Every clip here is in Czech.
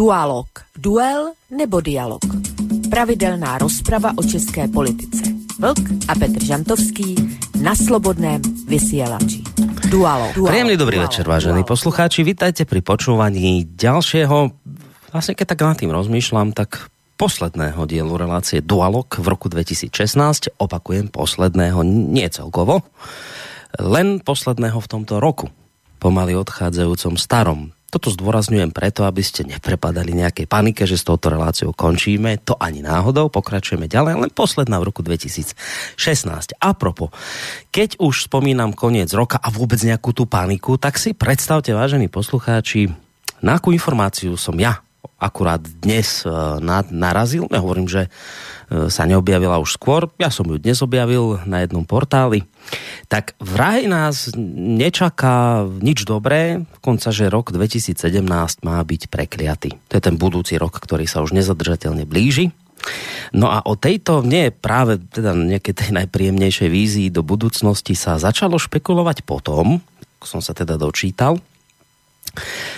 Dualog. Duel nebo dialog. Pravidelná rozprava o české politice. Vlk a Petr Žantovský na slobodném vysielači. Dualog. Dualog. Príjemný dobrý Dualog. večer, vážení Dualog. poslucháči. Vítajte pri počúvaní ďalšieho, vlastne keď tak nad tým rozmýšľam, tak posledného dielu relácie Dualog v roku 2016. Opakujem, posledného, nie celkovo, len posledného v tomto roku, pomaly odchádzajúcom starom Toto zdôrazňujem preto, aby ste neprepadali nejakej panike, že s touto reláciou končíme. To ani náhodou, pokračujeme ďalej, len posledná v roku 2016. A propo, keď už spomínam koniec roka a vôbec nejakú tú paniku, tak si predstavte, vážení poslucháči, na akú informáciu som ja akurát dnes e, narazil. Ja hovorím, že e, sa neobjavila už skôr. Ja som ju dnes objavil na jednom portáli. Tak vraj nás nečaká nič dobré, konca, že rok 2017 má byť prekliatý. To je ten budúci rok, ktorý sa už nezadržateľne blíži. No a o tejto, nie práve teda nejakej tej najpríjemnejšej vízii do budúcnosti sa začalo špekulovať potom, ako som sa teda dočítal,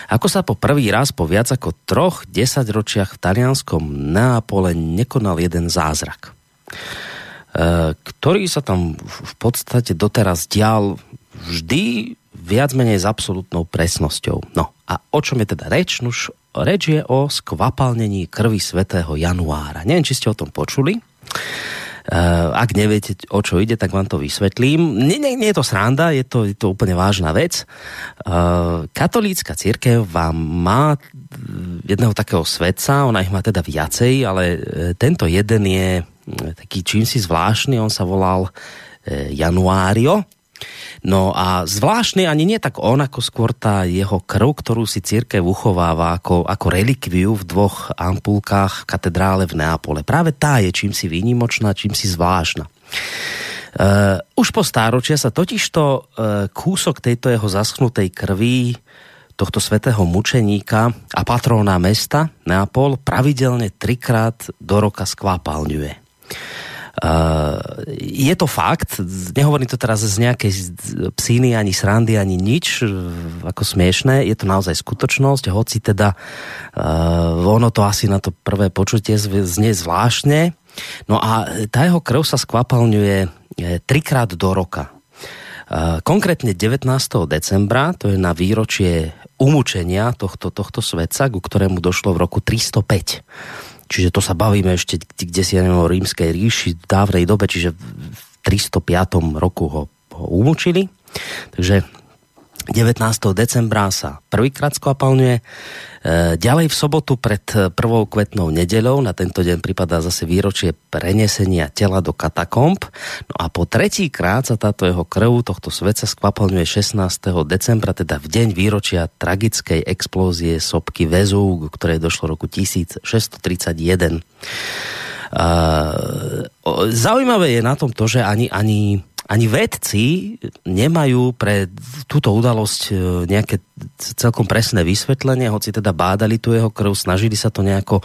ako sa po prvý raz po viac ako troch desaťročiach v talianskom Neapole nekonal jeden zázrak, e, ktorý sa tam v podstate doteraz dial vždy viac menej s absolútnou presnosťou. No a o čom je teda reč? Nuž, reč je o skvapalnení krvi svätého Januára. Neviem, či ste o tom počuli. Uh, ak neviete, o čo ide, tak vám to vysvetlím. Nie, nie, nie je to sranda, je to, je to úplne vážna vec. Uh, katolícka církev vám má jedného takého svetca, ona ich má teda viacej, ale tento jeden je taký čímsi zvláštny, on sa volal Januário No a zvláštny ani nie tak on, ako skôr tá jeho krv, ktorú si církev uchováva ako, ako relikviu v dvoch ampulkách katedrále v Neapole. Práve tá je čím si výnimočná, čím si zvláštna. Uh, už po stáročia sa totižto uh, kúsok tejto jeho zaschnutej krvi tohto svetého mučeníka a patróna mesta Neapol pravidelne trikrát do roka skvápalňuje. Uh, je to fakt, nehovorím to teraz z nejakej psíny, ani srandy, ani nič, ako smiešné, je to naozaj skutočnosť, hoci teda uh, ono to asi na to prvé počutie znie zvláštne. No a tá jeho krv sa skvapalňuje trikrát do roka. Uh, konkrétne 19. decembra, to je na výročie umúčenia tohto, tohto svetca, ku ktorému došlo v roku 305 Čiže to sa bavíme ešte kde si, o rímskej ríši v dávnej dobe, čiže v 305. roku ho, ho umúčili. Takže 19. decembra sa prvýkrát skvapalňuje. E, ďalej v sobotu pred prvou kvetnou nedeľou, na tento deň pripadá zase výročie prenesenia tela do katakomb. No a po tretí krát sa táto jeho krv tohto sveca skvapalňuje 16. decembra, teda v deň výročia tragickej explózie sopky Vezú, ktoré došlo roku 1631. Uh, zaujímavé je na tom to, že ani, ani ani vedci nemajú pre túto udalosť e, nejaké celkom presné vysvetlenie, hoci teda bádali tu jeho krv, snažili sa to nejako e,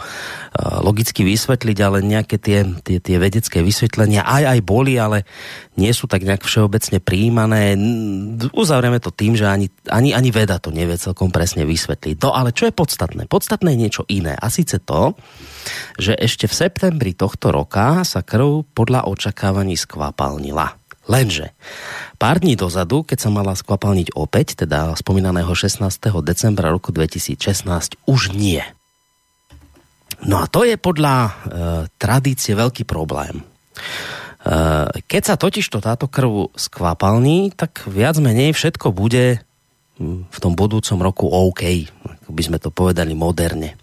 logicky vysvetliť, ale nejaké tie, tie, tie vedecké vysvetlenia aj aj boli, ale nie sú tak nejak všeobecne prijímané. Uzavrieme to tým, že ani, ani, ani veda to nevie celkom presne vysvetliť. No ale čo je podstatné? Podstatné je niečo iné. A síce to, že ešte v septembri tohto roka sa krv podľa očakávaní skvapalnila. Lenže pár dní dozadu, keď sa mala skvapalniť opäť, teda spomínaného 16. decembra roku 2016, už nie. No a to je podľa e, tradície veľký problém. E, keď sa totiž to táto krv skvapalní, tak viac menej všetko bude v tom budúcom roku OK, ako by sme to povedali moderne.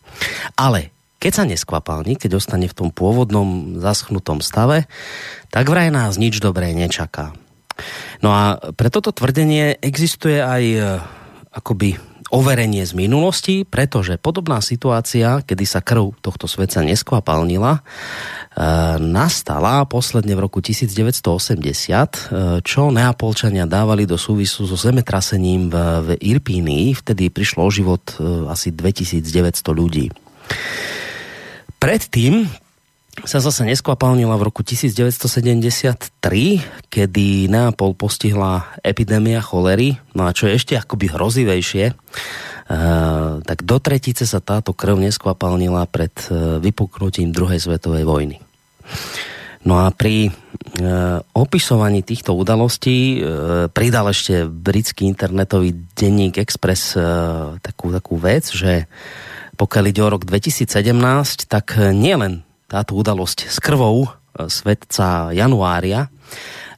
Ale keď sa neskvapalní, keď ostane v tom pôvodnom zaschnutom stave, tak vraj nás nič dobré nečaká. No a pre toto tvrdenie existuje aj e, akoby overenie z minulosti, pretože podobná situácia, kedy sa krv tohto sveca neskvapalnila, e, nastala posledne v roku 1980, e, čo Neapolčania dávali do súvisu so zemetrasením v, v Irpínii. Vtedy prišlo o život asi 2900 ľudí. Predtým sa zase neskvapalnila v roku 1973, kedy Neapol postihla epidémia cholery. No a čo je ešte akoby hrozivejšie, uh, tak do tretice sa táto krv neskvapalnila pred uh, vypuknutím druhej svetovej vojny. No a pri e, opisovaní týchto udalostí e, pridal ešte britský internetový denník Express e, takú, takú vec, že pokiaľ ide o rok 2017, tak nielen táto udalosť s krvou e, svetca januária,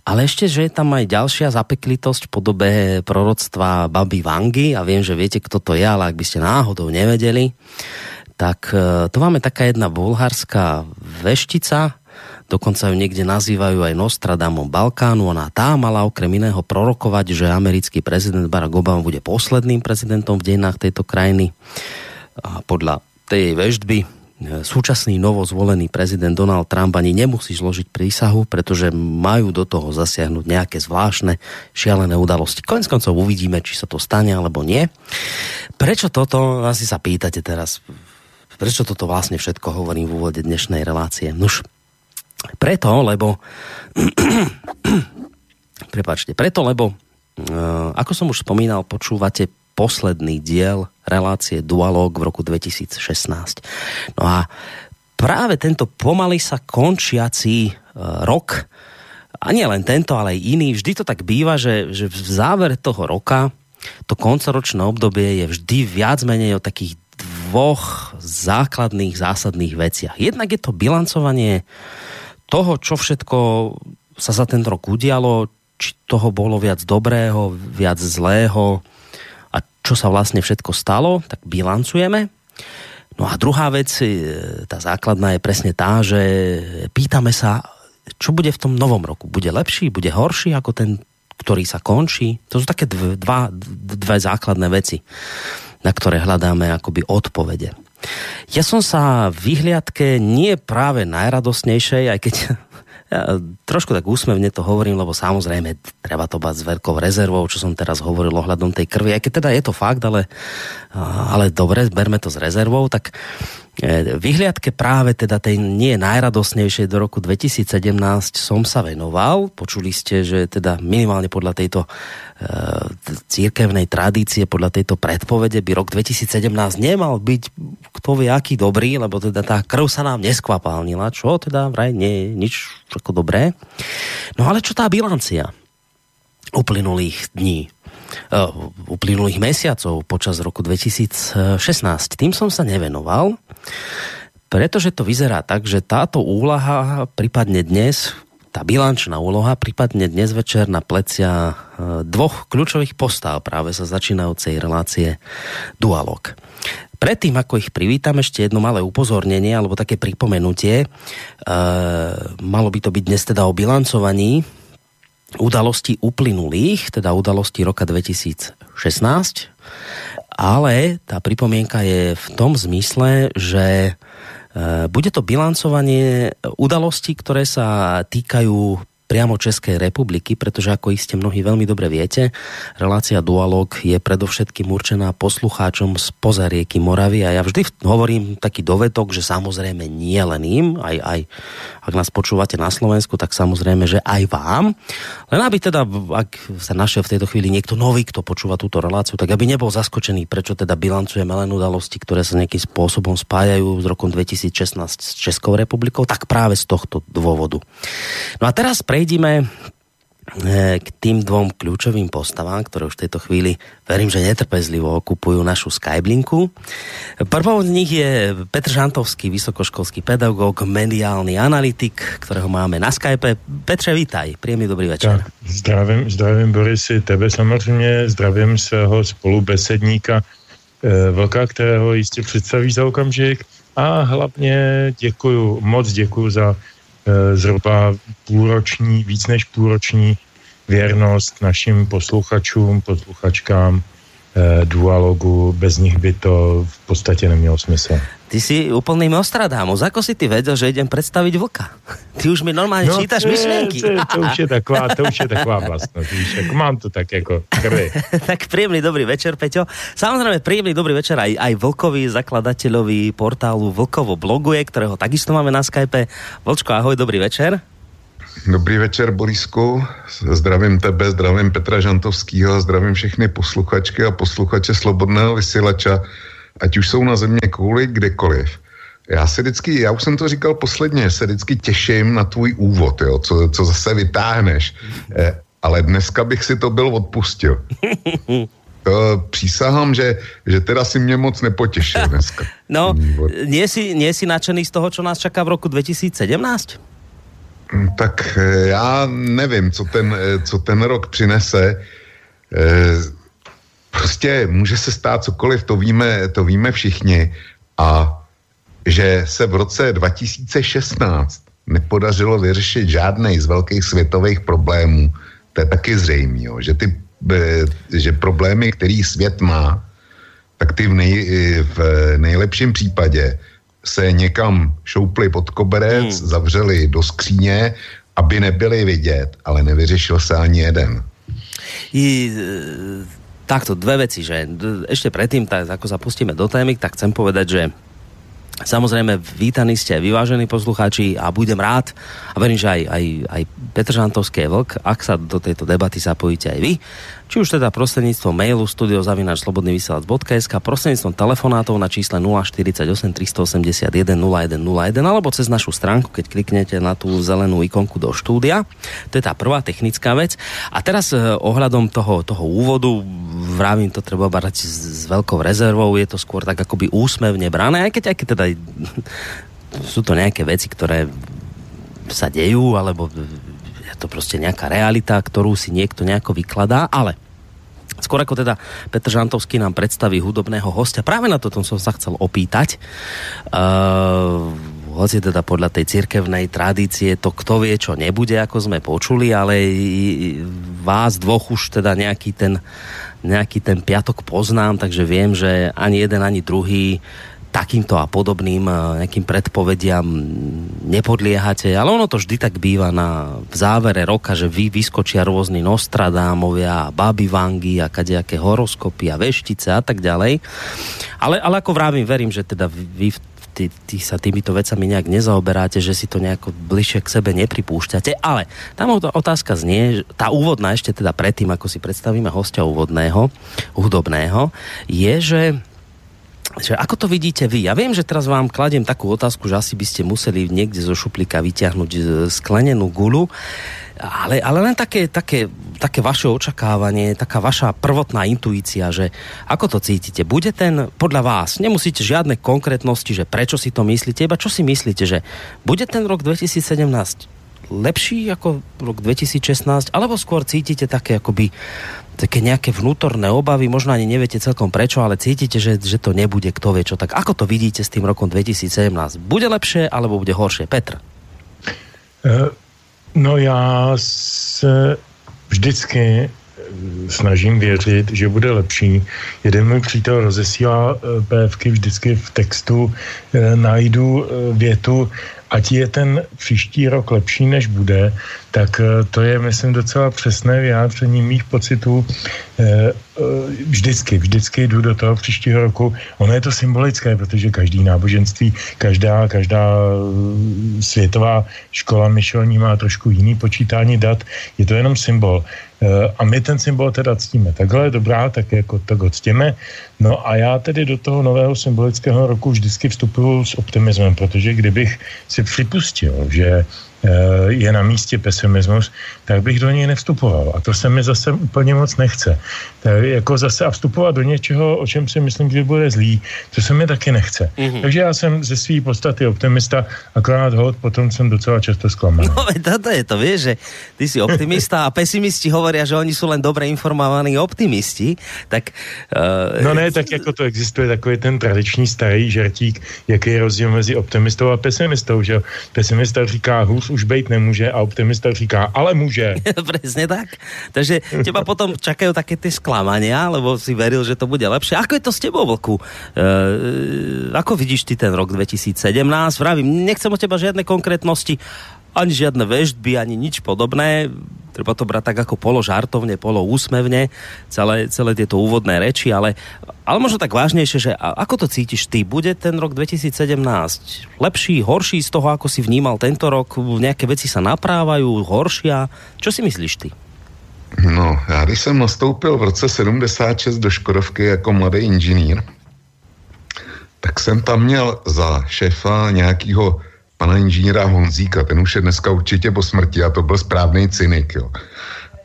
ale ešte, že je tam aj ďalšia zapeklitosť v podobe proroctva Baby Vangy a viem, že viete, kto to je, ale ak by ste náhodou nevedeli, tak e, to máme taká jedna bulharská veštica, dokonca ju niekde nazývajú aj Nostradamom Balkánu. Ona tá mala okrem iného prorokovať, že americký prezident Barack Obama bude posledným prezidentom v dejinách tejto krajiny. A podľa tej veždby e, súčasný novozvolený prezident Donald Trump ani nemusí zložiť prísahu, pretože majú do toho zasiahnuť nejaké zvláštne šialené udalosti. Konec koncov uvidíme, či sa to stane alebo nie. Prečo toto, asi sa pýtate teraz, prečo toto vlastne všetko hovorím v úvode dnešnej relácie? Nuž, preto, lebo prepačte, preto, lebo uh, ako som už spomínal, počúvate posledný diel relácie Dualog v roku 2016. No a práve tento pomaly sa končiací uh, rok, a nie len tento, ale aj iný, vždy to tak býva, že, že v závere toho roka to koncoročné obdobie je vždy viac menej o takých dvoch základných, zásadných veciach. Jednak je to bilancovanie toho, čo všetko sa za ten rok udialo, či toho bolo viac dobrého, viac zlého čo sa vlastne všetko stalo, tak bilancujeme. No a druhá vec, e, tá základná je presne tá, že pýtame sa, čo bude v tom novom roku. Bude lepší, bude horší ako ten, ktorý sa končí? To sú také dva, dve základné veci, na ktoré hľadáme akoby odpovede. Ja som sa v vyhliadke nie práve najradosnejšej, aj keď trošku tak úsmevne to hovorím, lebo samozrejme treba to bať s veľkou rezervou, čo som teraz hovoril ohľadom tej krvi, aj keď teda je to fakt, ale, ale dobre, berme to s rezervou, tak vyhliadke práve teda tej nie najradosnejšej do roku 2017 som sa venoval. Počuli ste, že teda minimálne podľa tejto církevnej tradície podľa tejto predpovede by rok 2017 nemal byť kto vie aký dobrý, lebo teda tá krv sa nám neskvapálnila, čo teda vraj nie je nič ako dobré. No ale čo tá bilancia uplynulých dní, uplynulých mesiacov počas roku 2016, tým som sa nevenoval, pretože to vyzerá tak, že táto úlaha prípadne dnes, tá bilančná úloha prípadne dnes večer na plecia e, dvoch kľúčových postáv práve sa začínajúcej relácie Dualog. Predtým, ako ich privítam, ešte jedno malé upozornenie alebo také pripomenutie. E, malo by to byť dnes teda o bilancovaní udalostí uplynulých, teda udalostí roka 2016, ale tá pripomienka je v tom zmysle, že Eh, bude to bilancovanie udalostí, ktoré sa týkajú priamo Českej republiky, pretože ako iste mnohí veľmi dobre viete, relácia Dualog je predovšetkým určená poslucháčom z poza rieky Moravy a ja vždy hovorím taký dovetok, že samozrejme nie len im, aj, aj ak nás počúvate na Slovensku, tak samozrejme, že aj vám. Len aby teda, ak sa našiel v tejto chvíli niekto nový, kto počúva túto reláciu, tak aby nebol zaskočený, prečo teda bilancujeme len udalosti, ktoré sa nejakým spôsobom spájajú s rokom 2016 s Českou republikou, tak práve z tohto dôvodu. No a teraz pre prejdime eh, k tým dvom kľúčovým postavám, ktoré už v tejto chvíli verím, že netrpezlivo okupujú našu Skyblinku. Prvou z nich je Petr Žantovský, vysokoškolský pedagóg, mediálny analytik, ktorého máme na Skype. Petře, vítaj, príjemný dobrý večer. Tak, zdravím, zdravím Borisy, tebe samozřejmě, zdravím svého spolubesedníka eh, Vlka, kterého jistě představí za okamžik a hlavně děkuju, moc děkuju za zhruba půlroční, víc než půlroční věrnost našim posluchačům, posluchačkám, dualogu, bez nich by to v podstatě nemělo smysl. Ty si úplný Nostradamus. Ako si ty vedel, že idem predstaviť vlka? Ty už mi normálne no, čítaš to myšlienky. To, to, už je taková, to už je taková vlastnosť. Víš, ako mám to tak jako krvi. tak príjemný dobrý večer, Peťo. Samozrejme, príjemný dobrý večer aj, aj Vlkovi, zakladateľovi portálu Vlkovo bloguje, ktorého takisto máme na Skype. Vlčko, ahoj, dobrý večer. Dobrý večer, Borisku. Zdravím tebe, zdravím Petra Žantovského, zdravím všechny posluchačky a posluchače Slobodného vysílača ať už jsou na země kouli kdekoliv. Já se vždycky, já už jsem to říkal posledně, se vždycky těším na tvůj úvod, jo, co, co zase vytáhneš. Eh, ale dneska bych si to byl odpustil. To přísahám, že, že teda si mě moc nepotěšil dneska. No, nie si, nie si nadšený z toho, co nás čaká v roku 2017? Hm, tak eh, já nevím, co ten, eh, co ten rok přinese. Eh, Prostě může se stát cokoliv, to víme, to víme všichni. A že se v roce 2016 nepodařilo vyřešit žádný z velkých světových problémů, to je taky zřejmé, že ty že problémy, který svět má, tak ty v, nej, v nejlepším případě se někam šoupli pod koberec, hmm. zavřeli do skříně, aby nebyli vidět, ale nevyřešil se ani jeden. I, takto dve veci, že ešte predtým, tak ako sa pustíme do témy, tak chcem povedať, že Samozrejme, vítaní ste vyvážení poslucháči a budem rád a verím, že aj, aj, aj Petr Žantovský vlk, ak sa do tejto debaty zapojíte aj vy, či už teda prostredníctvom mailu studiozavinačslobodnyvysielac.sk, prostredníctvom telefonátov na čísle 048 381 0101 alebo cez našu stránku, keď kliknete na tú zelenú ikonku do štúdia. To je tá prvá technická vec. A teraz eh, ohľadom toho, toho úvodu, vravím, to treba brať s, s veľkou rezervou, je to skôr tak akoby úsmevne brané, aj keď, aj keď teda sú to nejaké veci, ktoré sa dejú, alebo to prostě nějaká realita, kterou si někdo nejako vykladá, ale Skôr ako teda Petr Žantovský nám predstaví hudobného hostia, práve na toto som sa chcel opýtať. Uh, hoci teda podľa tej cirkevnej tradície to kto vie, čo nebude, ako sme počuli, ale vás dvoch už teda nejaký ten, nejaký ten piatok poznám, takže viem, že ani jeden, ani druhý takýmto a podobným eh, nejakým predpovediam nepodliehate, ale ono to vždy tak býva na, v závere roka, že vy vyskočia rôzni Nostradámovia, Baby Vangy a kadejaké horoskopy a veštice a tak ďalej. Ale, ale ako vravím, verím, že teda vy ty, ty sa týmito vecami nejak nezaoberáte, že si to nejako bližšie k sebe nepripúšťate, ale tam otázka znie, tá úvodná ešte teda predtým, ako si predstavíme hostia úvodného, hudobného, je, že že ako to vidíte vy? Ja viem, že teraz vám kladiem takú otázku, že asi by ste museli niekde zo šuplíka vyťahnuť e, sklenenú gulu, ale, ale len také, také, také vaše očakávanie, taká vaša prvotná intuícia, že ako to cítite? Bude ten, podľa vás, nemusíte žiadne konkrétnosti, že prečo si to myslíte, iba čo si myslíte, že bude ten rok 2017 lepší ako rok 2016, alebo skôr cítite také akoby také nejaké vnútorné obavy, možno ani neviete celkom prečo, ale cítite, že, že to nebude kto vie čo. Tak ako to vidíte s tým rokom 2017? Bude lepšie alebo bude horšie? Petr? Uh, no já se vždycky snažím věřit, že bude lepší. Jeden můj přítel rozesílá PFky vždycky v textu, najdu větu, ať je ten příští rok lepší, než bude, tak eh, to je, myslím, docela přesné vyjádření mých pocitů. Eh, eh, vždycky, vždycky jdu do toho příštího roku. Ono je to symbolické, protože každý náboženství, každá, každá světová škola myšlení má trošku jiný počítání dat. Je to jenom symbol. A my ten symbol teda ctíme. Takhle dobrá, tak jako tak ho ctíme. No a já tedy do toho nového symbolického roku vždycky vstupuju s optimismem, protože kdybych si připustil, že Eh, je na místě pesimismus, tak bych do něj nevstupoval. A to se mi zase úplně moc nechce. Tak jako zase a vstupovat do něčeho, o čem si myslím, že bude zlý, to se mi taky nechce. Mm-hmm. Takže já jsem ze své podstaty optimista, akorát hod, potom jsem docela často zklamaný. No, toto je to, vieš, že ty si optimista a pesimisti hovoria, že oni jsou len dobře informovaní optimisti, tak... Uh... No ne, tak jako to existuje takový ten tradiční starý žertík, jaký je rozdíl mezi optimistou a pesimistou, že pesimista říká hůř už být nemůže a optimista říká, ale může. Přesně tak. Takže těba potom čakají také ty sklamania, lebo si veril, že to bude lepší. Ako je to s tebou, Vlku? E, ako vidíš ty ten rok 2017? Vravím, nechcem od teba žiadne konkrétnosti, ani žiadne vežby, ani nič podobné. Treba to brať tak ako polo žartovne, polo úsmevne, celé, celé tieto úvodné reči, ale, ale možno tak vážnejšie, že ako to cítiš ty? Bude ten rok 2017 lepší, horší z toho, ako si vnímal tento rok? Nejaké veci sa naprávajú, horšia? Čo si myslíš ty? No, já když jsem nastoupil v roce 76 do Škodovky jako mladý inženýr, tak jsem tam měl za šéfa nějakého pana inženýra Honzíka, ten už je dneska určitě po smrti a to byl správný cynik, jo.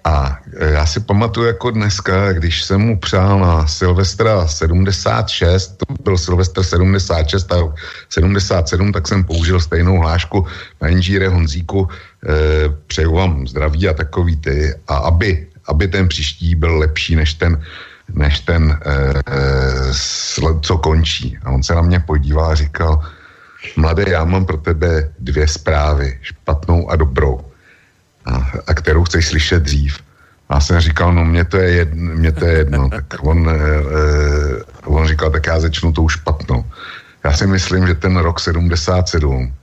A e, já si pamatuju jako dneska, když jsem mu přál na Silvestra 76, to byl Silvestr 76 a 77, tak jsem použil stejnou hlášku na inžíre Honzíku, e, přeju vám zdraví a takový ty, a aby, aby ten příští byl lepší než ten, než ten, e, co končí. A on se na mě podíval a říkal, Mladé, já mám pro tebe dvě zprávy, špatnou a dobrou, a, a kterou chceš slyšet dřív. A já jsem říkal, no mě to je jedno, mě to je jedno. tak on, e, on říkal, tak já začnu tou špatnou. Já si myslím, že ten rok 77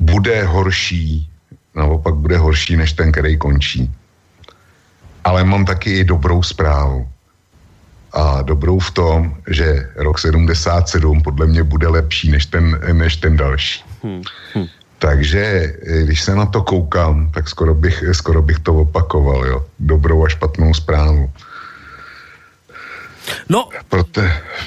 bude horší, naopak bude horší, než ten, který končí. Ale mám taky i dobrou zprávu a dobrou v tom, že rok 77 podle mě bude lepší než ten, než ten další. Hmm. Hmm. Takže eh, když se na to koukám, tak skoro bych, skoro bych to opakoval, jo. Dobrou a špatnou zprávu. No, Proto,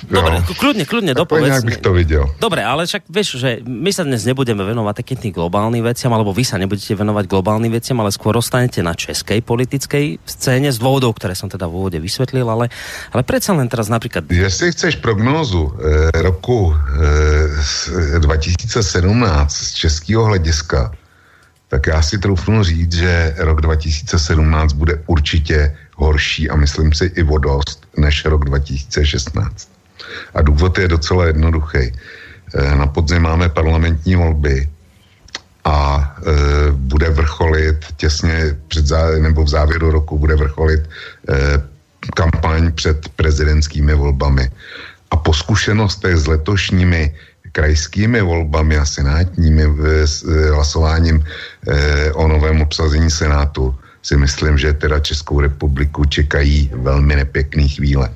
dobre, kľudne, kľudne dopovedz. Nejak bych to videl. Dobre, ale však vieš, že my sa dnes nebudeme venovať takým tým globálnym veciam, alebo vy sa nebudete venovať globálnym veciam, ale skôr ostanete na českej politickej scéne z dôvodov, ktoré som teda v úvode vysvetlil, ale, ale predsa len teraz napríklad... Jestli chceš prognózu eh, roku eh, 2017 z českého hlediska, tak já si troufnu říct, že rok 2017 bude určitě horší a myslím si i vodost než rok 2016. A důvod je docela jednoduchý. Eh, na podzim máme parlamentní volby a e, bude vrcholit těsně před zá, nebo v závěru roku bude vrcholit e, kampaň před prezidentskými volbami. A po zkušenostech s letošními krajskými volbami a senátními hlasováním o novém obsazení senátu si myslím, že teda Českou republiku čekají velmi nepěkné chvíle.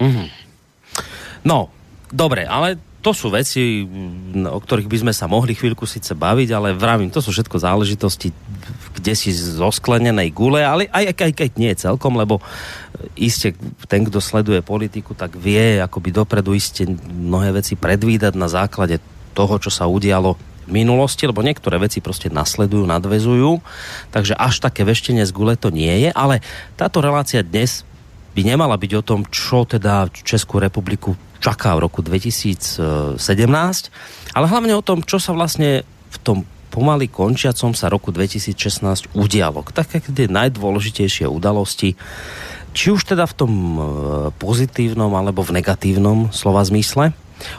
Mm-hmm. No, dobre, ale to sú veci, o ktorých by sme sa mohli chvíľku síce baviť, ale vravím, to sú všetko záležitosti kde si zo sklenenej gule, ale aj, aj, aj nie celkom, lebo iste ten, kto sleduje politiku, tak vie akoby dopredu iste mnohé veci predvídať na základe toho, čo sa udialo minulosti, lebo niektoré veci prostě nasledujú, nadvezujú, takže až také veštenie z gule to nie je, ale táto relácia dnes by nemala byť o tom, čo teda Českú republiku čaká v roku 2017, ale hlavne o tom, čo sa vlastne v tom pomaly končiacom sa roku 2016 udialo. Také tie najdôležitejšie udalosti, či už teda v tom e, pozitívnom alebo v negatívnom slova zmysle.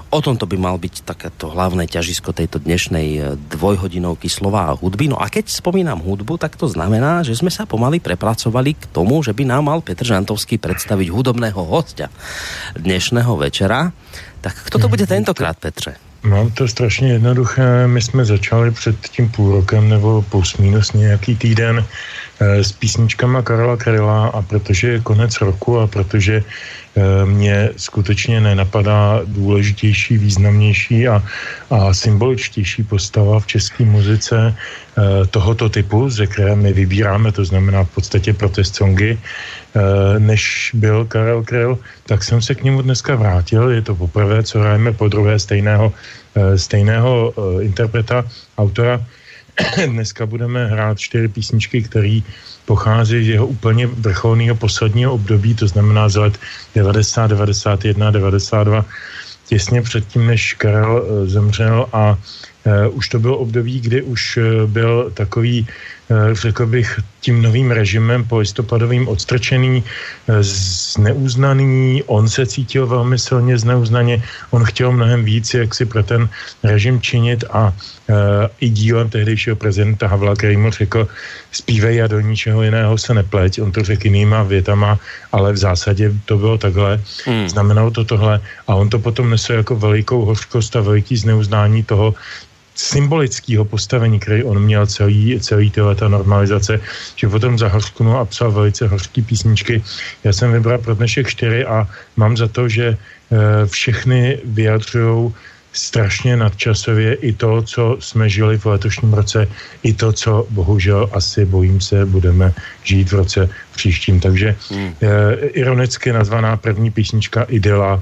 O tomto by mal byť takéto hlavné ťažisko tejto dnešnej e, dvojhodinovky slova a hudby. No a keď spomínam hudbu, tak to znamená, že sme sa pomaly prepracovali k tomu, že by nám mal Petr Žantovský predstaviť hudobného hostia dnešného večera. Tak kto to bude tentokrát, Petře? Mám to strašně jednoduché. My jsme začali před tím půl rokem nebo plus minus nějaký týden Eh, s písničkama Karla Kryla a protože je konec roku a protože mě skutečně nenapadá důležitější, významnější a, a symboličtější postava v české muzice eh, tohoto typu, ze které my vybíráme, to znamená v podstatě protest songy, než byl Karel Kryl, tak jsem se k němu dneska vrátil. Je to poprvé, co hrajeme po druhé stejného, stejného interpreta, autora Dneska budeme hrát čtyři písničky, které pochází z jeho úplně vrcholného posledního období, to znamená z let 90, 91, 92, těsně předtím, než Karel eh, zemřel a uh, už to bylo období, kdy už uh, byl takový řekl bych, tím novým režimem po listopadovým odstrčený, eh, zneuznaný, on se cítil velmi silně zneuznaně, on chtěl mnohem víc, jak si pro ten režim činit a uh, i dílem tehdejšího prezidenta Havla, který mu řekl, zpívej a do ničeho jiného se nepleť, on to řekl jinýma větama, ale v zásadě to bylo takhle, hmm. znamenalo to tohle a on to potom nesl jako velikou hořkost a veliký zneuznání toho, symbolického postavení, který on měl celý, celý tyhle ta normalizace, že potom zahořknul a psal velice hořký písničky. Já jsem vybral pro dnešek čtyři a mám za to, že e, všechny vyjadřují strašně nadčasově i to, co jsme žili v letošním roce, i to, co bohužel asi bojím se, budeme žít v roce příštím. Takže hmm. e, ironicky nazvaná první písnička Idyla Eh,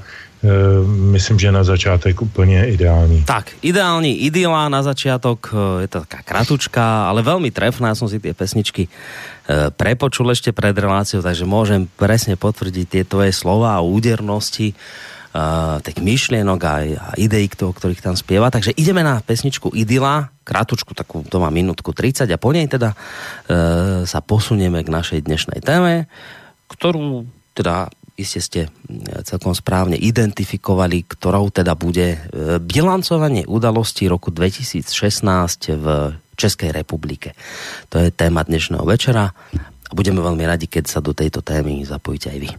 myslím, že na začátek úplně ideální. Tak, ideální idyla na začiatok, eh, je to taká kratučka, ale veľmi trefná, som si tie pesničky eh, prepočul ešte pred reláciou, takže môžem presne potvrdiť tie tvoje slova a údernosti tých myšlienok a, a ideí, o ktorých tam spieva. Takže ideme na pesničku Idyla, krátučku, takú, to má minútku 30 a po nej teda uh, sa posunieme k našej dnešnej téme, ktorú teda iste ste mm, celkom správne identifikovali, ktorou teda bude e, bilancovanie udalostí roku 2016 v Českej republike. To je téma dnešného večera a budeme veľmi radi, keď sa do tejto témy zapojíte aj vy.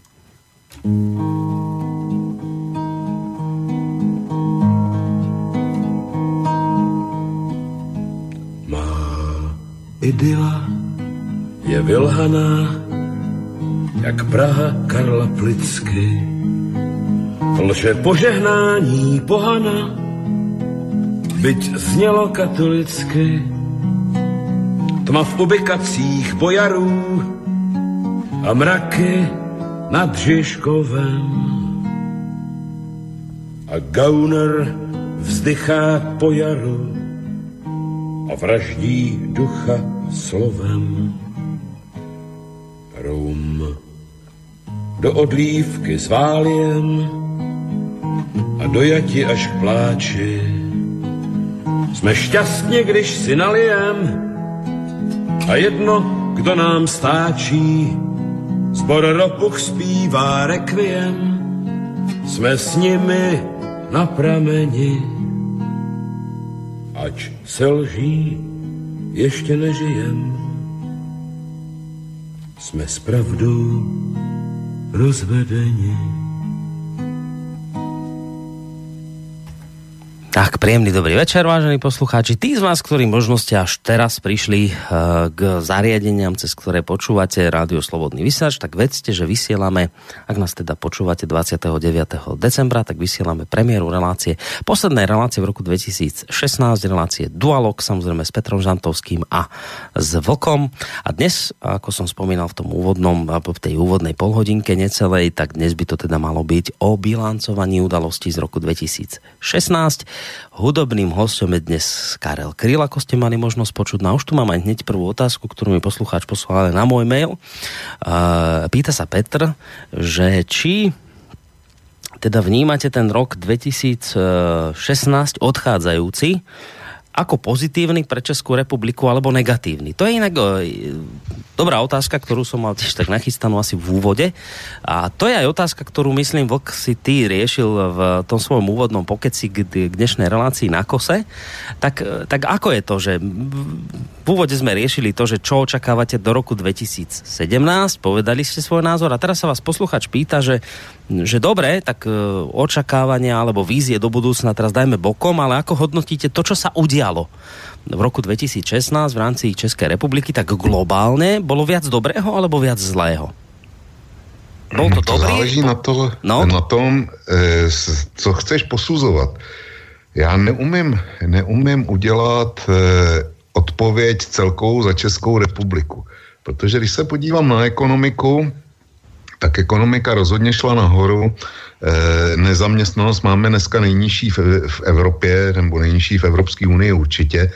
Má idyla je vylhaná jak Praha Karla Plicky. Lže požehnání pohana, byť znělo katolicky. Tma v ubikacích bojarů a mraky nad Žižkovem. A Gauner vzdychá po jaru a vraždí ducha slovem. Rum do odlívky s váliem a dojati až k pláči. Jsme šťastně, když si nalijem a jedno, kdo nám stáčí. Zbor ropuch zpívá rekviem, jsme s nimi na prameni. Ač se lží, ještě nežijem. Jsme s pravdou rozvedení. Tak, príjemný dobrý večer, vážení poslucháči. Tí z vás, ktorí možno ste až teraz prišli uh, k zariadeniam, cez ktoré počúvate Rádio Slobodný vysielač, tak vedzte, že vysielame, ak nás teda počúvate 29. decembra, tak vysielame premiéru relácie, poslednej relácie v roku 2016, relácie Dualog, samozrejme s Petrom Žantovským a s Vlkom. A dnes, ako som spomínal v tom úvodnom, v tej úvodnej polhodinke necelej, tak dnes by to teda malo byť o bilancovaní udalostí z roku 2016 Hudobným hostom je dnes Karel Kryl, ako ste mali možnosť počuť. No už tu mám aj hneď prvú otázku, ktorú mi poslucháč poslal na môj mail. Pýta sa Petr, že či teda vnímate ten rok 2016 odchádzajúci ako pozitívny pre Českú republiku alebo negatívny? To je inak dobrá otázka, ktorú som mal tiež tak nachystanú asi v úvode. A to je aj otázka, ktorú myslím Vlk si ty riešil v tom svojom úvodnom pokeci k, dnešnej relácii na kose. Tak, tak ako je to, že v úvode sme riešili to, že čo očakávate do roku 2017, povedali ste svoj názor a teraz sa vás posluchač pýta, že, že dobre, tak e, očakávania alebo vízie do budúcna teraz dajme bokom, ale ako hodnotíte to, čo sa udialo v roku 2016 v rámci České republiky, tak globálne bolo viac dobrého alebo viac zlého? Bol to, to dobrý? záleží na, to, no? na tom, eh, co chceš posuzovat. Já neumím, neumím udělat eh, odpověď celkou za Českou republiku. Protože když se podívám na ekonomiku, tak ekonomika rozhodně šla nahoru. E, nezaměstnanost máme dneska nejnižší v, v Evropě, nebo nejnižší v Evropské unii určitě.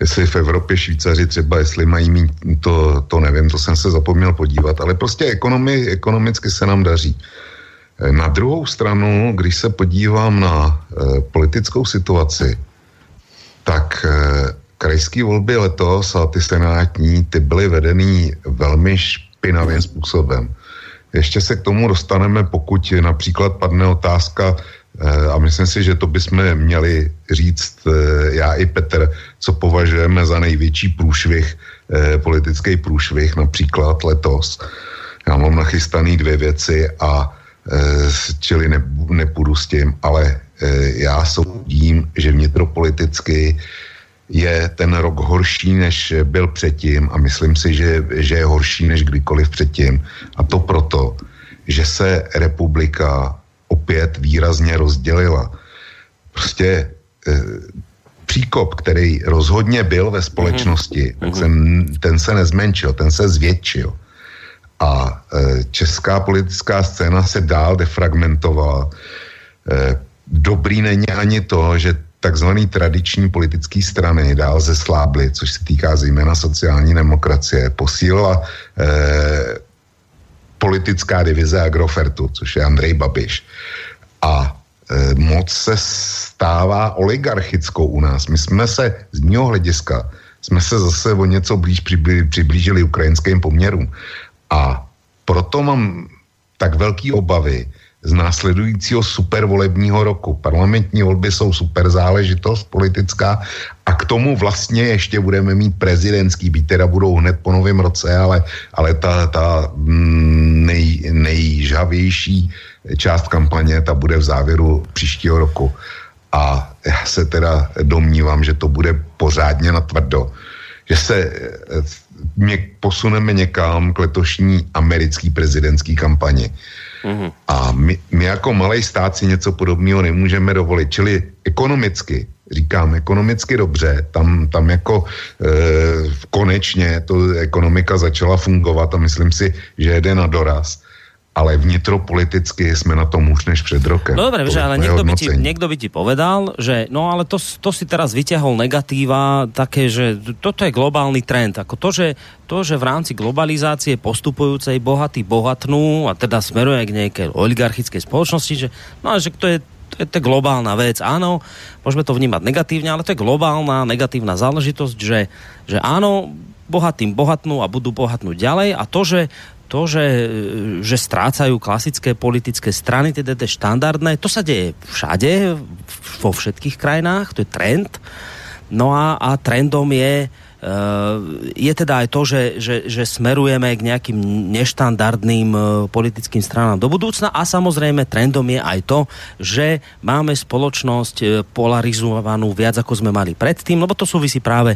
Jestli v Evropě Švýcaři třeba, jestli mají mít, to, to nevím, to jsem se zapomněl podívat, ale prostě ekonomi, ekonomicky se nám daří. E, na druhou stranu, když se podívám na e, politickou situaci, tak krajské volby letos a ty senátní, ty byly vedený velmi špinavým způsobem. Ještě se k tomu dostaneme, pokud například padne otázka, a myslím si, že to bychom měli říct já i Petr, co považujeme za největší průšvih, politický průšvih například letos. Já mám nachystaný dvě věci a čili ne, nepůjdu s tím, ale já soudím, že vnitropoliticky je ten rok horší, než byl předtím a myslím si, že, že je horší než kdykoliv předtím. A to proto, že se republika opět výrazně rozdělila. Prostě e, příkop, který rozhodně byl ve společnosti, mm-hmm. tak se, ten se nezmenšil, ten se zvětšil. A e, česká politická scéna se dál defragmentovala. E, dobrý není ani to, že takzvaný tradiční politické strany dál zeslábly, což se týká zejména sociální demokracie, posílila eh, politická divize Agrofertu, což je Andrej Babiš. A eh, moc se stává oligarchickou u nás. My jsme se z mého hlediska jsme se zase o něco blíž přiblížili ukrajinským poměrům. A proto mám tak velké obavy, z následujícího supervolebního roku. Parlamentní volby jsou super záležitost politická a k tomu vlastně ještě budeme mít prezidentský, být teda budou hned po novém roce, ale, ale ta, ta mm, nej, nejžavější část kampaně, ta bude v závěru příštího roku. A já se teda domnívám, že to bude pořádně natvrdo, že se mě, eh, posuneme někam k letošní americký prezidentský kampani Mm-hmm. A my, my jako malý stát si něco podobného nemůžeme dovolit. Čili ekonomicky, říkám, ekonomicky dobře, tam, tam jako e, konečně to ekonomika začala fungovat a myslím si, že jede na doraz ale vnitropoliticky jsme na tom už než před rokem. No dobre, že, ale niekto by, ti, niekto by ti povedal, že no ale to, to si teraz vyťahol negatíva také, že toto je globálny trend. Ako to, že, to, že v rámci globalizácie postupujúcej bohatí bohatnú a teda smeruje k nejakej oligarchickej spoločnosti, že, no, že to je to je, to je globálna vec, áno, môžeme to vnímať negatívne, ale to je globálna negatívna záležitosť, že, že áno, bohatým bohatnú a budú bohatnúť ďalej a to, že to, že, že strácajú klasické politické strany, teda tie štandardné, to sa deje všade, vo všetkých krajinách, to je trend. No a, a trendom je, eh, je teda aj to, že, že, že smerujeme k nejakým neštandardným eh, politickým stranám do budúcna a samozrejme trendom je aj to, že máme spoločnosť eh, polarizovanú viac ako sme mali predtým, lebo to súvisí práve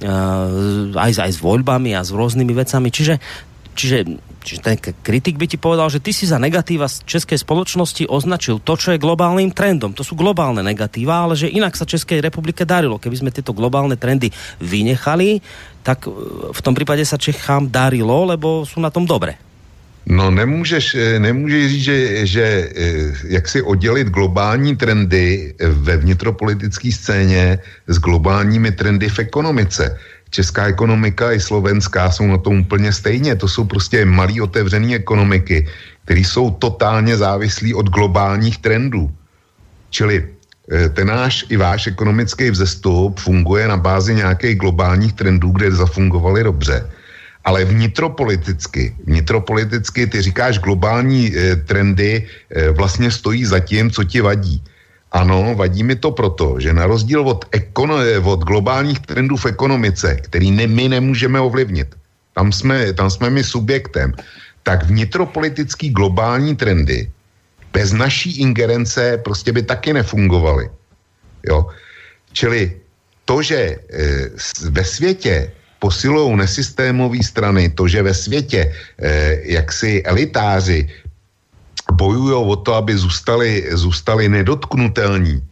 aj, aj s voľbami a s rôznymi vecami. Čiže Čiže, čiže ten kritik by ti povedal, že ty si za negatíva z českej spoločnosti označil to, čo je globálnym trendom. To sú globálne negatíva, ale že inak sa Českej republike darilo. Keby sme tieto globálne trendy vynechali, tak e, v tom prípade sa Čechám darilo, lebo sú na tom dobre. No nemůžeš, e, nemůžeš říct, že, že e, jak si oddělit globální trendy ve vnitropolitické scéně s globálními trendy v ekonomice česká ekonomika i slovenská jsou na tom úplně stejně. To jsou prostě malý otevřený ekonomiky, které jsou totálně závislí od globálních trendů. Čili eh, ten náš i váš ekonomický vzestup funguje na bázi nějakých globálních trendů, kde zafungovaly dobře. Ale vnitropoliticky, vnitropoliticky ty říkáš globální e, trendy e, vlastně stojí za tím, co ti vadí. Ano, vadí mi to proto, že na rozdíl od, ekono- od globálních trendů v ekonomice, který ne, my nemůžeme ovlivnit, tam jsme, tam jsme my subjektem, tak vnitropolitický globální trendy bez naší ingerence prostě by taky nefungovaly. Jo? Čili to, že e, ve světě posilují nesystémové strany, to, že ve světě e, jaksi elitáři bojují o to, aby zůstali, zůstali nedotknutelní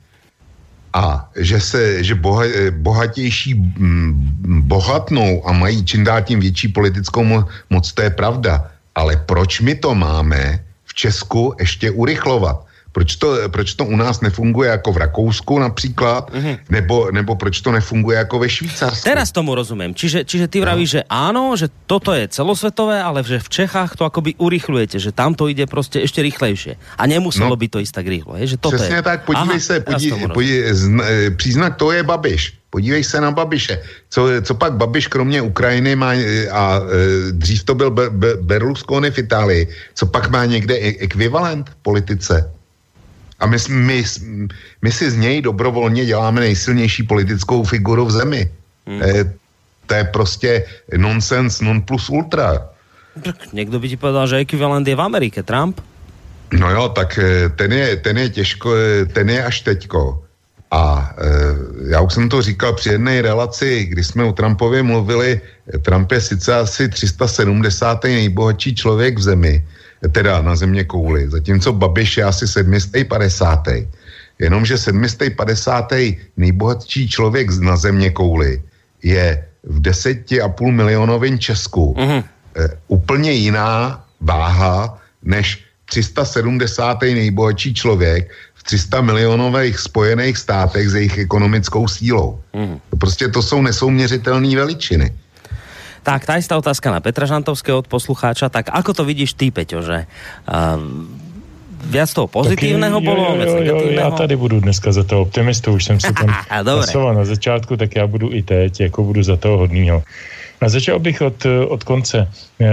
a že se, že boha, bohatější mm, bohatnou a mají čím dál tím větší politickou moc, to je pravda. Ale proč my to máme v Česku ještě urychlovat? Proč to, proč to u nás nefunguje jako v Rakousku například, mm-hmm. nebo, nebo proč to nefunguje jako ve Švýcarsku? Teraz tomu rozumím. Čiže, čiže ty vravíš, no. že áno, že toto je celosvetové, ale že v Čechách to akoby urychlujete, že tam to ide prostě ještě rychlejšie. A nemuselo no. by to ísť tak rýchlo. Je? Že toto Přesně je. tak, podívej Aha, se, podí, podí, zna, příznak to je Babiš. Podívej se na Babiše. Co, co pak Babiš kromě Ukrajiny má, a e, dřív to byl Be, Be, Berlusconi v Itálii, co pak má někde e, ekvivalent v politice? A my, my, my si z něj dobrovolně děláme nejsilnější politickou figuru v zemi. Hmm. E, to je prostě nonsens non plus ultra. Tak někdo by ti povedal, že ekvivalent je v Americe, Trump? No jo, tak e, ten je, ten je těžko, e, ten je až teďko. A e, já už jsem to říkal při jedné relaci, kdy jsme o Trumpově mluvili, Trump je sice asi 370. nejbohatší člověk v zemi, teda na země kouli, zatímco Babiš je asi 750. Jenomže 750. nejbohatší člověk na země kouli je v 10,5 milionovém Česku mm-hmm. e, úplně jiná váha než 370. nejbohatší člověk v 300 milionových spojených státech s jejich ekonomickou sílou. Mm. Prostě to jsou nesouměřitelné veličiny. Tak, tá istá otázka na Petra Žantovského od poslucháča. Tak ako to vidíš ty, Peťo, že uh, viac toho pozitívneho bolo, jo, jo, já tady budu dneska za toho optimistu, už jsem si tam pasoval na začátku, tak já budu i teď, jako budu za toho hodnýho. A začal bych od, od konce. E,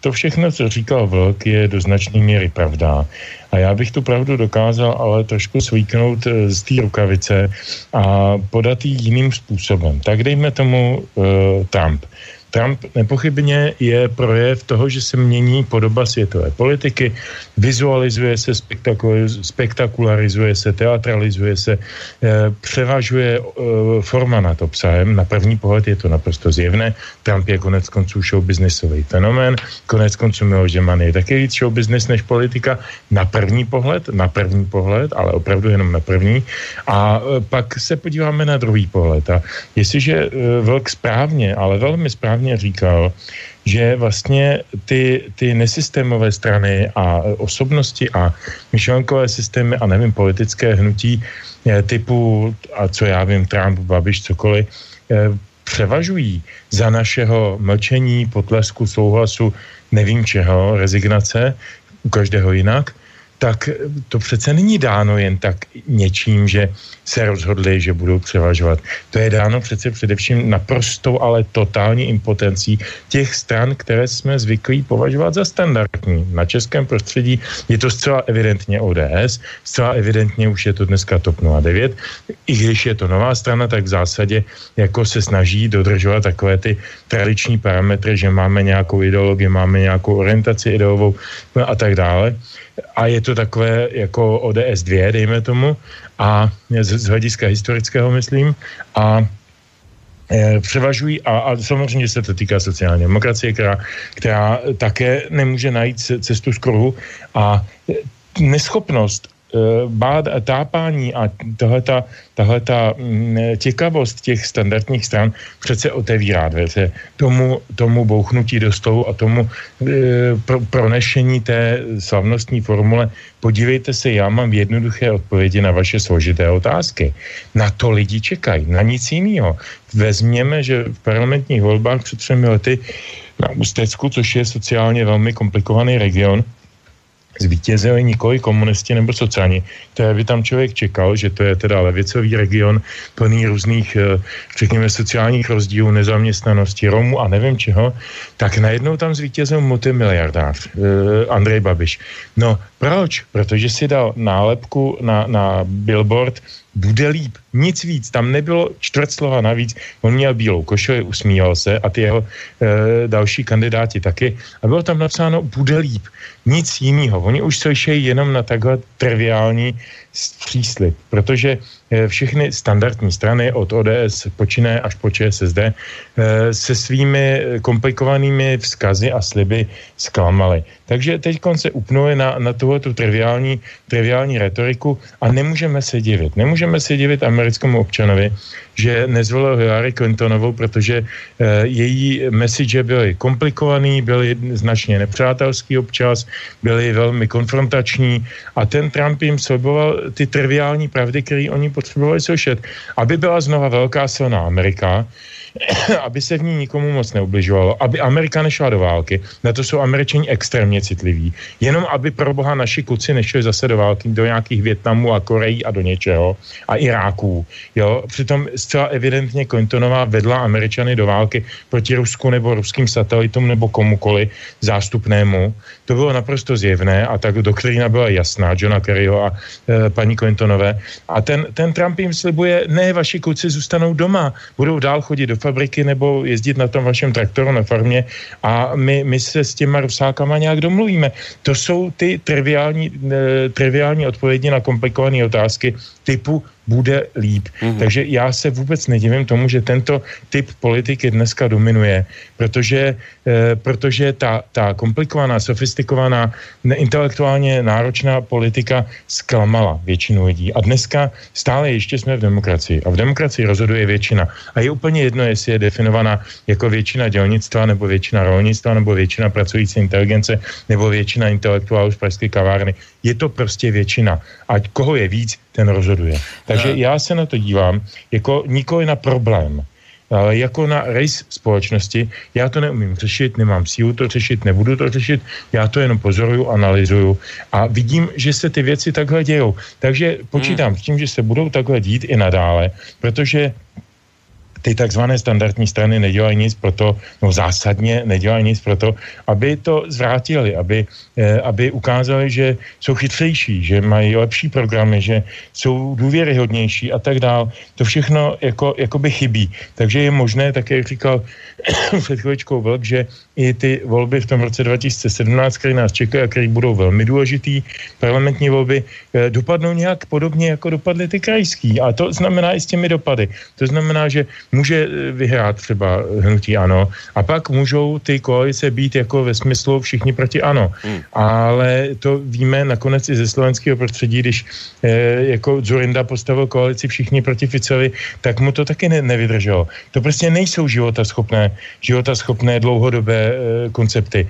to všechno, co říkal Vlk, je do značné míry pravda. A já bych tu pravdu dokázal ale trošku svíknout e, z té rukavice a podat ji jiným způsobem. Tak dejme tomu uh, Trump. Trump nepochybně je projev toho, že se mění podoba světové politiky, vizualizuje se, spektakularizuje se, teatralizuje se, eh, převažuje eh, forma nad obsahem. Na první pohled je to naprosto zjevné. Trump je konec konců showbiznisový fenomén, konec konců Miloš Zeman je taky víc showbiznis než politika. Na první pohled, na první pohled, ale opravdu jenom na první. A eh, pak se podíváme na druhý pohled. A jestliže Vlk správně, ale velmi správně správně říkal, že vlastně ty, ty nesystémové strany a osobnosti a myšlenkové systémy a nevím, politické hnutí eh, typu, a co já vím, Trump, Babiš, cokoliv, eh, převažují za našeho mlčení, potlesku, souhlasu, nevím čeho, rezignace, u každého jinak, tak to přece není dáno jen tak něčím, že se rozhodli, že budou převažovat. To je dáno přece především naprostou, ale totální impotencí těch stran, které jsme zvyklí považovat za standardní. Na českém prostředí je to zcela evidentně ODS, zcela evidentně už je to dneska TOP 09. I když je to nová strana, tak v zásadě jako se snaží dodržovat takové ty tradiční parametry, že máme nějakou ideologii, máme nějakou orientaci ideovou a tak dále a je to takové jako ODS 2, dejme tomu, a z, z hlediska historického myslím, a e, převažují a, a samozřejmě se to týká sociální demokracie, která, která také nemůže najít cestu z kruhu a neschopnost Eh, bád a tápání a tahleta, tahleta mm, těkavost těch standardních stran přece otevírá dveře tomu, tomu bouchnutí do stolu a tomu e, pro, pronešení té slavnostní formule. Podívejte se, já mám jednoduché odpovědi na vaše složité otázky. Na to lidi čekají, na nic jiného. Vezměme, že v parlamentních volbách před třemi lety na Ústecku, což je sociálně velmi komplikovaný region, zvítězili nikoli komunisti nebo sociální, které by tam člověk čekal, že to je teda levicový region plný různých, eh, řekněme, sociálních rozdílů, nezaměstnanosti, Romů a nevím čeho, tak najednou tam zvítězil multimiliardář eh, Andrej Babiš. No proč? Protože si dal nálepku na, na billboard bude líp. Nic víc, tam nebylo čtvrt slova navíc. On měl bílou košili, usmíval se a ty jeho e, další kandidáti taky. A bylo tam napsáno bude líp. Nic jiného. Oni už slyšejí jenom na takhle triviální příslip, protože eh, všechny standardní strany od ODS počínaje až po ČSSD eh, se svými komplikovanými vzkazy a sliby zklamaly. Takže teď se upnuli na, na tuhle triviální, triviální retoriku a nemůžeme se divit. Nemůžeme se divit americkému občanovi, že nezvolil Hillary Clintonovou, protože eh, její message byly komplikovaný, byly značně nepřátelský občas, byly velmi konfrontační a ten Trump jim sliboval ty triviální pravdy, které oni potřebovali slyšet. Aby byla znova velká silná Amerika, aby se v ní nikomu moc neubližovalo, aby Amerika nešla do války, na to jsou američani extrémně citliví, jenom aby pro boha naši kluci nešli zase do války, do nějakých Větnamů a Koreí a do něčeho, a Iráků. Jo? Přitom zcela evidentně Clintonová vedla Američany do války proti Rusku nebo ruským satelitům nebo komukoli zástupnému. To bylo naprosto zjevné a tak doktrína byla jasná, Johna Kerryho a e, paní Clintonové. A ten, ten Trump jim slibuje, ne, vaši kluci zůstanou doma, budou dál chodit do fabriky nebo jezdit na tom vašem traktoru na farmě a my, my se s těma rusákama nějak domluvíme. To jsou ty triviální, e, triviální odpovědi na komplikované otázky typu bude líp. Mm-hmm. Takže já se vůbec nedivím tomu, že tento typ politiky dneska dominuje, protože, e, protože ta, ta komplikovaná, sofistikovaná, intelektuálně náročná politika zklamala většinu lidí. A dneska stále ještě jsme v demokracii. A v demokracii rozhoduje většina. A je úplně jedno, jestli je definovaná jako většina dělnictva, nebo většina rolnictva, nebo většina pracující inteligence, nebo většina intelektuálů z pražské kavárny. Je to prostě většina. A koho je víc, ten rozhoduje. Takže já se na to dívám jako nikoli na problém, ale jako na rejs společnosti. Já to neumím řešit, nemám sílu to řešit, nebudu to řešit, já to jenom pozoruju, analyzuju a vidím, že se ty věci takhle dějou. Takže počítám hmm. s tím, že se budou takhle dít i nadále, protože ty takzvané standardní strany nedělají nic pro to, no zásadně nedělají nic pro to, aby to zvrátili, aby, eh, aby ukázali, že jsou chytřejší, že mají lepší programy, že jsou důvěryhodnější a tak dál. To všechno jako, jako by chybí. Takže je možné, tak jak říkal před chvíličkou Vlk, že i ty volby v tom roce 2017, které nás čekají a které budou velmi důležitý, parlamentní volby, eh, dopadnou nějak podobně, jako dopadly ty krajský. A to znamená i s těmi dopady. To znamená, že může eh, vyhrát třeba hnutí ano a pak můžou ty koalice být jako ve smyslu všichni proti ano. Hmm. Ale to víme nakonec i ze slovenského prostředí, když eh, jako Zurinda postavil koalici všichni proti Ficovi, tak mu to taky ne, nevydrželo. To prostě nejsou života schopné, života schopné dlouhodobé koncepty.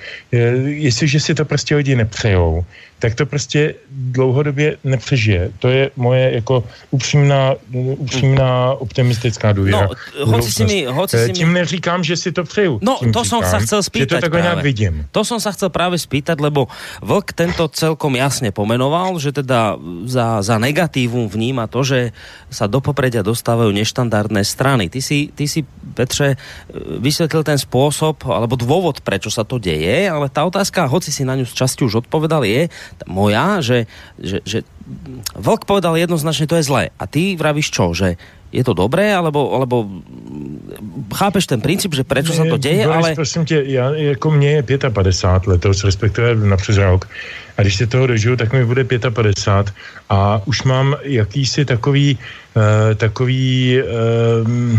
Jestliže si to prostě lidi nepřejou, tak to prostě dlouhodobě nepřežije. To je moje jako upřímná, upřímná optimistická důvěra. No, hoci si mi, hoci si eh, Tím neříkám, že si to přeju. No, Tím to říkám, som sa chcel spýtať to takhle nějak vidím. To som sa chcel práve spýtať, lebo Vlk tento celkom jasne pomenoval, že teda za, za negatívum vníma to, že sa do popredia dostávajú neštandardné strany. Ty si, ty si, Petře, vysvetlil ten spôsob, alebo dôvod, prečo sa to deje, ale tá otázka, hoci si na ňu z časti už odpovedal, je, moja, že, že, že Vlk povedal jednoznačne, to je zlé. A ty vravíš čo, že je to dobré, alebo, alebo chápeš ten princip, že prečo sa to deje, Boris, ale... prosím tě, já, jako mně je 55 letos, respektive napřed rok. A když se toho dožiju, tak mi bude 55 a už mám jakýsi takový, uh, takový uh,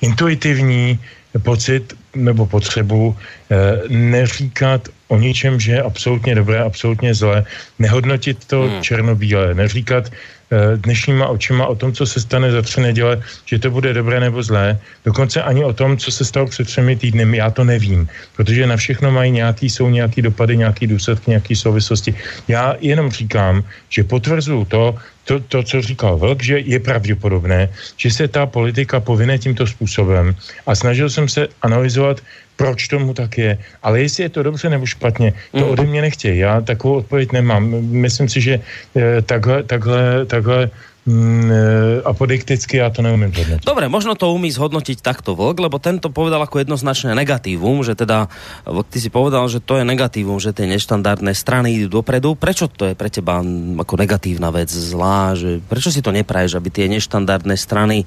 intuitivní pocit nebo potřebu eh, neříkat o ničem, že je absolutně dobré, absolutně zlé, nehodnotit to hmm. černobílé, neříkat dnešníma očima o tom, co se stane za tři neděle, že to bude dobré nebo zlé, dokonce ani o tom, co se stalo před třemi týdny, já to nevím, protože na všechno mají nějaký, jsou nějaký dopady, nějaký důsledky, nějaký souvislosti. Já jenom říkám, že potvrzuju to, to, to, co říkal Vlk, že je pravděpodobné, že se ta politika povine tímto způsobem a snažil jsem se analyzovat, proč tomu tak je. Ale jestli je to dobře nebo špatně, to mm. ode mě nechtějí. Já takovou odpověď nemám. Myslím si, že eh, takhle, takhle, takhle mm, e, apodikticky ja to neumím zhodnotiť. Dobre, možno to umí zhodnotiť takto Vlk, lebo tento povedal ako jednoznačné negatívum, že teda, Vlk, ty si povedal, že to je negatívum, že tie neštandardné strany idú dopredu. Prečo to je pre teba ako negatívna vec, zlá? Že, prečo si to nepraješ, aby tie neštandardné strany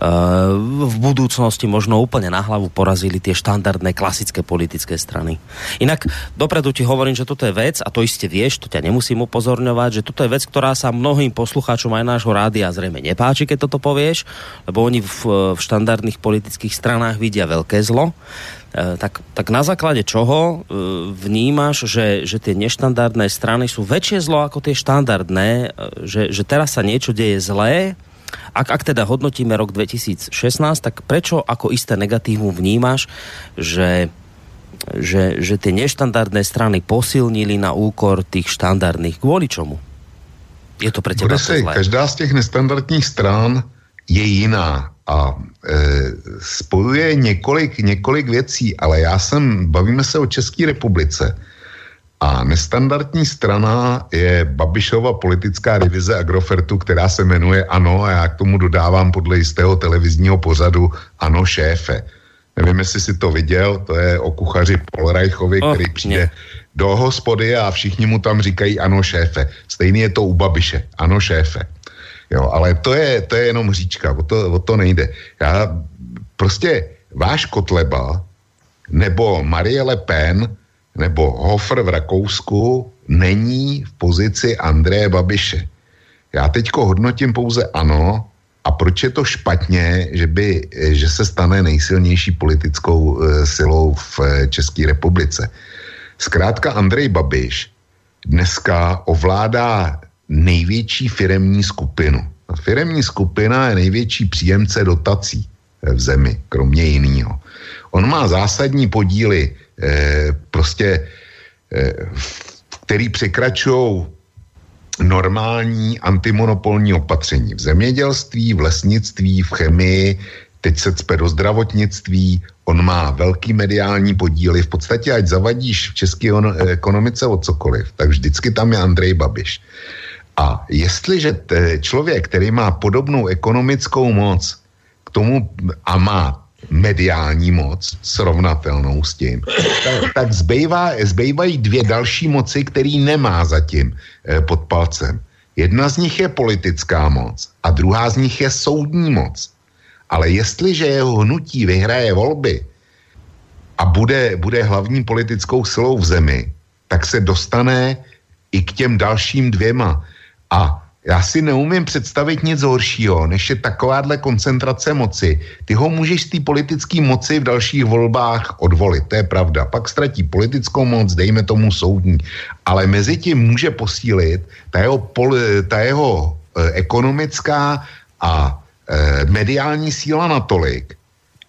v budúcnosti možno úplne na hlavu porazili tie štandardné klasické politické strany. Inak dopredu ti hovorím, že toto je vec, a to iste vieš, to ťa nemusím upozorňovať, že toto je vec, ktorá sa mnohým poslucháčom aj nášho rádia zrejme nepáči, keď toto povieš, lebo oni v, v štandardných politických stranách vidia veľké zlo. E, tak, tak na základe čoho e, vnímaš, že, že tie neštandardné strany sú väčšie zlo ako tie štandardné, že, že teraz sa niečo deje zlé, ak, ak teda hodnotíme rok 2016, tak prečo ako isté negatívum vnímaš, že že, že tie neštandardné strany posilnili na úkor tých štandardných. Kvôli čomu? Je to pre teba si, každá z těch nestandardních stran je jiná a e, spojuje několik, několik věcí, ale já jsem, bavíme se o České republice A nestandardní strana je Babišova politická divize Agrofertu, která se jmenuje ANO a já k tomu dodávám podle jistého televizního pořadu ANO šéfe. Nevím, jestli si to viděl, to je o kuchaři Polreichovi, oh, který přijde ne. do hospody a všichni mu tam říkají ano šéfe. Stejný je to u Babiše, ano šéfe. Jo, ale to je, to je jenom hříčka, o to, o to nejde. Já prostě váš Kotleba nebo Marie Le Pen nebo Hofer v Rakousku není v pozici Andreje Babiše. Já teďko hodnotím pouze ano, a proč je to špatně, že, by, že se stane nejsilnější politickou uh, silou v uh, České republice? Zkrátka Andrej Babiš dneska ovládá největší firemní skupinu. A firemní skupina je největší příjemce dotací v zemi, kromě jiného. On má zásadní podíly, eh, prostě, eh, který překračují normální antimonopolní opatření v zemědělství, v lesnictví, v chemii, teď se cpe do zdravotnictví, on má velký mediální podíly, v podstatě ať zavadíš v české ekonomice o cokoliv, tak vždycky tam je Andrej Babiš. A jestliže člověk, který má podobnou ekonomickou moc k tomu a má mediální moc srovnatelnou s tím, tak, tak zbývá, zbývají dvě další moci, který nemá zatím eh, pod palcem. Jedna z nich je politická moc a druhá z nich je soudní moc. Ale jestliže jeho hnutí vyhraje volby a bude, bude hlavní politickou silou v zemi, tak se dostane i k těm dalším dvěma. A já si neumím představit nic horšího, než je takováhle koncentrace moci. Ty ho můžeš z té politické moci v dalších volbách odvolit, to je pravda. Pak ztratí politickou moc, dejme tomu soudní. Ale mezi tím může posílit ta jeho, pol, ta jeho eh, ekonomická a eh, mediální síla natolik,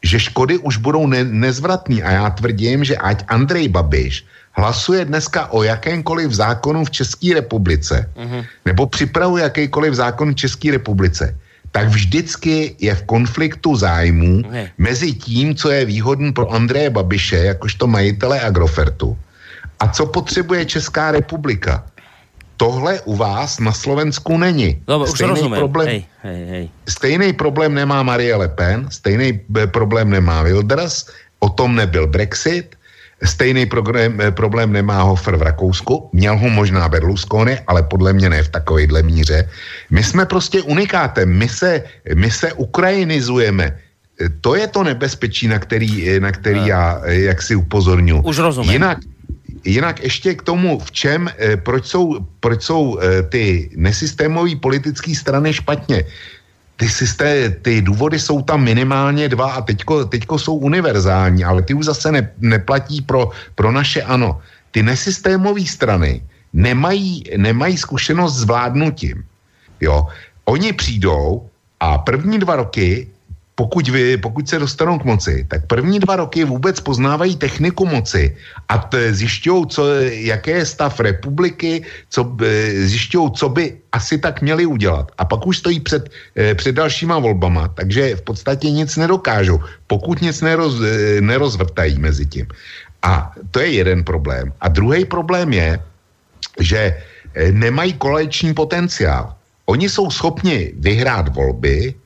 že škody už budou ne, nezvratný. A já tvrdím, že ať Andrej Babiš hlasuje dneska o jakémkoliv zákonu v České republice, uh-huh. nebo připravuje jakýkoliv zákon v České republice, tak vždycky je v konfliktu zájmů uh-huh. mezi tím, co je výhodný pro Andreje Babiše, jakožto majitele Agrofertu, a co potřebuje Česká republika. Tohle u vás na Slovensku není. Dobre, stejný, už problém, hej, hej, hej. stejný problém nemá Marie Le Pen, stejný problém nemá Wilders, o tom nebyl Brexit, Stejný problém, eh, problém nemá Hofer v Rakousku, měl ho možná Berlusconi, ale podle mě ne v takovéhle míře. My jsme prostě unikátem, my se, my se ukrajinizujeme. Eh, to je to nebezpečí, na který, eh, na který já jak si upozorňuji. Už rozumím. Jinak, jinak ještě k tomu, v čem, proč jsou, proč jsou ty nesystémové politické strany špatně ty, systé, ty důvody jsou tam minimálně dva a teďko, teďko jsou univerzální, ale ty už zase ne, neplatí pro, pro naše ano. Ty nesystémové strany nemají, nemají zkušenost s vládnutím. Jo? Oni přijdou a první dva roky pokud, vy, pokud se dostanou k moci, tak první dva roky vůbec poznávají techniku moci a zjišťují, co, jaké je stav republiky, co, zjišťují, co by asi tak měli udělat. A pak už stojí před, eh, před dalšíma volbama, takže v podstatě nic nedokážou, pokud nic neroz, eh, nerozvrtají mezi tím. A to je jeden problém. A druhý problém je, že eh, nemají koleční potenciál. Oni jsou schopni vyhrát volby,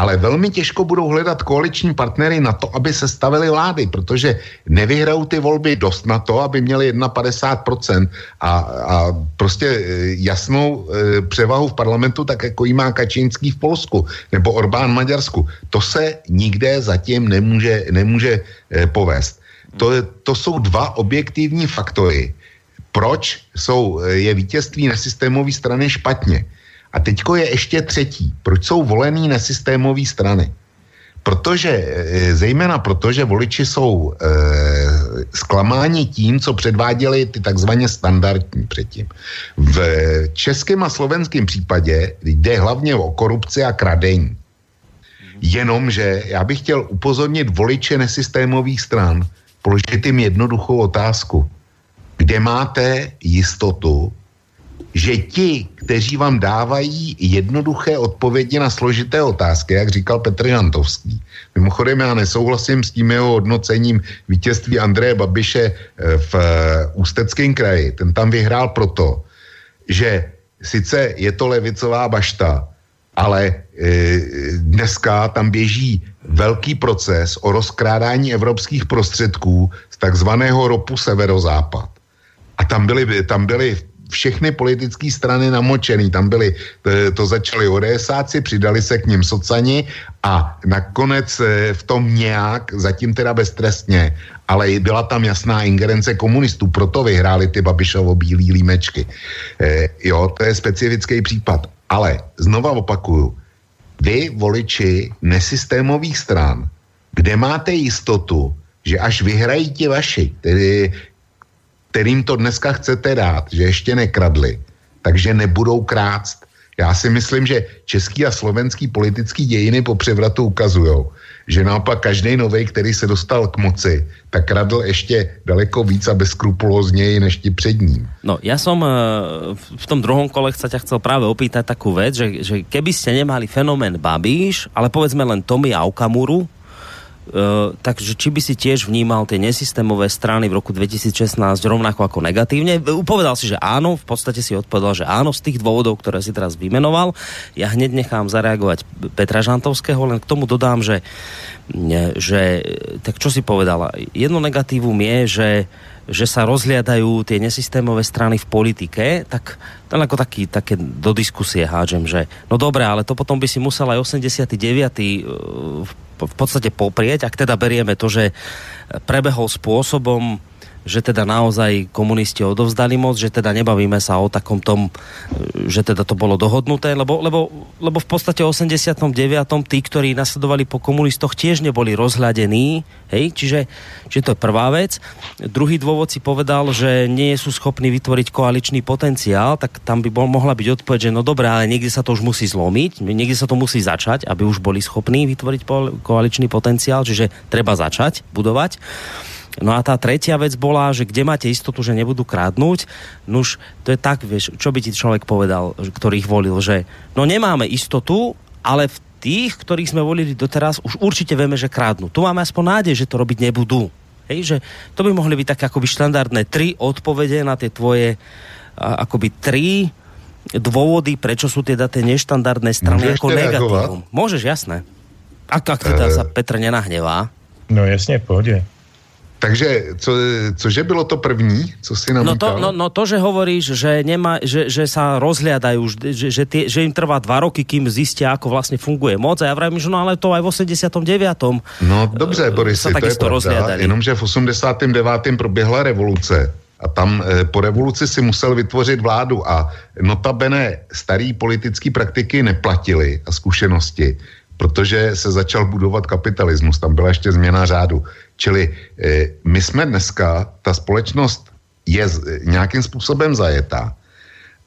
ale velmi těžko budou hledat koaliční partnery na to, aby se stavili vlády, protože nevyhrajou ty volby dost na to, aby měli 51% a, a prostě e, jasnou e, převahu v parlamentu, tak jako jí má Kačínský v Polsku nebo Orbán v Maďarsku. To se nikde zatím nemůže, nemůže e, povést. To, to jsou dva objektivní faktory. Proč jsou, je vítězství nesystémové strany špatně? A teďko je ještě třetí. Proč jsou volený nesystémové strany? Protože, e, zejména proto, že voliči jsou e, zklamáni tím, co předváděli ty takzvaně standardní předtím. V českém a slovenském případě jde hlavně o korupci a kradení. Jenomže já bych chtěl upozornit voliče nesystémových stran, položit jim jednoduchou otázku. Kde máte jistotu, že ti, kteří vám dávají jednoduché odpovědi na složité otázky, jak říkal Petr Žantovský, mimochodem já nesouhlasím s tím jeho hodnocením vítězství Andreje Babiše eh, v eh, Ústeckém kraji. Ten tam vyhrál proto, že sice je to levicová bašta, ale e, dneska tam běží velký proces o rozkrádání evropských prostředků z takzvaného ropu severozápad. A tam byly, tam byly všechny politické strany namočený. Tam byly, to, to začali ODSáci, přidali se k ním socani a nakonec e, v tom nějak, zatím teda beztrestně, ale byla tam jasná ingerence komunistů, proto vyhráli ty Babišovo bílý límečky. E, jo, to je specifický případ. Ale znova opakuju, vy, voliči nesystémových stran, kde máte jistotu, že až vyhrají ti vaši, tedy, kterým to dneska chcete dát, že ještě nekradli, takže nebudou krást. Já si myslím, že český a slovenský politický dějiny po převratu ukazují, že naopak každý nový, který se dostal k moci, tak kradl ještě daleko víc a bezkrupulózněji než ti před ním. No, ja som uh, v tom druhom kole ťa chcel práve opýtať takú vec, že, že keby nemali fenomén Babíš, ale povedzme len Tomi a Okamuru, Uh, takže či by si tiež vnímal tie nesystémové strany v roku 2016 rovnako ako negatívne? Upovedal si, že áno, v podstate si odpovedal, že áno z tých dôvodov, ktoré si teraz vymenoval. Ja hneď nechám zareagovať Petra Žantovského, len k tomu dodám, že, že tak čo si povedala? Jedno negatívum je, že že sa rozhliadajú tie nesystémové strany v politike, tak to ako taký, také do diskusie hádžem, že no dobré, ale to potom by si musel aj 89 v podstate poprieť, ak teda berieme to, že prebehol spôsobom, že teda naozaj komunisti odovzdali moc, že teda nebavíme sa o takom tom, že teda to bolo dohodnuté, lebo, lebo, lebo v podstate 89. tí, ktorí nasledovali po komunistoch, tiež neboli rozhľadení, hej, čiže, čiže to je prvá vec. Druhý dôvod si povedal, že nie sú schopní vytvoriť koaličný potenciál, tak tam by bol, mohla byť odpoveď, že no dobré, ale niekde sa to už musí zlomiť, niekde sa to musí začať, aby už boli schopní vytvoriť koaličný potenciál, čiže treba začať budovať. No a tá tretia vec bola, že kde máte istotu, že nebudú krádnuť, nuž to je tak, vieš, čo by ti človek povedal, ktorých volil, že no nemáme istotu, ale v tých, ktorých sme volili doteraz, už určite vieme, že krádnu. Tu máme aspoň nádej, že to robiť nebudú. Hej, že to by mohli byť také akoby štandardné tri odpovede na tie tvoje a, akoby tri dôvody, prečo sú teda tie neštandardné strany Môžeš ako negatívum. Môžeš, jasné. Ak, ak teda uh... sa Petr nenahnevá. No jasně, v pohodě. Takže co, cože bylo to první, co si namítal? No to, no, no to, že hovoríš, že, nemá, že, že sa rozhliadajú, že, že, tie, že im trvá dva roky, kým zistia, ako vlastne funguje moc. A ja vravím, že no ale to aj v 89. No dobře, Boris, to je pravda, jenomže v 89. proběhla revoluce a tam e, po revoluci si musel vytvořit vládu a notabene starý politický praktiky neplatily a zkušenosti, protože se začal budovat kapitalismus, tam byla ještě změna řádu. Čili eh, my jsme dneska, ta společnost je nějakým způsobem zajetá.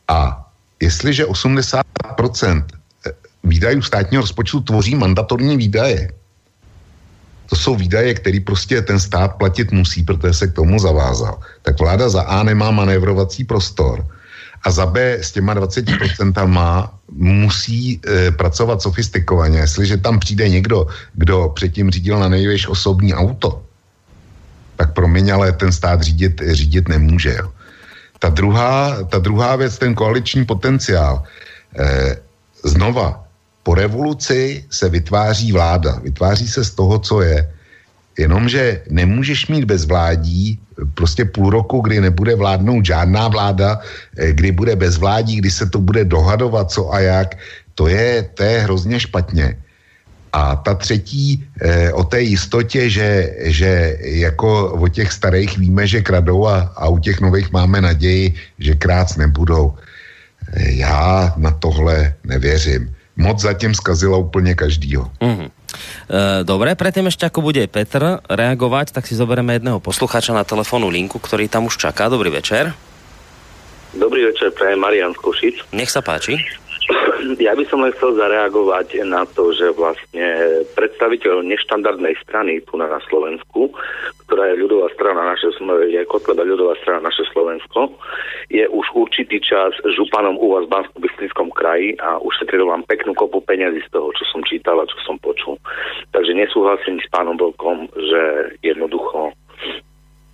A jestliže 80% eh, výdajů státního rozpočtu tvoří mandatorní výdaje, to jsou výdaje, které prostě ten stát platit musí, protože se k tomu zavázal, tak vláda za A nemá manévrovací prostor a za B s těma 20% má, musí e, pracovat sofistikovaně. Jestliže tam přijde někdo, kdo předtím řídil na největší osobní auto, tak promiň, ale ten stát řídit, řídit nemůže. Jo. Ta, druhá, ta druhá věc, ten koaliční potenciál. E, znova, po revoluci se vytváří vláda. Vytváří se z toho, co je. Jenomže nemůžeš mít bez vládí prostě půl roku, kdy nebude vládnout žádná vláda, eh, kdy bude bez vládí, kdy se to bude dohadovat co a jak, to je, to je hrozně špatně. A ta třetí eh, o té jistotě, že, že jako o těch starých víme, že kradou a, a u těch nových máme naději, že krác nebudou. Eh, já na tohle nevěřím. Moc zatím zkazila úplně každýho. Mm-hmm. Dobre, predtým ešte ako bude Petr reagovať, tak si zoberieme jedného posluchača na telefónu linku, ktorý tam už čaká. Dobrý večer. Dobrý večer, prajem Marian z Košic. Nech sa páči. Ja by som len chcel zareagovať na to, že vlastne predstaviteľ neštandardnej strany tu na Slovensku, ktorá je ľudová strana naše, je Kotleba ľudová strana naše Slovensko, je už určitý čas županom u vás v bansko kraji a ušetril vám peknú kopu peniazy z toho, čo som čítal a čo som počul. Takže nesúhlasím s pánom Vlkom, že jednoducho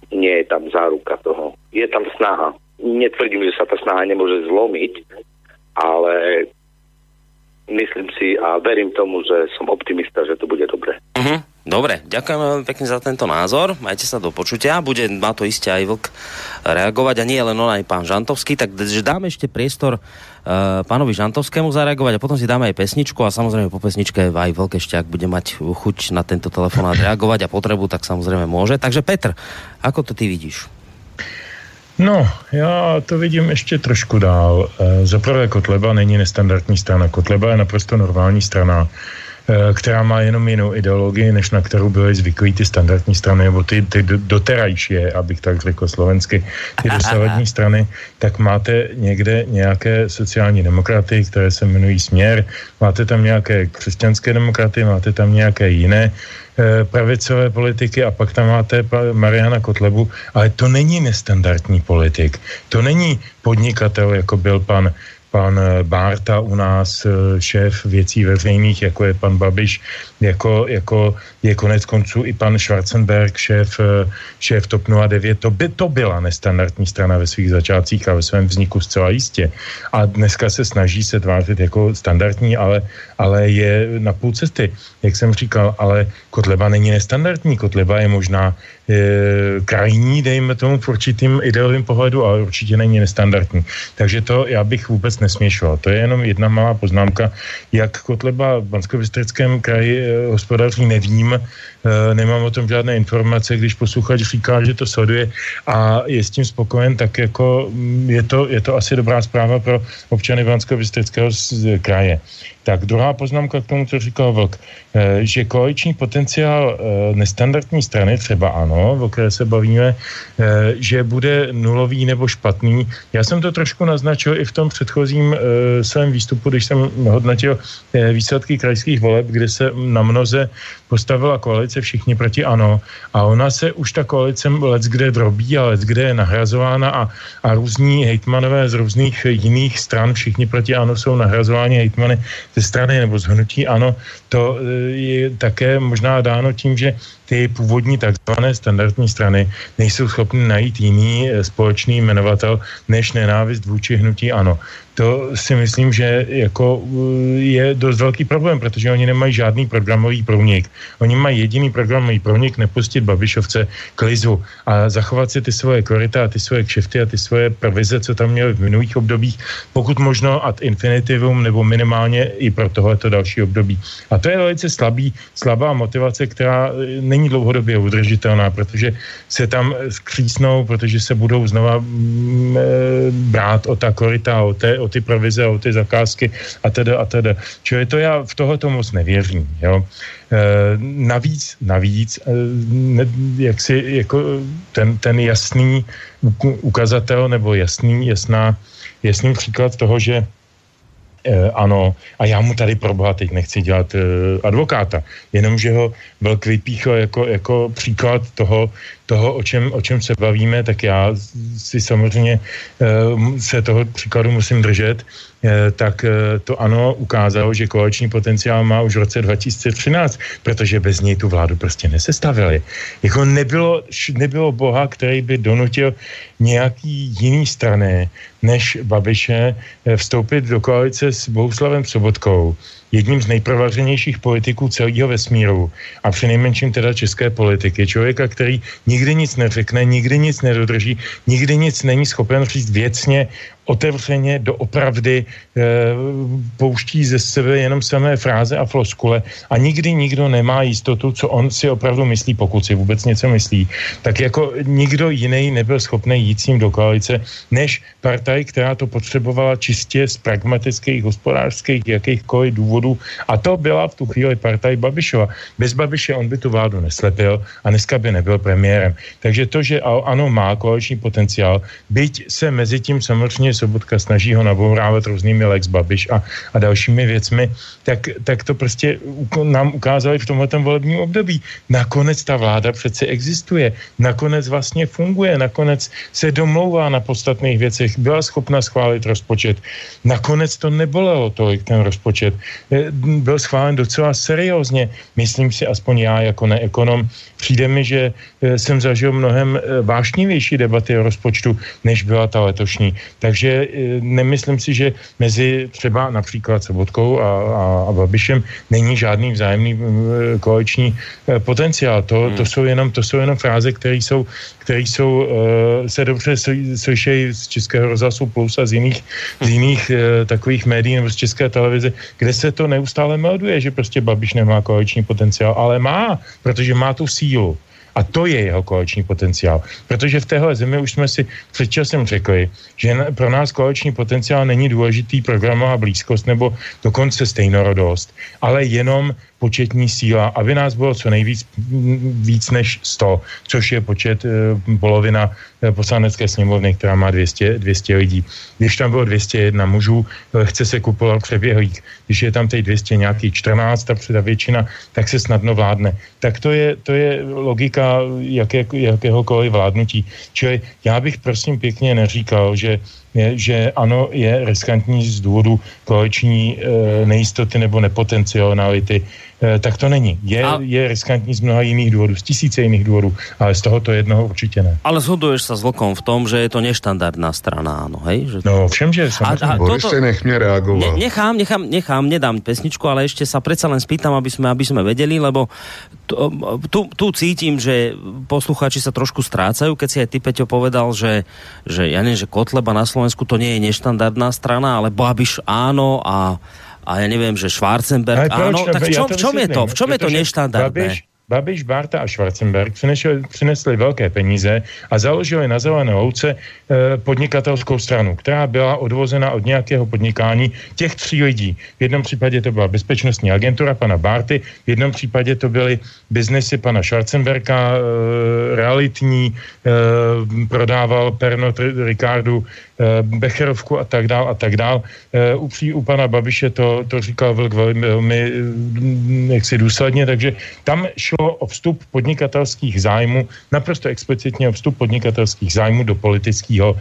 nie je tam záruka toho. Je tam snaha. Netvrdím, že sa tá snaha nemôže zlomiť, ale myslím si a verím tomu, že som optimista, že to bude dobre. Uh-huh. Dobre, ďakujem veľmi pekne za tento názor. Majte sa do počutia. Bude na to iste aj Vlk reagovať a nie len on, aj pán Žantovský. Tak dáme ešte priestor uh, pánovi Žantovskému zareagovať a potom si dáme aj pesničku a samozrejme po pesničke aj Vlk ešte, ak bude mať chuť na tento telefonát reagovať a potrebu, tak samozrejme môže. Takže Petr, ako to ty vidíš? No, já to vidím ještě trošku dál. E, Za prvé Kotleba není nestandardní strana. Kotleba je naprosto normální strana, e, která má jenom jinou ideologii, než na kterou byly zvyklí ty standardní strany, nebo ty, ty doterajší, abych tak řekl slovensky, ty dosavadní strany, tak máte někde nějaké sociální demokraty, které se jmenují Směr, máte tam nějaké křesťanské demokraty, máte tam nějaké jiné Eh, pravicové politiky a pak tam máte Mariana Kotlebu, ale to není nestandardní politik. To není podnikatel, jako byl pan pan eh, Bárta u nás, eh, šéf věcí veřejných, jako je pan Babiš, jako, jako je konec konců i pan Schwarzenberg, šéf, eh, šéf TOP 09. To by to byla nestandardní strana ve svých začátcích a ve svém vzniku zcela jistě. A dneska se snaží se tvářit jako standardní, ale, ale je na půl cesty, jak jsem říkal, ale Kotleba není nestandardní. Kotleba je možná e, krajní, dejme tomu, v určitým ideovým pohledu, ale určitě není nestandardní. Takže to já bych vůbec nesměšoval. To je jenom jedna malá poznámka, jak Kotleba v bansko kraji e, hospodaří, nevím, nemám o tom žádné informace, když posluchač říká, že to sleduje a je s tím spokojen, tak jako mm, je to, je to asi dobrá zpráva pro občany bansko kraje. Tak druhá poznámka k tomu, co říkal Vlk, eh, že koaliční potenciál eh, nestandardní strany, třeba ano, o které se bavíme, eh, že bude nulový nebo špatný. Já jsem to trošku naznačil i v tom předchozím svém výstupu, když jsem hodnotil výsledky krajských voleb, kde se na mnoze postavila koalice všichni proti ano. A ona se už ta koalice let kde drobí a let kde je nahrazována a, a různí hejtmanové z různých jiných stran, všichni proti ano jsou nahrazováni hejtmany ze strany nebo z hnutí ano, to e, je také možná dáno tím, že ty původní takzvané standardní strany nejsou schopny najít jiný e, společný jmenovatel než nenávist vůči hnutí ano to si myslím, že jako uh, je dost velký problém, protože oni nemají žádný programový průnik. Oni mají jediný programový průnik nepustit Babišovce k lizu a zachovat si ty svoje korita a ty svoje kšefty a ty svoje provize, co tam měli v minulých obdobích, pokud možno ad infinitivum nebo minimálně i pro tohleto další období. A to je velice slabý, slabá motivace, která uh, není dlouhodobě udržitelná, protože se tam skřísnou, protože se budou znova mm, eh, brát o ta korita, o, té, o ty provize, o ty zakázky a teda a teda. Čili to já v tohle to moc nevěřím. Jo. E, navíc, navíc, e, ne, jak si jako ten, ten jasný ukazatel nebo jasný, jasná, jasný příklad toho, že E, ano, a já mu tady pro boha teď nechci dělat e, advokáta, jenomže ho velk vypíchl jako, jako příklad toho, toho o, čem, o čem se bavíme, tak já si samozřejmě e, se toho příkladu musím držet Eh, tak eh, to ano ukázalo, že koaliční potenciál má už v roce 2013, protože bez něj tu vládu prostě nesestavili. Jako nebylo, nebylo boha, který by donutil nějaký jiný straně než Babiše eh, vstoupit do koalice s Bohuslavem Sobotkou, jedním z nejprovařenějších politiků celého vesmíru a přinejmenším teda české politiky. Člověka, který nikdy nic neřekne, nikdy nic nedodrží, nikdy nic není schopen říct věcně otevřeně, doopravdy e, pouští ze sebe jenom samé fráze a floskule a nikdy nikdo nemá jistotu, co on si opravdu myslí, pokud si vůbec něco myslí. Tak jako nikdo jiný nebyl schopný jít s ním do koalice, než partaj, která to potřebovala čistě z pragmatických, hospodářských, jakýchkoliv důvodů. A to byla v tu chvíli partaj Babišova. Bez Babiše on by tu vládu neslepil a dneska by nebyl premiérem. Takže to, že ano, má koaliční potenciál, byť se mezi tím samozřejmě Sobotka snaží ho nabourávat různými Lex Babiš a, a dalšími věcmi, tak, tak to prostě nám ukázali v tomhle volebním období. Nakonec ta vláda přece existuje, nakonec vlastně funguje, nakonec se domlouvá na podstatných věcech, byla schopna schválit rozpočet. Nakonec to nebolelo tolik ten rozpočet. E, byl schválen docela seriózně. Myslím si, aspoň já jako neekonom, přijde mi, že e, jsem zažil mnohem e, vášnivější debaty o rozpočtu, než byla ta letošní. Takže nemyslím si, že mezi třeba například Sobotkou a, a, a Babišem není žádný vzájemný koaliční potenciál. To, to, hmm. jsou jenom, to jsou jenom fráze, které jsou, které jsou se dobře slyšejí z Českého rozhlasu Plus a z jiných, z jiných takových médií nebo z České televize, kde se to neustále melduje, že prostě Babiš nemá koaliční potenciál, ale má, protože má tu sílu. A to je jeho koaliční potenciál. Protože v téhle zemi už jsme si před časem řekli, že pro nás koaliční potenciál není důležitý programová blízkost nebo dokonce stejnorodost, ale jenom početní síla, aby nás bylo co nejvíc víc než 100, což je počet e, polovina poslanecké sněmovny, která má 200, 200 lidí. Když tam bylo 201 mužů, e, chce se kupovat přeběhlík. Když je tam teď 200 nějaký 14, ta předa většina, tak se snadno vládne. Tak to je, to je logika jaké, jakéhokoliv vládnutí. Čili já bych prosím pěkně neříkal, že je, že ano, je riskantní z důvodu koaliční e, nejistoty nebo nepotencionality Eh, tak to není. Je, a... je riskantní z mnoha jiných důvodů, z tisíce jiných důvodů, ale z tohoto jednoho určitě ne. Ale zhoduješ se s Vlkom v tom, že je to neštandardná strana, ano, hej? Že... No všem, že samozřejmě. A, a toto... nech mě reagovat. Ne, nechám, nechám, nechám, nedám pesničku, ale ještě sa predsa len spýtam, aby sme, aby sme vedeli, lebo tu, tu cítim, že posluchači sa trošku strácajú, keď si aj ty, Peťo, povedal, že, že ja neviem, že Kotleba na Slovensku to nie je neštandardná strana, ale Babiš áno a a ja neviem, že Schwarzenberg, áno, tak v čom, v čom je to? V čom je to neštandardné? Babiš, Babiš, Barta a Schwarzenberg přinesli, přinesli velké peníze a založili na Zelené louce e, podnikatelskou stranu, která byla odvozena od nějakého podnikání těch tří lidí. V jednom případě to byla bezpečnostní agentura pana Barty, v jednom případě to byly biznesy pana Schwarzenberga, e, realitní, e, prodával Pernod Ricardu Becherovku a tak dál a tak dál. E, u, u pana Babiše to, to říkal Vlk velmi, velmi jaksi důsledně, takže tam šlo o vstup podnikatelských zájmů, naprosto explicitně o vstup podnikatelských zájmů do politického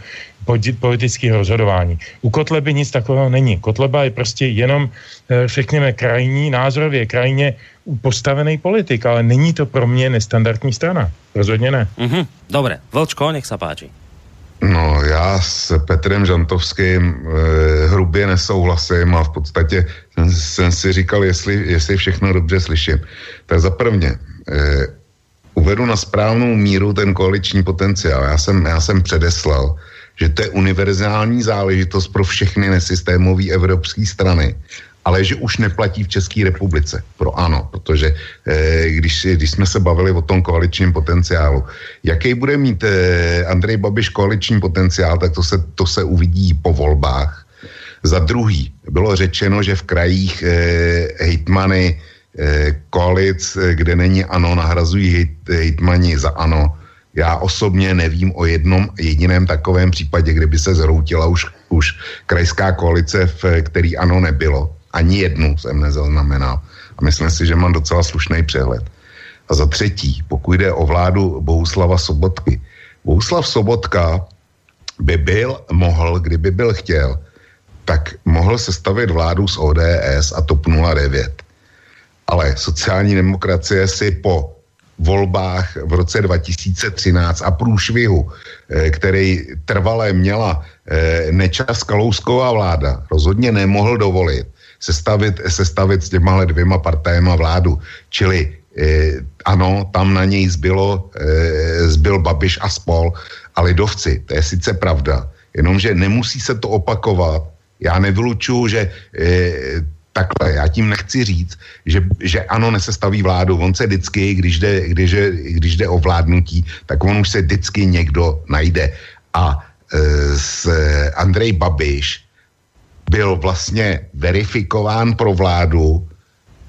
politických rozhodování. U Kotleby nic takového není. Kotleba je prostě jenom, eh, řekněme, krajní, názorově krajně postavený politik, ale není to pro mě nestandardní strana. Rozhodně ne. Mm-hmm. Dobre, Vlčko, nech sa páči. No, já s Petrem Žantovským e, hrubě nesouhlasím a v podstatě jsem, jsem si říkal, jestli, jestli všechno dobře slyším. Tak za prvně, e, uvedu na správnou míru ten koaliční potenciál. Já jsem, já jsem předeslal, že to je univerzální záležitost pro všechny nesystémové evropské strany ale že už neplatí v České republice. Pro ano, protože eh, když, když jsme se bavili o tom koaličním potenciálu, jaký bude mít eh, Andrej Babiš koaliční potenciál, tak to se, to se uvidí po volbách. Za druhý, bylo řečeno, že v krajích eh, hejtmany eh, koalic, kde není ano, nahrazují hejt, hejtmani za ano. Já osobně nevím o jednom jediném takovém případě, kde by se zhroutila už, už krajská koalice, v který ano nebylo. Ani jednu jsem nezaznamenal. A myslím si, že mám docela slušný přehled. A za třetí, pokud jde o vládu Bohuslava Sobotky. Bohuslav Sobotka by byl, mohl, kdyby byl chtěl, tak mohl sestavit vládu z ODS a TOP 09. Ale sociální demokracie si po volbách v roce 2013 a průšvihu, eh, který trvalé měla eh, nečas Kalousková vláda, rozhodně nemohl dovolit, sestavit, sestavit s těma dvěma partajema vládu. Čili eh, ano, tam na něj zbylo, eh, zbyl Babiš a spol a lidovci. To je sice pravda, jenomže nemusí se to opakovat. Já nevylučuju, že eh, takhle, já tím nechci říct, že, že ano, nesestaví vládu. On se vždycky, když jde, když, když jde o vládnutí, tak on už se vždycky někdo najde. A e, s Andrej Babiš byl vlastně verifikován pro vládu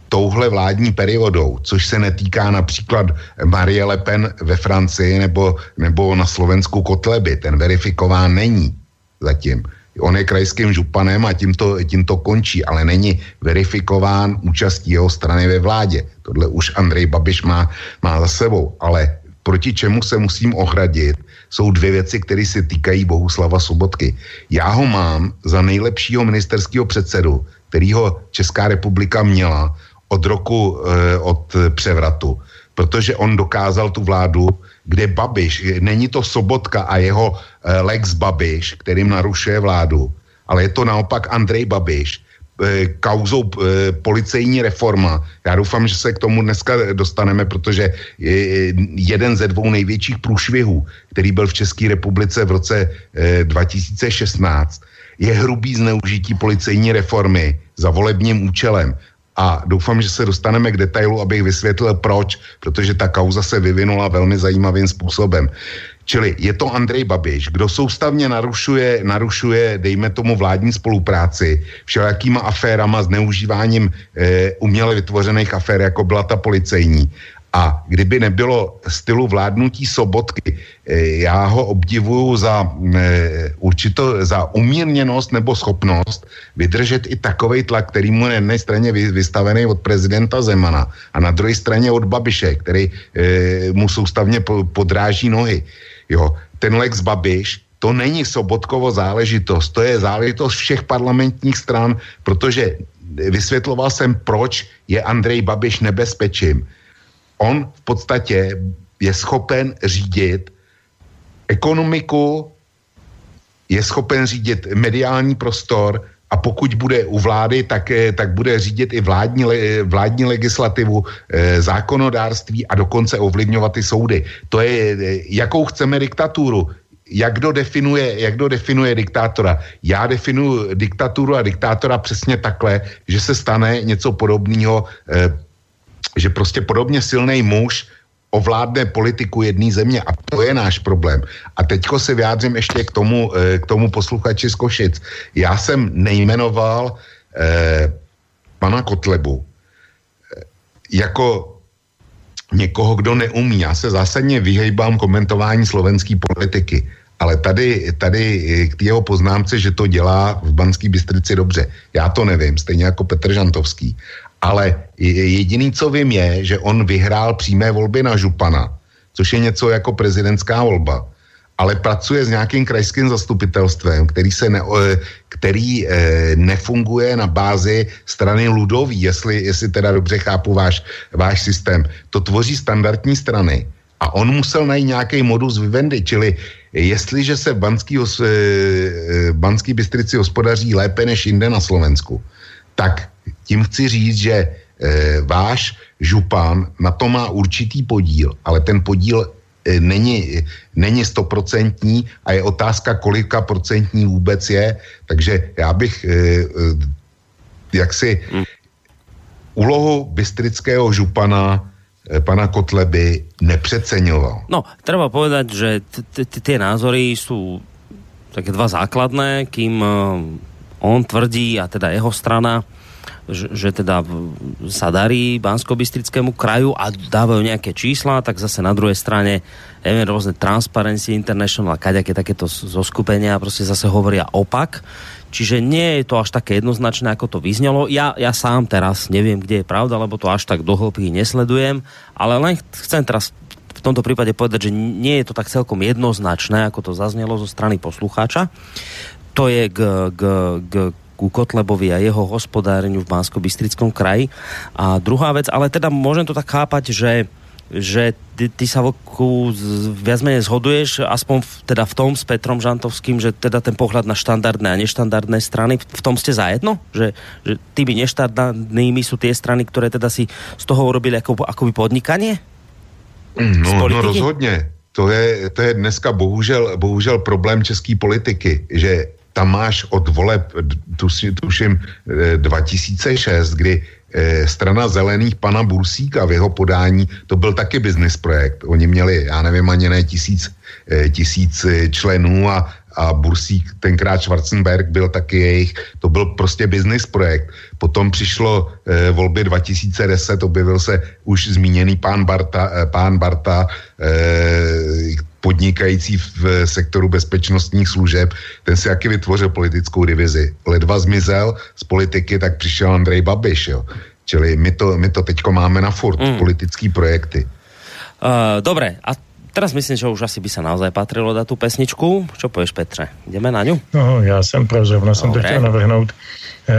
touhle vládní periodou, což se netýká například Marie Le Pen ve Francii nebo, nebo na Slovensku Kotleby, ten verifikován není zatím. On je krajským županem a tím to, tím to končí, ale není verifikován účastí jeho strany ve vládě. Tohle už Andrej Babiš má, má za sebou. Ale proti čemu se musím ohradit, jsou dvě věci, které se týkají Bohuslava Sobotky. Já ho mám za nejlepšího ministerského předsedu, kterýho Česká republika měla od roku, eh, od převratu, protože on dokázal tu vládu, kde Babiš, není to Sobotka a jeho eh, Lex Babiš, kterým narušuje vládu, ale je to naopak Andrej Babiš, kauzou eh, policejní reforma. Já doufám, že se k tomu dneska dostaneme, protože je jeden ze dvou největších průšvihů, který byl v České republice v roce 2016, je hrubý zneužití policejní reformy za volebním účelem a doufám, že se dostaneme k detailu, abych vysvětlil proč, protože ta kauza se vyvinula velmi zajímavým způsobem. Čili je to Andrej Babiš, kdo soustavně narušuje, narušuje dejme tomu, vládní spolupráci všelijakýma aférama, zneužíváním e, uměle vytvořených afér, jako byla ta policejní. A kdyby nebylo stylu vládnutí Sobotky, eh, já ho obdivuju za eh, určito, za umírněnost nebo schopnost vydržet i takový tlak, který mu na jedné straně vystavený od prezidenta Zemana a na druhé straně od Babiše, který mu soustavně podráží nohy. Jo, ten Lex Babiš, to není Sobotkovo záležitost, to je záležitost všech parlamentních stran, protože vysvětloval jsem, proč je Andrej Babiš nebezpečím. On v podstatě je schopen řídit ekonomiku, je schopen řídit mediální prostor a pokud bude u vlády, tak, eh, tak bude řídit i vládní, vládní legislativu, eh, zákonodárství a dokonce ovlivňovat i soudy. To je, eh, jakou chceme diktaturu. Jak kdo, definuje, jak kdo definuje diktátora? Já definuji diktaturu a diktátora přesně takhle, že se stane něco podobného že prostě podobně silný muž ovládne politiku jedné země a to je náš problém. A teďko se vyjádřím ještě k tomu, eh, k tomu posluchači z Košic. Já jsem nejmenoval eh, pana Kotlebu eh, jako někoho, kdo neumí. Já se zásadně vyhejbám komentování slovenské politiky. Ale tady, tady eh, k jeho poznámce, že to dělá v Banské Bystrici dobře. Já to nevím, stejně jako Petr Žantovský ale jediný, co vím, je, že on vyhrál přímé volby na Župana, což je něco jako prezidentská volba, ale pracuje s nějakým krajským zastupitelstvem, který, se ne, který e, nefunguje na bázi strany ludový, jestli, jestli teda dobře chápu váš, váš systém. To tvoří standardní strany a on musel najít nějaký modus vivendi, čili jestliže se v Banský, e, e, Banský Bystrici hospodaří lépe než jinde na Slovensku, tak tím chci říct, že e, váš župan na to má určitý podíl, ale ten podíl e, není, není stoprocentní a je otázka, kolika procentní vůbec je. Takže já bych e, e, jaksi hmm. úlohu bystrického župana pana Kotleby nepřeceňoval. No, treba povedať, že tie názory sú také dva základné, kým on tvrdí, a teda jeho strana, že, že teda sa darí bansko kraju a dávajú nejaké čísla, tak zase na druhej strane neviem, rôzne Transparency International a kaďaké takéto zoskupenia prostě zase hovoria opak. Čiže nie je to až také jednoznačné, ako to vyznelo. Ja, ja sám teraz neviem, kde je pravda, lebo to až tak dohlbky nesledujem, ale len chcem teraz v tomto prípade povedať, že nie je to tak celkom jednoznačné, ako to zaznelo zo strany poslucháča. To je k, k, k ku Kotlebovi a jeho hospodáreniu v Bansko-Bystrickom kraji. A druhá vec, ale teda môžem to tak chápať, že že ty, ty sa voku viac menej zhoduješ, aspoň v, teda v tom s Petrom Žantovským, že teda ten pohľad na štandardné a neštandardné strany, v tom ste zajedno? Že, že tými neštandardnými sú tie strany, ktoré teda si z toho urobili ako, akoby podnikanie? No, no rozhodně. To je, to je dneska bohužel, bohužel problém české politiky, že tam máš od voleb, tuším, 2006, eh, kdy eh, strana zelených pana Bursíka v jeho podání, to byl taky business projekt. Oni měli, já nevím, ani ne tisíc, tisíc členů a a Bursík, tenkrát Schwarzenberg byl taky jejich, to byl prostě business projekt. Potom přišlo eh, volby 2010, objevil se už zmíněný pán Barta, eh, pán Barta eh, podnikající v sektoru bezpečnostních služeb, ten si jaký vytvořil politickou divizi. Ledva zmizel z politiky, tak přišel Andrej Babiš, jo. Čili my to, my to teďko máme na furt, mm. politický projekty. Uh, dobre, a teraz myslím, že už asi by sa naozaj patrilo dať tú pesničku. Čo povieš, Petře? Ideme na ňu? No, já jsem pro, zrovna jsem to chtěl navrhnout. E,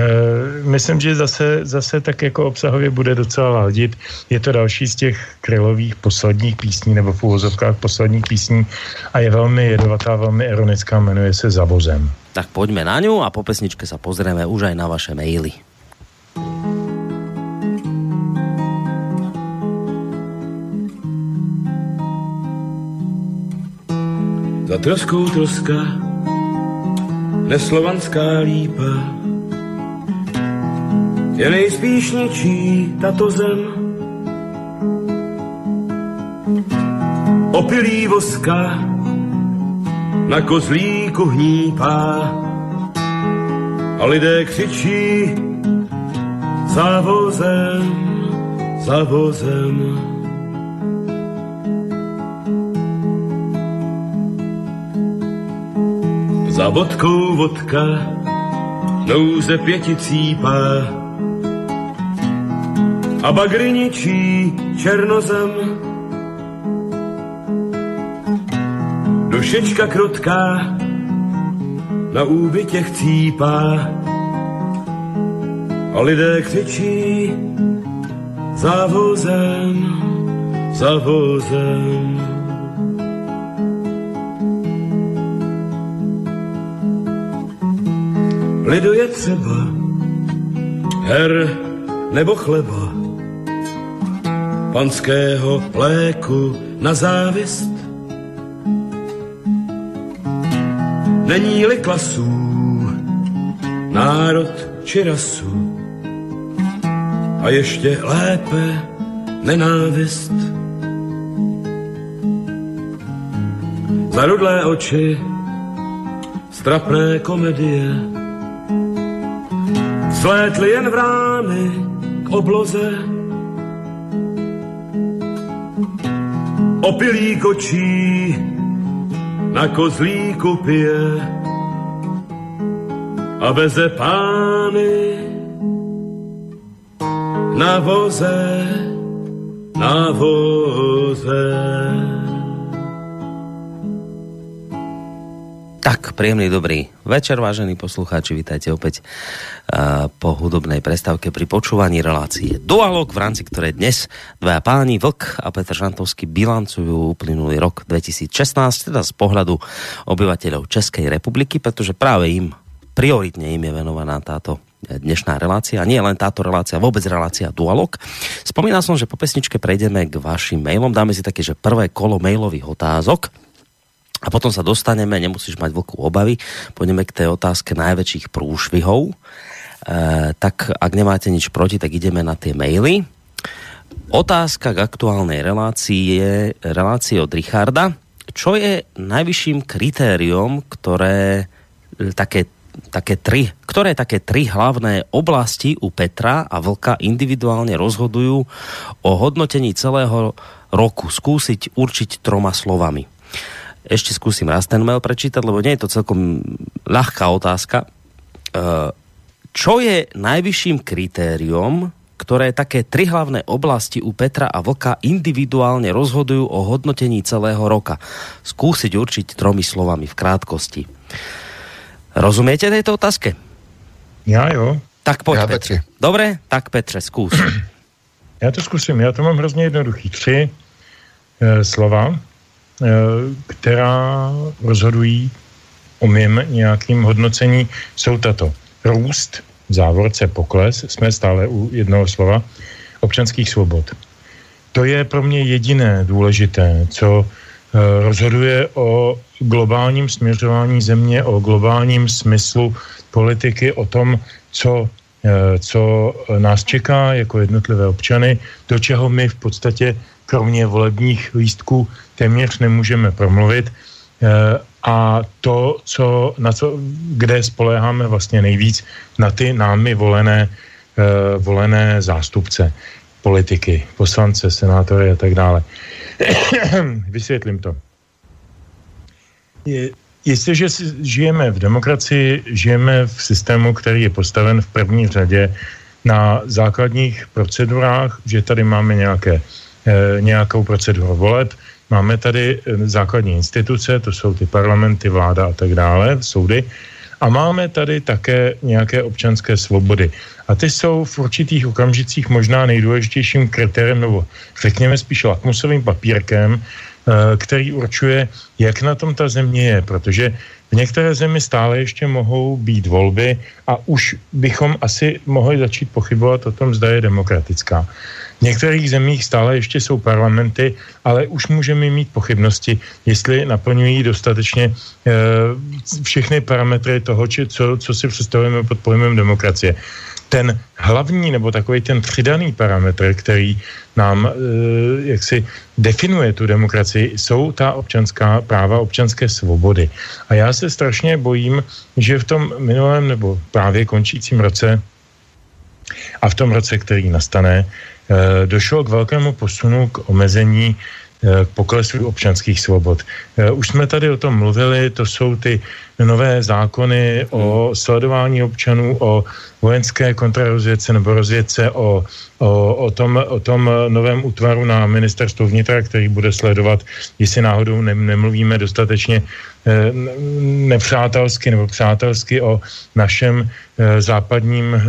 myslím, že zase, zase tak jako obsahově bude docela ladit. Je to další z těch krylových posledních písní, nebo v úvozovkách posledních písní a je velmi jedovatá, velmi ironická, jmenuje se Zavozem. Tak pojďme na ňu a po pesničke sa pozrieme už aj na vaše maily. Za troskou troska, neslovanská lípa, je nejspíš ničí tato zem. Opilý voska na kozlíku hnípá a lidé křičí za vozem, za vozem. Za vodkou vodka nouze pěti cípá. A bagry ničí černozem. Dušečka krotká na úbytěch cípá a lidé křičí za vozem, Lidu je třeba her nebo chleba, panského léku na závist. Není-li klasů, národ či rasu, a ještě lépe nenávist. Zarudlé oči, strapné komedie, Zlétly jen vrány k obloze. Opilý kočí na kozlíku pije a veze pány na voze, na voze. Tak, príjemný dobrý večer, vážení poslucháči, vítajte opäť uh, po hudobnej prestávke pri počúvaní relácie Dualog, v rámci ktorej dnes dvaja páni Vlk a Petr Žantovský bilancujú uplynulý rok 2016, teda z pohľadu obyvateľov Českej republiky, pretože práve im, prioritne im je venovaná táto dnešná relácia, nie len táto relácia, vôbec relácia Dualog. Spomínal som, že po pesničke prejdeme k vašim mailom, dáme si také, že prvé kolo mailových otázok, a potom sa dostaneme, nemusíš mať veľkú obavy, pôjdeme k tej otázke najväčších prúšvihov. E, tak ak nemáte nič proti, tak ideme na tie maily. Otázka k aktuálnej relácii je relácie od Richarda. Čo je najvyšším kritériom, ktoré e, také také tri, ktoré také tri hlavné oblasti u Petra a Vlka individuálne rozhodujú o hodnotení celého roku. Skúsiť určiť troma slovami. Ešte skúsim raz ten mail prečítať, lebo nie je to celkom ľahká otázka. E, čo je najvyšším kritériom, ktoré také tri hlavné oblasti u Petra a Vlka individuálne rozhodujú o hodnotení celého roka? Skúsiť určiť tromi slovami v krátkosti. Rozumiete tejto otázke? Já jo. Tak pojď, Já Petře. Dobre, tak Petře, skús. Já to zkusím, já to mám hrozně jednoduchý. Tři e, slova, která rozhodují o mým nějakým hodnocení, jsou tato. Růst, závorce, pokles, jsme stále u jednoho slova, občanských svobod. To je pro mě jediné důležité, co eh, rozhoduje o globálním směřování země, o globálním smyslu politiky, o tom, co, eh, co nás čeká jako jednotlivé občany, do čeho my v podstatě kromě volebních lístků téměř nemůžeme promluvit. Eh, a to, co, na co, kde spoléháme vlastně nejvíc, na ty námi volené, uh, volené zástupce politiky, poslance, senátory a tak dále. Vysvětlím to. Je, jestliže žijeme v demokracii, žijeme v systému, který je postaven v první řadě na základních procedurách, že tady máme nějaké, e, nějakou proceduru voleb, máme tady eh, základní instituce, to jsou ty parlamenty, vláda a tak dále, soudy, a máme tady také nějaké občanské svobody. A ty jsou v určitých okamžicích možná nejdůležitějším kritériem, nebo řekněme spíš lakmusovým papírkem, eh, který určuje, jak na tom ta země je, protože v některé zemi stále ještě mohou být volby a už bychom asi mohli začít pochybovat o tom, zda je demokratická. V některých zemích stále ještě jsou parlamenty, ale už můžeme mít pochybnosti, jestli naplňují dostatečně e, všechny parametry toho, či co, co si představujeme pod pojmem demokracie. Ten hlavní nebo takový ten přidaný parametr, který nám e, jaksi definuje tu demokracii, jsou ta občanská práva, občanské svobody. A já se strašně bojím, že v tom minulém nebo právě končícím roce a v tom roce, který nastane, Eh, došlo k velkému posunu k omezení k poklesu občanských svobod. Eh, už jsme tady o tom mluvili, to jsou ty nové zákony o sledování občanů, o vojenské kontrarozvědce nebo rozvědce, o, o, o, tom, o tom novém útvaru na ministerstvu vnitra, který bude sledovat, jestli náhodou ne, nemluvíme dostatečně eh, nepřátelsky nebo přátelsky o našem eh, západním eh,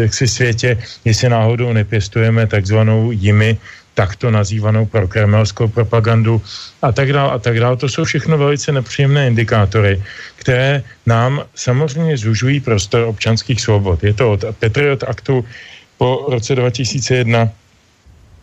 jaksi světě, jestli náhodou nepěstujeme takzvanou jimi takto nazývanou prokremelskou propagandu a tak dále a tak dále. To jsou všechno velice nepříjemné indikátory, které nám samozřejmě zužují prostor občanských svobod. Je to od Patriot Aktu po roce 2001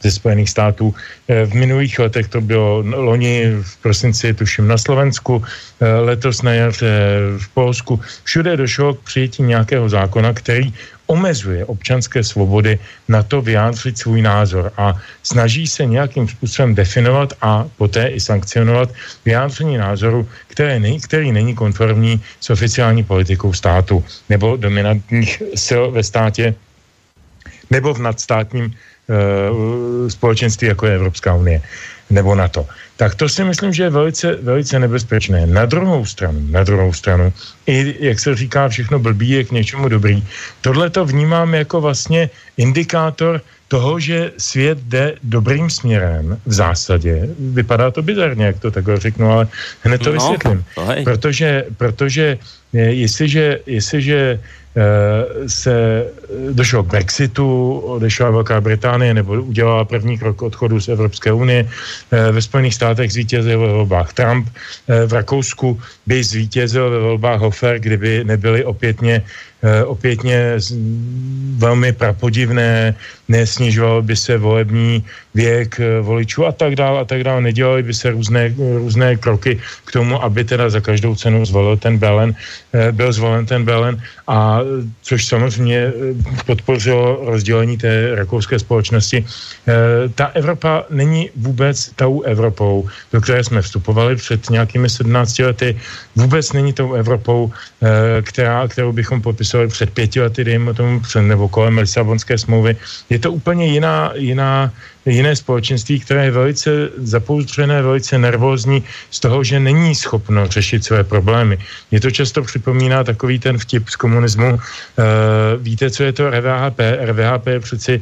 ze Spojených států. Eh, v minulých letech to bylo loni v prosinci, tuším na Slovensku, eh, letos na jaře v Polsku. Všude došlo k přijetí nějakého zákona, který omezuje občanské svobody na to vyjádřit svůj názor a snaží se nějakým způsobem definovat a poté i sankcionovat vyjádření názoru, které nej, který není konformní s oficiální politikou státu nebo dominantních sil ve státě nebo v nadstátním uh, společenství, jako je Evropská unie nebo NATO. Tak to si myslím, že je velice, velice nebezpečné. Na druhou stranu, na druhou stranu, i jak se říká, všechno blbý je k něčemu dobrý. Tohle to vnímám jako vlastně indikátor toho, že svět jde dobrým směrem v zásadě. Vypadá to bizarně, jak to takhle řeknu, ale hned to no, vysvětlím. To protože, protože jestliže, jestliže Eh, se došlo k Brexitu, odešla Velká Británie nebo udělala první krok odchodu z Evropské unie. Eh, ve Spojených státech zvítězil ve volbách Trump, eh, v Rakousku by zvítězil ve volbách Hofer, kdyby nebyly opětně Eh, opětně velmi prapodivné, nesnižoval by se volební věk eh, voličů a tak dále a tak dále. Nedělali by se různé, různé kroky k tomu, aby teda za každou cenu zvolil ten Belen, eh, byl zvolen ten Belen a což samozřejmě podpořilo rozdělení té rakouské společnosti. Ta Evropa není vůbec tou Evropou, do které jsme vstupovali před nějakými 17 lety. Vůbec není tou Evropou, která, kterou bychom popisovali podepisovali před pěti lety, dejme tomu, nebo kolem Lisabonské smlouvy. Je to úplně jiná, jiná, jiné společenství, které je velice zapouzřené, velice nervózní z toho, že není schopno řešit své problémy. Je to často připomíná takový ten vtip z komunismu. Uh, víte, co je to RVHP? RVHP je přeci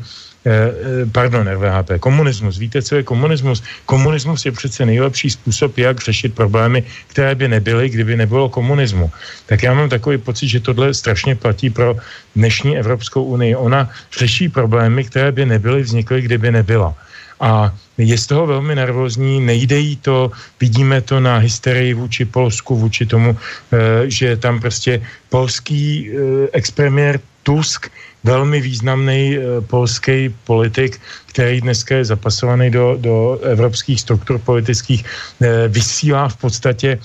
pardon, RVHP, komunismus. Víte, co je komunismus? Komunismus je přece nejlepší způsob, jak řešit problémy, které by nebyly, kdyby nebylo komunismu. Tak já mám takový pocit, že tohle strašně platí pro dnešní Evropskou unii. Ona řeší problémy, které by nebyly vznikly, kdyby nebyla. A je z toho velmi nervózní, nejde jí to, vidíme to na hysterii vůči Polsku, vůči tomu, eh, že tam prostě polský expremiér Tusk velmi významný e, polský politik, který dneska je zapasovaný do, do evropských struktur politických, e, vysílá v podstatě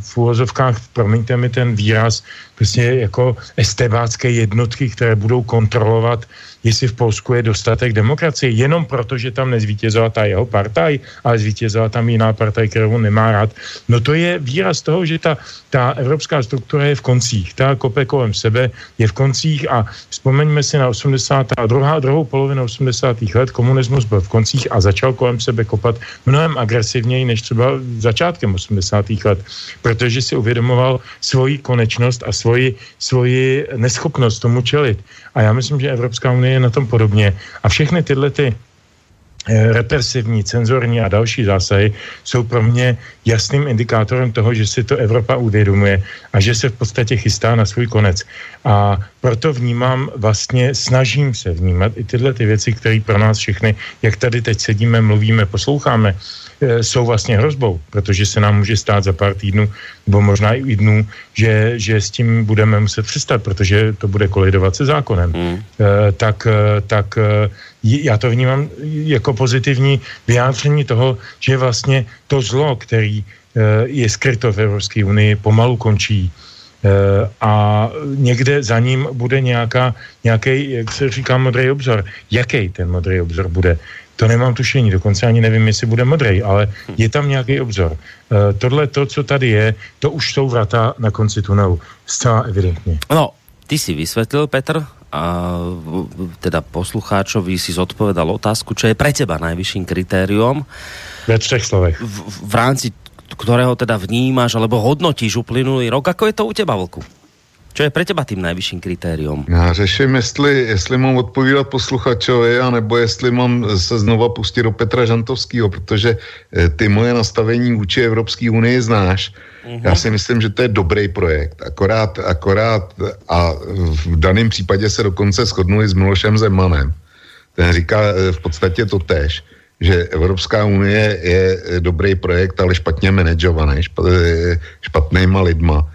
v úvozovkách, promiňte mi ten výraz, prostě jako estebácké jednotky, které budou kontrolovat jestli v Polsku je dostatek demokracie, jenom proto, že tam nezvítězila ta jeho partaj, ale zvítězila tam jiná partaj, kterou nemá rád. No to je výraz toho, že ta, ta evropská struktura je v koncích. Ta kope kolem sebe je v koncích a vzpomeňme si na 80. a druhá, druhou polovinu 80. let komunismus byl v koncích a začal kolem sebe kopat mnohem agresivněji než třeba začátkem 80. let, protože si uvědomoval svoji konečnost a svoji, svoji neschopnost tomu čelit. A já myslím, že Evropská unie je na tom podobně. A všechny tyhle ty represivní, cenzorní a další zásahy jsou pro mě jasným indikátorem toho, že si to Evropa uvědomuje a že se v podstatě chystá na svůj konec. A proto vnímám vlastně, snažím se vnímat i tyhle ty věci, které pro nás všechny, jak tady teď sedíme, mluvíme, posloucháme, Eh, jsou vlastně hrozbou, protože se nám může stát za pár týdnů nebo možná i dnů, že, že s tím budeme muset přestat, protože to bude kolidovat se zákonem. Mm. Tak, tak já to vnímám jako pozitivní vyjádření toho, že vlastně to zlo, který je skryto v Evropské unii, pomalu končí a někde za ním bude nějaká, nějaký, jak se říká, modrý obzor. Jaký ten modrý obzor bude? To nemám tušení, dokonce ani nevím, jestli bude modrý, ale je tam nějaký obzor. Uh, tohle, to, co tady je, to už jsou vrata na konci tunelu. Zcela evidentně. No, ty si vysvětlil, Petr, a teda poslucháčovi si zodpovedal otázku, čo je pre teba najvyšším kritériom. Ve třech slovech. V, v rámci ktorého teda vnímáš alebo hodnotíš uplynulý rok. Ako je to u teba, Vlku? Co je pro teba tím nejvyšším kritérium? Já řeším, jestli, jestli mám odpovídat posluchačovi, anebo jestli mám se znova pustit do Petra Žantovského, protože eh, ty moje nastavení vůči Evropské unii znáš. Uh-huh. Já si myslím, že to je dobrý projekt. Akorát, akorát a v daném případě se dokonce shodnu i s Milošem Zemanem. Ten říká eh, v podstatě to tež že Evropská unie je eh, dobrý projekt, ale špatně manažovaný, špatnýma lidma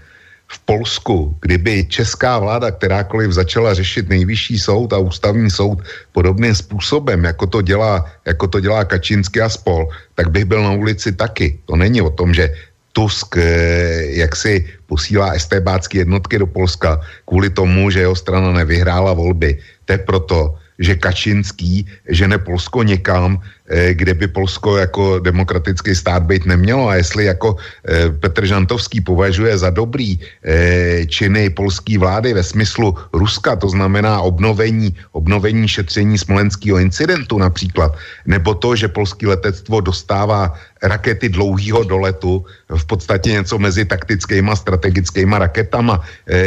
v Polsku, kdyby česká vláda kterákoliv začala řešit nejvyšší soud a ústavní soud podobným způsobem, jako to dělá, jako to dělá Kačinsky a spol, tak bych byl na ulici taky. To není o tom, že Tusk eh, jak si posílá estébácké jednotky do Polska kvůli tomu, že jeho strana nevyhrála volby. To je proto, že Kačinský žene Polsko někam, kde by Polsko jako demokratický stát být nemělo? A jestli jako eh, Petr Žantovský považuje za dobrý eh, činy polské vlády ve smyslu Ruska, to znamená obnovení, obnovení šetření smolenského incidentu například, nebo to, že polský letectvo dostává rakety dlouhého doletu, v podstatě něco mezi taktickými a strategickými raketama,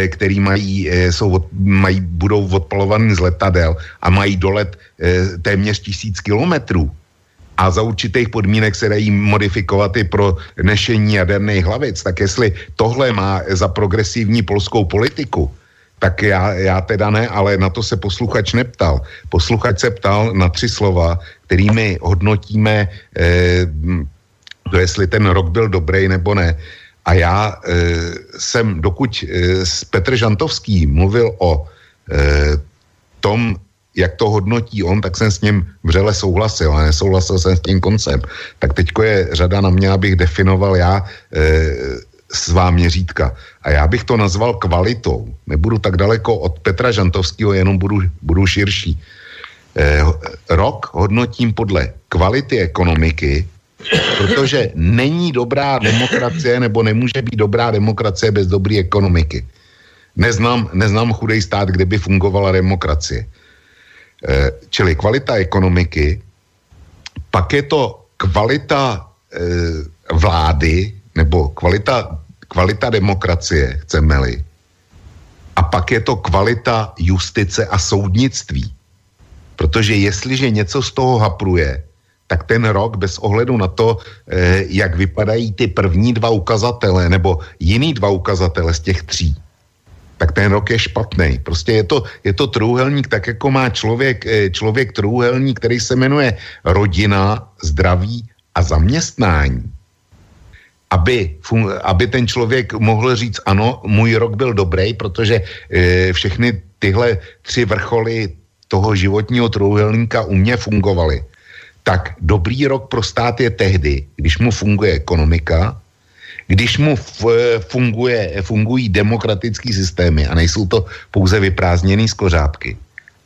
který mají, jsou, mají, budou odpalovaný z letadel a mají dolet téměř tisíc kilometrů a za určitých podmínek se dají modifikovat i pro nešení jaderných hlavic, tak jestli tohle má za progresivní polskou politiku, tak já, já teda ne, ale na to se posluchač neptal. Posluchač se ptal na tři slova, kterými hodnotíme, eh, to jestli ten rok byl dobrý nebo ne. A já eh, jsem, dokud eh, Petr Žantovský mluvil o eh, tom, jak to hodnotí on, tak jsem s ním vřele souhlasil a nesouhlasil jsem s tím koncem. Tak teďko je řada na mě, abych definoval já e, svá měřítka. A já bych to nazval kvalitou. Nebudu tak daleko od Petra Žantovského, jenom budu, budu širší. E, rok hodnotím podle kvality ekonomiky, protože není dobrá demokracie nebo nemůže být dobrá demokracie bez dobré ekonomiky. Neznám, neznám chudej stát, kde by fungovala demokracie. Eh, čili kvalita ekonomiky, pak je to kvalita eh, vlády nebo kvalita, kvalita demokracie, chceme-li. A pak je to kvalita justice a soudnictví. Protože jestliže něco z toho hapruje, tak ten rok bez ohledu na to, eh, jak vypadají ty první dva ukazatele nebo jiný dva ukazatele z těch tří, tak ten rok je špatný. Prostě je to, je to trůhelník, tak jako má člověk, eh, člověk trůhelník, který se jmenuje rodina, zdraví a zaměstnání. Aby, aby ten člověk mohl říct, ano, můj rok byl dobrý, protože e, všechny tyhle tři vrcholy toho životního trůhelníka u mě fungovaly. Tak dobrý rok pro stát je tehdy, když mu funguje ekonomika, když mu funguje, fungují demokratický systémy a nejsou to pouze vyprázdněný skořápky,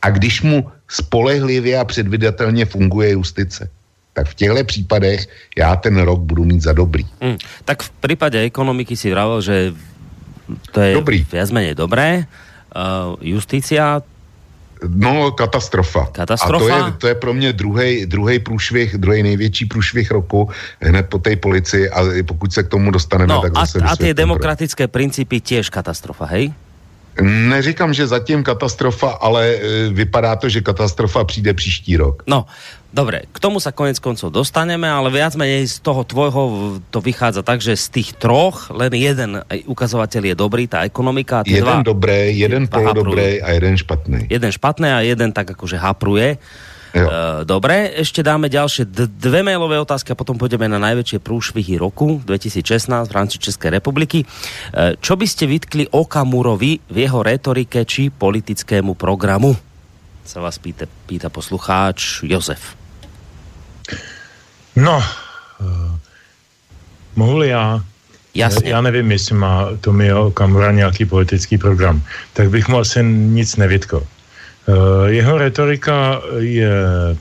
a když mu spolehlivě a předvydatelně funguje justice, tak v těchto případech já ten rok budu mít za dobrý. Hmm. Tak v případě ekonomiky si vravil, že to je dobrý. viac menej dobré. Uh, justícia No, katastrofa. Katastrofa? A to je, to je pro mě druhý druhý průšvih, druhý největší průšvih roku hned po té policii a pokud se k tomu dostaneme, no, tak zase a, a ty demokratické principy těž katastrofa, hej? Neříkám, že zatím katastrofa, ale e, vypadá to, že katastrofa přijde příští rok. No, Dobre, k tomu sa konec koncov dostaneme, ale viac menej z toho tvojho to vychádza tak, že z tých troch len jeden ukazovateľ je dobrý, tá ekonomika. A jeden dva, dobré, jeden polodobré a jeden špatný. Jeden špatný a jeden tak akože hapruje. Jo. Uh, dobre, ešte dáme ďalšie dve mailové otázky a potom pôjdeme na najväčšie prúšvihy roku 2016 v rámci Českej republiky. Uh, čo by ste vytkli Okamurovi v jeho retorike či politickému programu? Sa vás pýta, pýta poslucháč Jozef. No, uh, mohu já Jasně. Já nevím, jestli má Tomio Okamura nějaký politický program, tak bych mu asi nic nevytkl. Eh, jeho retorika je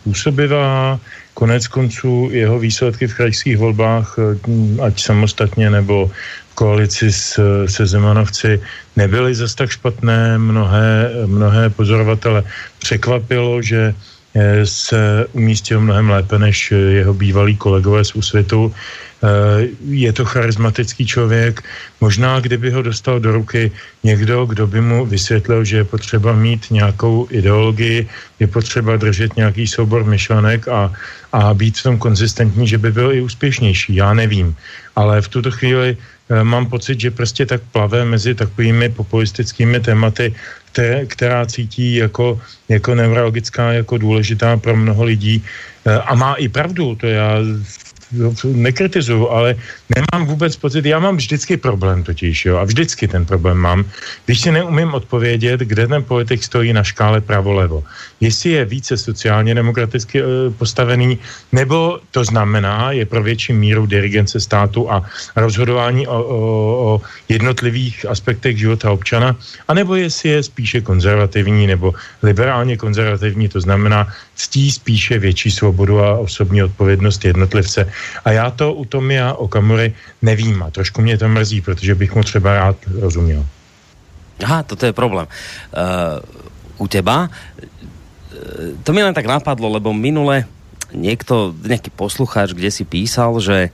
působivá, konec konců jeho výsledky v krajských volbách, eh, ať samostatně nebo v koalici s, se Zemanovci, nebyly zase tak špatné. Mnohé, mnohé pozorovatele překvapilo, že eh, se umístil mnohem lépe než jeho bývalí kolegové z úsvitu. Eh, je to charismatický člověk. Možná, kdyby ho dostal do ruky někdo, kdo by mu vysvětlil, že je potřeba mít nějakou ideologii, je potřeba držet nějaký soubor myšlenek a, a být v tom konzistentní, že by byl i úspěšnější. Já nevím. Ale v tuto chvíli eh, mám pocit, že prostě tak plave mezi takovými populistickými tématy, která cítí jako, jako neurologická, jako důležitá pro mnoho lidí. Eh, a má i pravdu, to já nekritizuju, ale nemám vůbec pocit, já mám vždycky problém totiž, jo, a vždycky ten problém mám, když si neumím odpovědět, kde ten politik stojí na škále pravo-levo. Jestli je více sociálně demokraticky e, postavený, nebo to znamená, je pro větší míru dirigence státu a rozhodování o, o, o jednotlivých aspektech života občana, anebo jestli je spíše konzervativní nebo liberálně konzervativní, to znamená ctí spíše větší svobodu a osobní odpovědnost jednotlivce. A já to u Tomia Okamury nevím a trošku mě to mrzí, protože bych mu třeba rád rozuměl. Aha, toto je problém. Uh, u teba, to mi len tak napadlo, lebo minule niekto, nejaký poslucháč, kde si písal, že,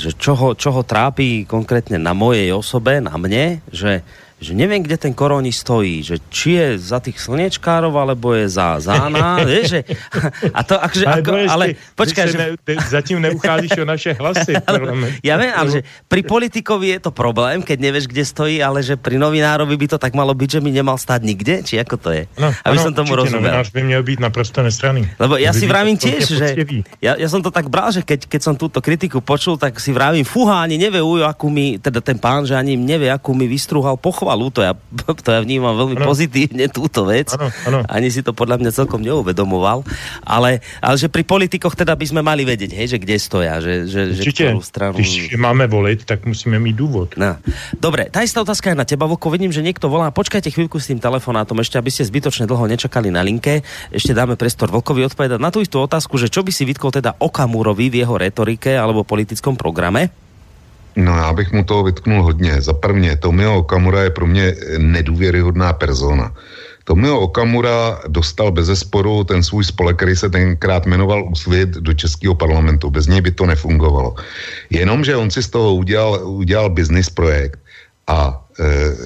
že čo, ho, čo ho trápi konkrétne na mojej osobe, na mne, že že neviem, kde ten koroni stojí, že či je za tých slnečkárov, alebo je za zána, vieš, že, a to akože, ale, ako, ale počkaj, že... Ne, zatím neucházíš o naše hlasy. ale, ja viem, ale že pri politikovi je to problém, keď nevieš, kde stojí, ale že pri novinárovi by to tak malo byť, že mi nemal stať nikde, či ako to je? No, Aby ano, som tomu rozumel. Novinář by měl být naprosto nestranný. Lebo ja si vravím tiež, že ja, ja som to tak bral, že keď, keď som túto kritiku počul, tak si vravím, fúha, ani nevie, akú mi, teda ten pán, že ani nevie, akú mi vystruhal pochval pochvalu, to ja, to ja vnímam veľmi ano. pozitívne túto vec. Ano, ano. Ani si to podľa mňa celkom neuvedomoval. Ale, ale že pri politikoch teda by sme mali vedieť, hej, že kde stoja, že, že, Určite, že stranu... když máme volit, tak musíme mít důvod. No. Dobre, tá istá otázka je na teba, Voko, vidím, že niekto volá. Počkajte chvíľku s tým telefonátom, ešte aby ste zbytočne dlho nečakali na linke. Ešte dáme prestor Vlkovi odpovedať na tú istú otázku, že čo by si vytkol teda Okamurovi v jeho retorike alebo politickom programe? No já bych mu toho vytknul hodně. Za prvně, Tomio Okamura je pro mě nedůvěryhodná persona. Tomio Okamura dostal bez zesporu ten svůj spolek, který se tenkrát jmenoval Úsvit do Českého parlamentu. Bez něj by to nefungovalo. Jenomže on si z toho udělal, udělal business projekt a e,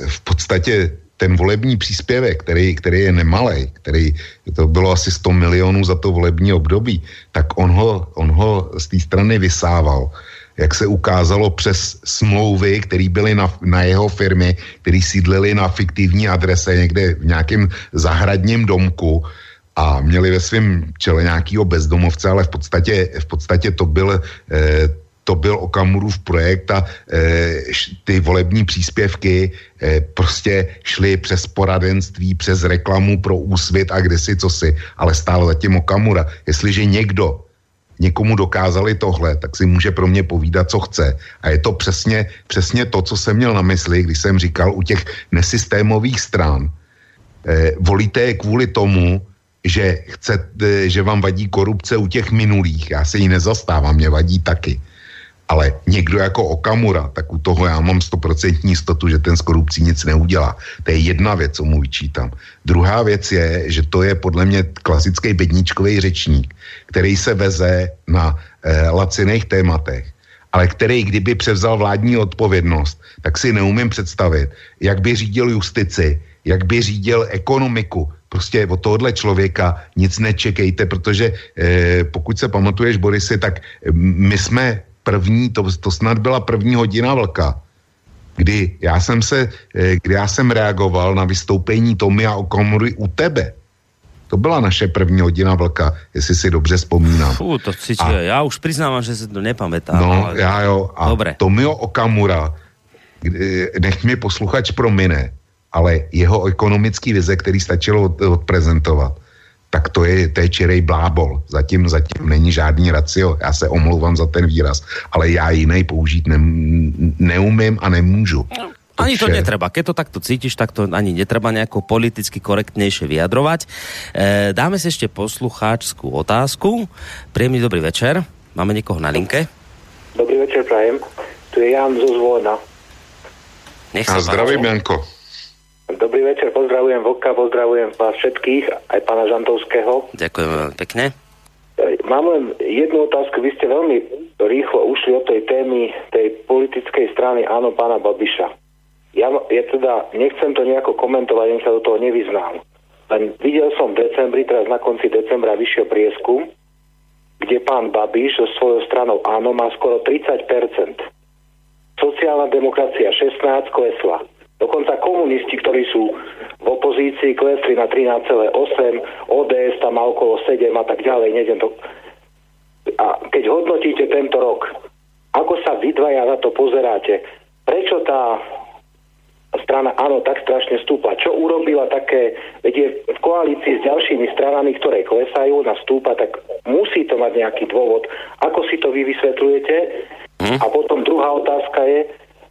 v podstatě ten volební příspěvek, který, který je nemalý, který to bylo asi 100 milionů za to volební období, tak on ho, on ho z té strany vysával jak se ukázalo přes smlouvy, které byly na, na jeho firmy, které sídlily na fiktivní adrese někde v nějakém zahradním domku a měli ve svém čele nějakého bezdomovce, ale v podstatě, v podstatě to byl eh, to byl Okamurův projekt a e, ty volební příspěvky e, prostě šly přes poradenství, přes reklamu pro úsvit a kdesi co si, ale stále zatím Okamura. Jestliže někdo někomu dokázali tohle, tak si může pro mě povídat, co chce. A je to přesně, přesně to, co jsem měl na mysli, když jsem říkal u těch nesystémových stran. Eh, volíte je kvůli tomu, že, chce, eh, že vám vadí korupce u těch minulých. Já se jí nezastávám, mě vadí taky. Ale někdo jako Okamura, tak u toho já mám stoprocentní jistotu, že ten s korupcí nic neudělá. To je jedna věc, co mu vyčítám. Druhá věc je, že to je podle mě klasický bedníčkový řečník, který se veze na eh, laciných tématech, ale který, kdyby převzal vládní odpovědnost, tak si neumím představit, jak by řídil justici, jak by řídil ekonomiku. Prostě od tohohle člověka nic nečekejte, protože eh, pokud se pamatuješ, Borisy, tak my jsme první, to, to snad byla první hodina vlka, kdy já jsem se, eh, kdy já jsem reagoval na vystoupení Tomy a Okamury u tebe. To byla naše první hodina vlka, jestli si dobře vzpomínám. Fú, to si, a, já už přiznávám, že si to nepamätám. No, ale... já jo. A Dobre. Tomio Okamura, nech mi posluchač promine, ale jeho ekonomický vize, který stačilo odprezentovat, tak to je, to je čirej blábol. Zatím, zatím není žádný racio. Já se omlouvám za ten výraz, ale já jiný použít ne, neumím a nemůžu. Ani to netreba. Keď to takto cítiš, tak to ani netreba nejako politicky korektnejšie vyjadrovať. E, dáme si ešte poslucháčskú otázku. Príjemný dobrý večer. Máme niekoho na linke? Dobrý večer, prajem. Tu je Jan zo Zvolna. Nech sa a zdravím, Janko. Dobrý večer, pozdravujem Vlka, pozdravujem vás všetkých, aj pána Žantovského. Ďakujem veľmi pekne. Mám len jednu otázku. Vy ste veľmi rýchlo ušli od tej témy tej politickej strany áno pána Babiša. Ja, ja teda nechcem to nejako komentovať, ani sa do toho nevyznám. Len videl som v decembri, teraz na konci decembra vyšiel prieskum, kde pán Babiš so svojou stranou áno má skoro 30%. Sociálna demokracia 16 klesla. Dokonca komunisti, ktorí sú v opozícii, klesli na 13,8, ODS tam má okolo 7 a tak ďalej. Nejdem to... A keď hodnotíte tento rok, ako sa vy dvaja na to pozeráte, prečo tá strana áno tak strašne stúpa. Čo urobila také, veď je v koalícii s ďalšími stranami, ktoré klesajú na stúpa, tak musí to mať nejaký dôvod. Ako si to vy vysvetľujete? Hm? A potom druhá otázka je,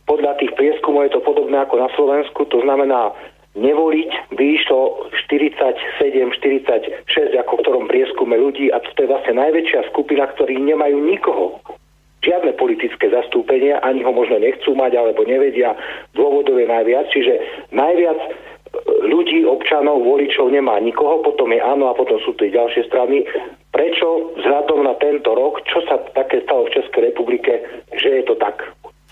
podľa tých prieskumov je to podobné ako na Slovensku, to znamená, nevoliť by išlo 47-46 ako v ktorom prieskume ľudí a to je vlastne najväčšia skupina, ktorí nemajú nikoho. Žiadne politické zastúpenia, ani ho možno nechcú mať, alebo nevedia. Dôvodov je najviac, čiže najviac e, ľudí, občanov, voličov nemá nikoho, potom je áno a potom sú tu ďalšie strany. Prečo vzhľadom na tento rok, čo sa také stalo v Českej republike, že je to tak?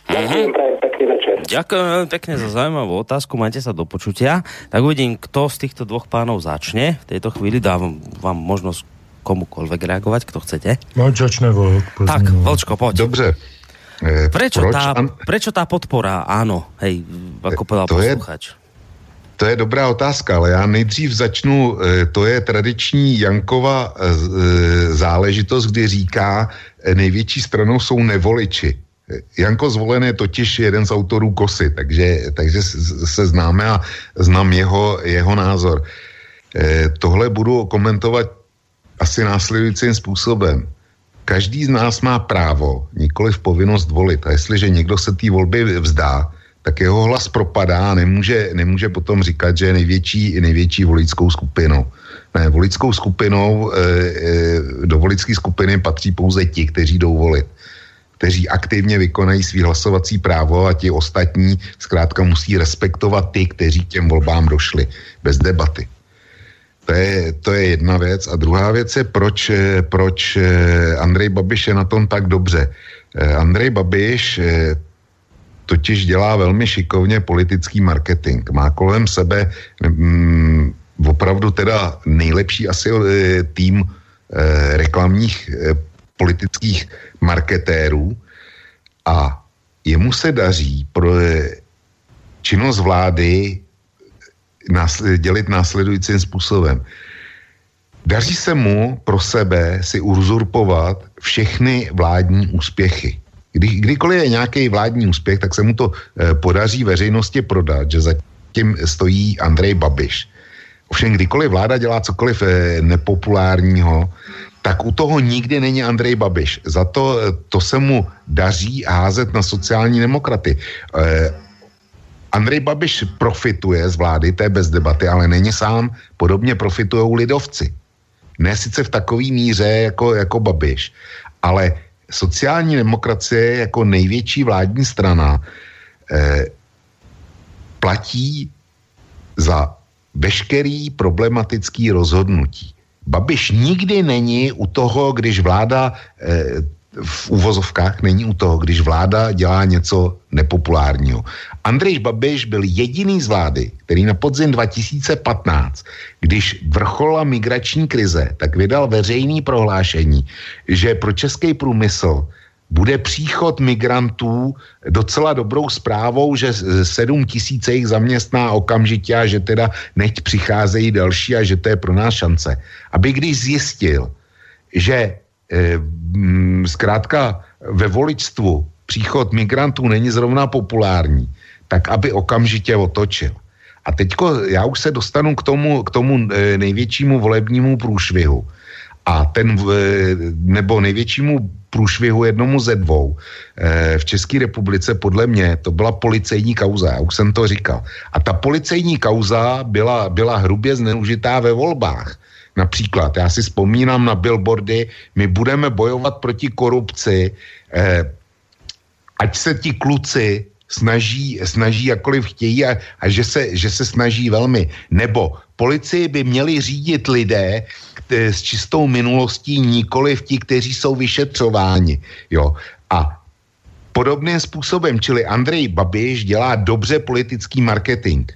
Ďakujem, prajem pekný večer. Ďakujem veľmi pekne za zaujímavú otázku, majte sa do počutia. Tak uvidím, kto z týchto dvoch pánov začne. V tejto chvíli dávam vám možnosť komukoľvek reagovať, kto chcete. No, začne Volk. Tak, Volčko, poď. Dobře. E, prečo, proč? tá, prečo tá podpora, áno, hej, ako e, povedal to posluchač? Je, to je dobrá otázka, ale já nejdřív začnu, to je tradiční Jankova záležitost, kdy říká, největší stranou jsou nevoliči. Janko Zvolen je totiž jeden z autorů Kosy, takže, takže se známe a znám jeho, jeho názor. E, tohle budu komentovat asi následujícím způsobem. Každý z nás má právo, nikoli v povinnost volit. A jestliže někdo se té volby vzdá, tak jeho hlas propadá a nemůže, nemůže potom říkat, že je největší, největší voličskou skupinou. Ne, voličskou skupinou, e, e, do voličské skupiny patří pouze ti, kteří jdou volit kteří aktivně vykonají svý hlasovací právo a ti ostatní zkrátka musí respektovat ty, kteří k těm volbám došli. Bez debaty. To je, to je jedna věc. A druhá věc je, proč, proč eh, Andrej Babiš je na tom tak dobře. Eh, Andrej Babiš eh, totiž dělá velmi šikovně politický marketing. Má kolem sebe mm, opravdu teda nejlepší asi tým reklamních politických marketérů a jemu se daří pro činnost vlády dělit následujícím způsobem. Daří se mu pro sebe si uzurpovat všechny vládní úspěchy. Kdy, kdykoliv je nějaký vládní úspěch, tak se mu to eh, podaří veřejnosti prodat, že zatím stojí Andrej Babiš. Ovšem, kdykoliv vláda dělá cokoliv eh, nepopulárního, tak u toho nikdy není Andrej Babiš. Za to, to se mu daří házet na sociální demokraty. Eh, Andrej Babiš profituje z vlády, to je bez debaty, ale není sám. Podobně profitují lidovci. Ne sice v takové míře jako, jako Babiš, ale sociální demokracie jako největší vládní strana eh, platí za veškerý problematický rozhodnutí. Babiš nikdy není u toho, když vláda eh, v uvozovkách není u toho, když vláda dělá něco nepopulárního. Andrej Babiš byl jediný z vlády, který na podzim 2015, když vrchola migrační krize, tak vydal veřejný prohlášení, že pro český průmysl bude příchod migrantů docela dobrou zprávou, že 7 tisíce jich zaměstná okamžitě a že teda neď přicházejí další a že to je pro nás šance. Aby když zjistil, že eh, zkrátka ve voličstvu příchod migrantů není zrovna populární, tak aby okamžitě otočil. A teďko já už se dostanu k tomu, k tomu eh, největšímu volebnímu průšvihu. A ten, eh, nebo největšímu průšvihu jednomu ze dvou eh, v České republice podle mě to byla policejní kauza, já už jsem to říkal. A ta policejní kauza byla, byla hrubě zneužitá ve volbách. Například, já si vzpomínám na billboardy, my budeme bojovat proti korupci, eh, ať se ti kluci snaží, snaží jakkoliv chtějí a, a že, se, že se snaží velmi. Nebo policii by měli řídit lidé s čistou minulostí, nikoli v ti, kteří jsou vyšetřováni. Jo. A podobným způsobem, čili Andrej Babiš dělá dobře politický marketing.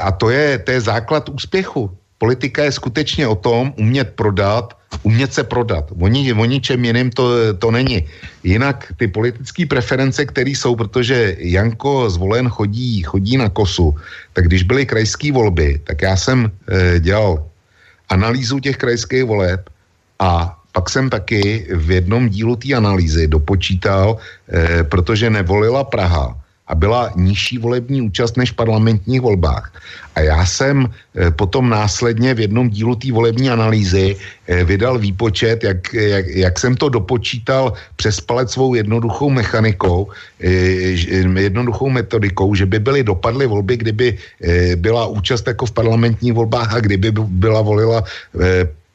A to je, to je základ úspěchu. Politika je skutečně o tom umět prodat umět se prodat. O, ni, o ničem jiným to, to není. Jinak ty politické preference, které jsou, protože Janko zvolen chodí, chodí na kosu, tak když byly krajské volby, tak já jsem e, dělal analýzu těch krajských voleb a pak jsem taky v jednom dílu té analýzy dopočítal, e, protože nevolila Praha, a byla nižší volební účast než v parlamentních volbách. A já jsem e, potom následně v jednom dílu té volební analýzy e, vydal výpočet, jak, jak, jak jsem to dopočítal přes palec svou jednoduchou mechanikou, e, jednoduchou metodikou, že by byly dopadly volby, kdyby byla účast jako v parlamentních volbách a kdyby byla volila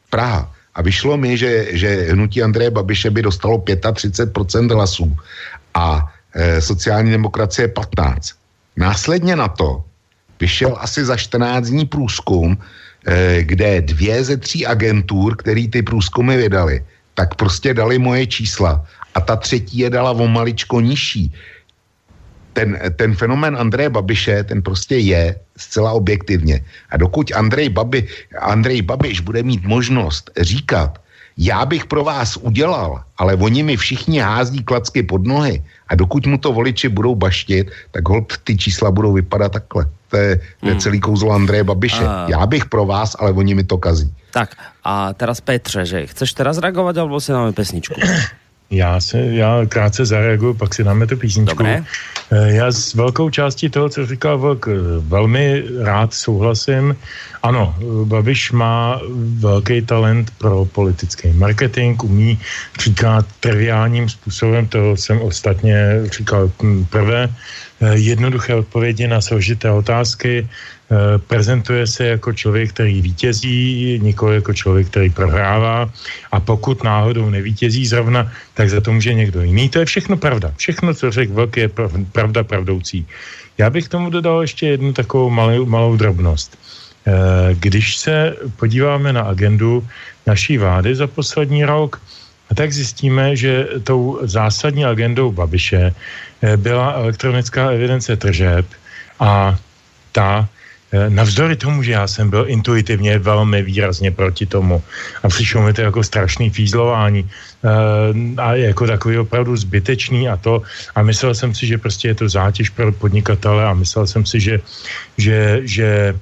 Praha. A vyšlo mi, že, že hnutí Andreje Babiše by dostalo 35% hlasů. A Eh, sociální demokracie 15. Následně na to vyšel asi za 14 dní průzkum, eh, kde dvě ze tří agentur, který ty průzkumy vydali, tak prostě dali moje čísla. A ta třetí je dala o maličko nižší. Ten, ten fenomen Andreje Babiše, ten prostě je zcela objektivně. A dokud Andrej, Babi, Andrej Babiš bude mít možnost říkat, já bych pro vás udělal, ale oni mi všichni hází klacky pod nohy a dokud mu to voliči budou baštit, tak hold ty čísla budou vypadat takhle. To je, to je hmm. celý kouzlo Andreje Babiše. A... Já bych pro vás, ale oni mi to kazí. Tak a teraz Petře, že chceš teraz reagovat, alebo si dáme pesničku? Já, se, já krátce zareaguju, pak si dáme tu písničku. Dobré. Eh, já s velkou částí toho, co říkal Vlk, eh, velmi rád souhlasím. Ano, Babiš má velký talent pro politický marketing, umí říkat triviálním způsobem, to jsem ostatně říkal prvé, eh, jednoduché odpovědi na složité otázky, Eh, prezentuje se jako člověk, který vítězí, nikoli jako člověk, který prohrává a pokud náhodou nevítězí zrovna, tak za to může někdo jiný. To je všechno pravda. Všechno, co řekl Vlk, je pravda pravdoucí. Já bych tomu dodal ještě jednu takovou malou, malou drobnost. Eh, když se podíváme na agendu naší vlády za poslední rok, tak zjistíme, že tou zásadní agendou Babiše eh, byla elektronická evidence tržeb a ta Eh, navzdory tomu, že já jsem byl intuitivně velmi výrazně proti tomu a přišlo mi to jako strašný fízlování eh, a jako takový opravdu zbytečný a to a myslel jsem si, že prostě je to zátěž pro podnikatele a myslel jsem si, že, že, že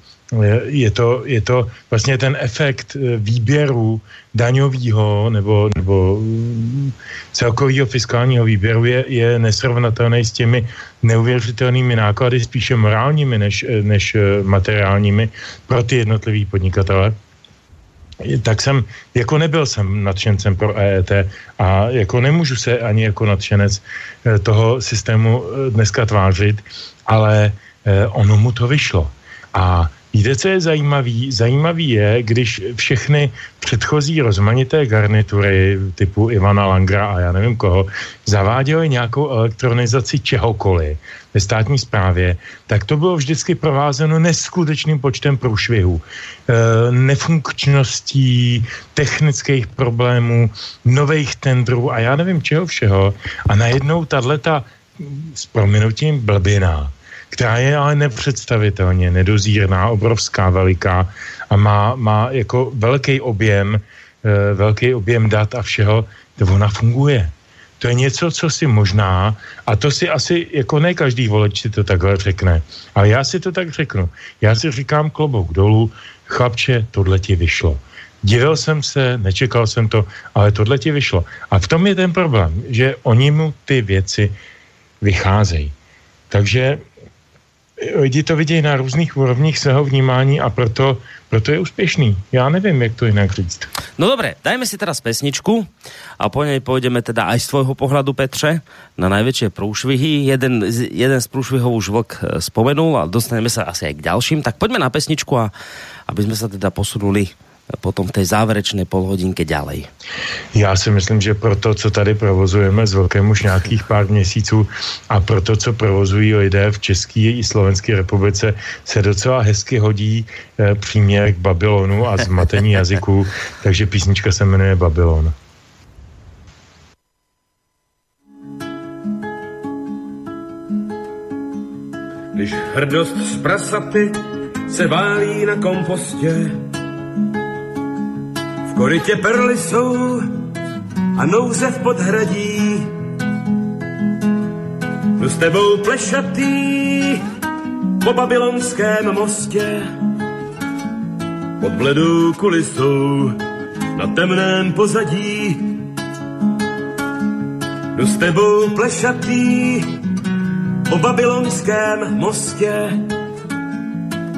je to, je to vlastně ten efekt eh, výběru daňového nebo, nebo mm, celkového fiskálního výběru je, je nesrovnatelný s těmi neuvěřitelnými náklady, spíše morálními než, eh, než eh, materiálními pro ty jednotlivý podnikatele. tak jsem, jako nebyl jsem nadšencem pro EET a jako nemůžu se ani jako nadšenec toho systému dneska tvářit, ale ono mu to vyšlo. A Víte, co je zajímavý? Zajímavý je, když všechny předchozí rozmanité garnitury typu Ivana Langra a já nevím koho zaváděly nějakou elektronizaci čehokoliv ve státní správě, tak to bylo vždycky provázeno neskutečným počtem průšvihů, e, nefunkčností, technických problémů, nových tendrů a já nevím čeho všeho. A najednou tato s prominutím blbina která je ale nepředstavitelně nedozírná, obrovská, veliká a má, má jako velký objem, e, velký objem dat a všeho, to ona funguje. To je něco, co si možná, a to si asi, jako ne každý volič si to takhle řekne, ale já si to tak řeknu. Já si říkám klobouk dolů, chlapče, tohle ti vyšlo. Divil jsem se, nečekal jsem to, ale tohle ti vyšlo. A v tom je ten problém, že oni mu ty věci vycházejí. Takže lidi to vidějí na různých úrovních svého vnímání a proto, proto je úspěšný. Já nevím, jak to jinak říct. No dobré, dajme si teraz pesničku a po něj půjdeme teda aj z tvojho pohledu, Petře, na největší průšvihy. Jeden, jeden z průšvihov už Vlk eh, spomenul a dostaneme se asi aj k dalším. Tak pojďme na pesničku a aby jsme se teda posunuli potom v té závěrečné polhodinke ďalej? Já si myslím, že pro to, co tady provozujeme s velkém už nějakých pár měsíců a pro to, co provozují lidé v České i Slovenské republice, se docela hezky hodí e, příměr k Babylonu a zmatení jazyků, takže písnička se jmenuje Babylon. Když hrdost z prasaty se válí na kompostě, korytě perly jsou a nouze v podhradí. Jdu s tebou plešatý po babylonském mostě, pod bledou kulisou na temném pozadí. Jdu s tebou plešatý po babylonském mostě,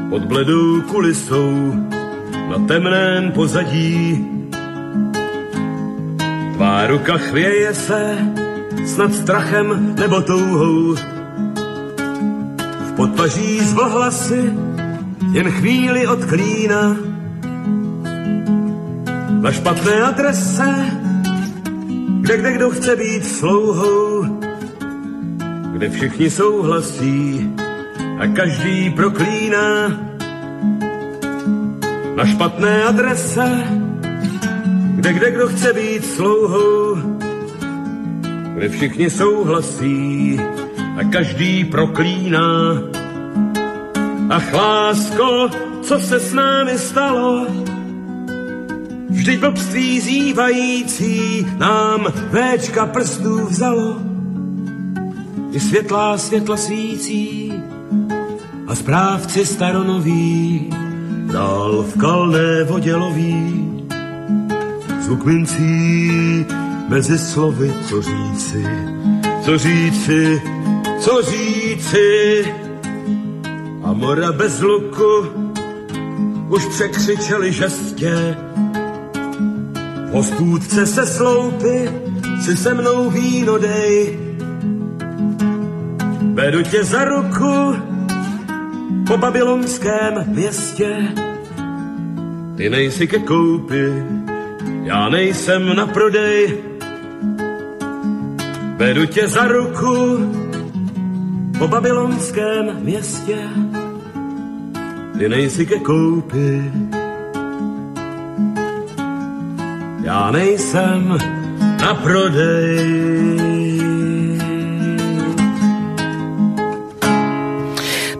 pod bledou kulisou na temném pozadí. Tvá ruka chvěje se snad strachem nebo touhou. V podpaží z hlasy jen chvíli od klína. Na špatné adrese, kde kde kdo chce být slouhou, kde všichni souhlasí a každý proklíná na špatné adrese, kde kde kdo chce být slouhou, kde všichni souhlasí a každý proklíná. Ach lásko, co se s námi stalo? Vždyť blbství zývající nám véčka prstů vzalo. I světlá světla svící a správci staronoví dál v kalné vodě loví. Zvuk mincí mezi slovy, co říci, co říci, co říci. A mora bez luku už překřičeli žestě. V hospůdce se sloupy, si se mnou víno dej. Vedu tě za ruku, po babylonském městě. Ty nejsi ke koupi, já nejsem na prodej. Vedu tě za ruku po babylonském městě. Ty nejsi ke koupi, já nejsem na prodej.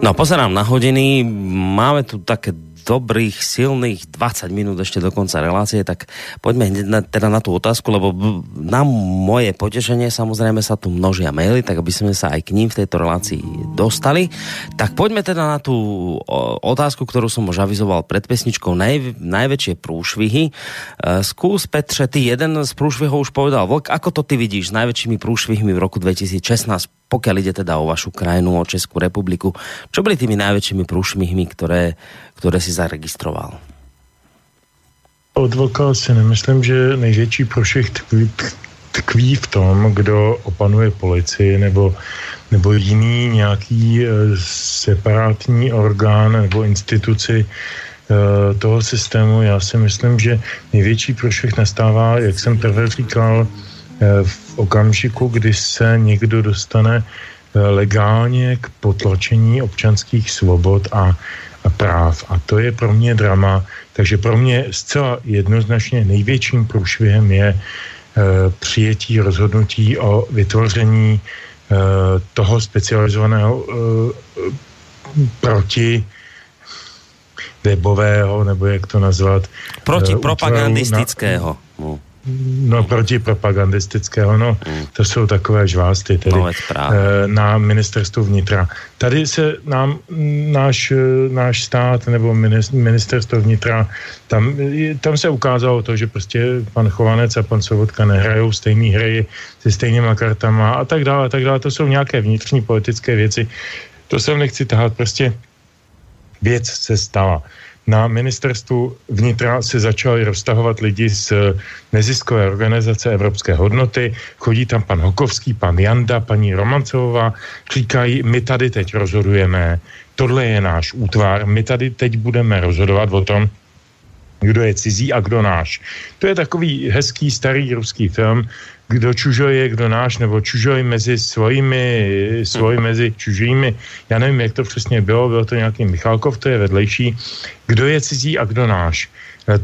No, pozerám na hodiny, máme tu také dobrých, silných 20 minút ešte do konca relácie, tak poďme hneď na, teda na tú otázku, lebo na moje potešenie samozrejme sa tu množia maily, tak aby sme sa aj k ním v tejto relácii dostali. Tak poďme teda na tú otázku, ktorú som už avizoval pred pesničkou, naj, najväčšie prúšvihy. E, skús Petře, ty jeden z prúšvihov už povedal, Vlk, ako to ty vidíš s najväčšími prúšvihmi v roku 2016 pokiaľ ide teda o vašu krajinu, o Českú republiku, čo byli tými najväčšími prúšmihmi, ktoré, ktoré si zaregistroval? od Vlka si nemyslím, že největší prošvih tkví, tkví v tom, kdo opanuje policii nebo, nebo jiný nějaký e, separátní orgán nebo instituci e, toho systému. Já si myslím, že největší prošvih nastává, jak jsem prvé říkal, e, v okamžiku, kdy se někdo dostane legálně k potlačení občanských svobod a práv. A to je pro mě drama. Takže pro mě zcela jednoznačně největším průšvihem je e, přijetí rozhodnutí o vytvoření e, toho specializovaného e, proti webového, nebo jak to nazvat. Proti propagandistického. Na, no. No proti propagandistického, no hmm. to jsou takové žvásty tedy no, na ministerstvu vnitra. Tady se nám náš, náš stát nebo ministerstvo vnitra, tam, tam se ukázalo to, že prostě pan Chovanec a pan Sobotka nehrajou stejné hry se stejnýma kartama a tak dále, a tak dále. To jsou nějaké vnitřní politické věci. To sem nechci tahat, prostě věc se stala na ministerstvu vnitra se začali roztahovat lidi z neziskové organizace Evropské hodnoty. Chodí tam pan Hokovský, pan Janda, paní Romancová. Říkají, my tady teď rozhodujeme, tohle je náš útvar, my tady teď budeme rozhodovat o tom, kdo je cizí a kdo náš. To je takový hezký starý ruský film, kdo čužo je, kdo náš, nebo čužoj mezi svojimi, svoj mezi čužími. Já nevím, jak to přesně bylo, bylo to nějaký Michalkov, to je vedlejší. Kdo je cizí a kdo náš.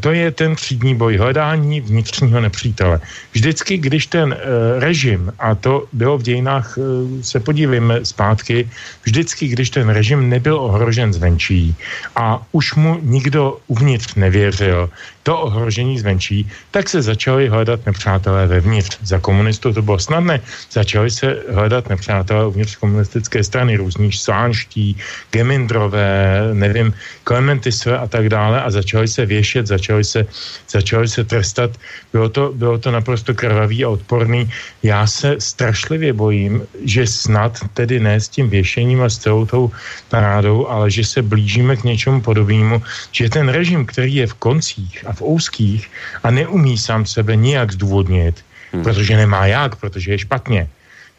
To je ten třídní boj, hledání vnitřního nepřítele. Vždycky, když ten e, režim, a to bylo v dějinách, e, se podívejme zpátky, vždycky, když ten režim nebyl ohrožen zvenčí a už mu nikdo uvnitř nevěřil, to ohrožení zvenčí, tak se začali hledat nepřátelé vevnitř. Za komunistů to bylo snadné. Začali se hledat nepřátelé uvnitř komunistické strany, různí Sánští, Gemindrové, nevím, Klementisové a tak dále a začali se věšet, začali se, začali se trestat. Bylo to, bylo to naprosto krvavý a odporný. Já se strašlivě bojím, že snad tedy ne s tím věšením a s celou tou parádou, ale že se blížíme k něčemu podobnému, že ten režim, který je v koncích a v úzkých a neumí sám sebe nijak zdůvodnit, hmm. protože nemá jak, protože je špatně,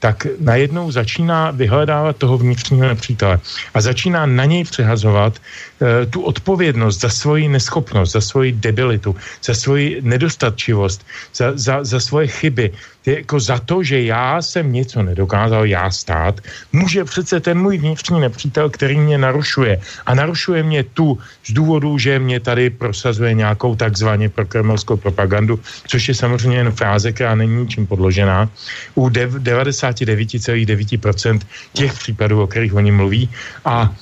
tak najednou začíná vyhledávat toho vnitřního nepřítele a začíná na něj přehazovat e, tu odpovědnost za svoji neschopnost, za svoji debilitu, za svoji nedostatčivost, za, za, za svoje chyby, jako za to, že já jsem něco nedokázal já stát, může přece ten můj vnitřní nepřítel, který mě narušuje. A narušuje mě tu z důvodu, že mě tady prosazuje nějakou takzvaně prokremelskou propagandu, což je samozřejmě jen fráze, která není ničím podložená. U 99,9% těch případů, o kterých oni mluví. A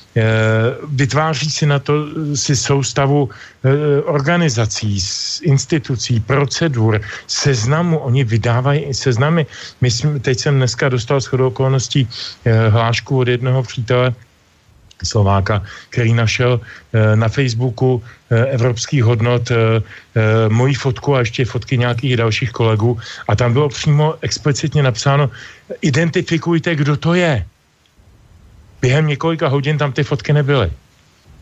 vytváří si na to si soustavu e, organizací, institucí, procedur, seznamu. Oni vydávají seznamy. My jsme, teď jsem dneska dostal shodou okolností eh, hlášku od jednoho přítele, Slováka, který našel eh, na Facebooku eh, evropských hodnot eh, moji fotku a ještě fotky nějakých dalších kolegů a tam bylo přímo explicitně napsáno identifikujte, kdo to je. Během několika hodin tam ty fotky nebyly,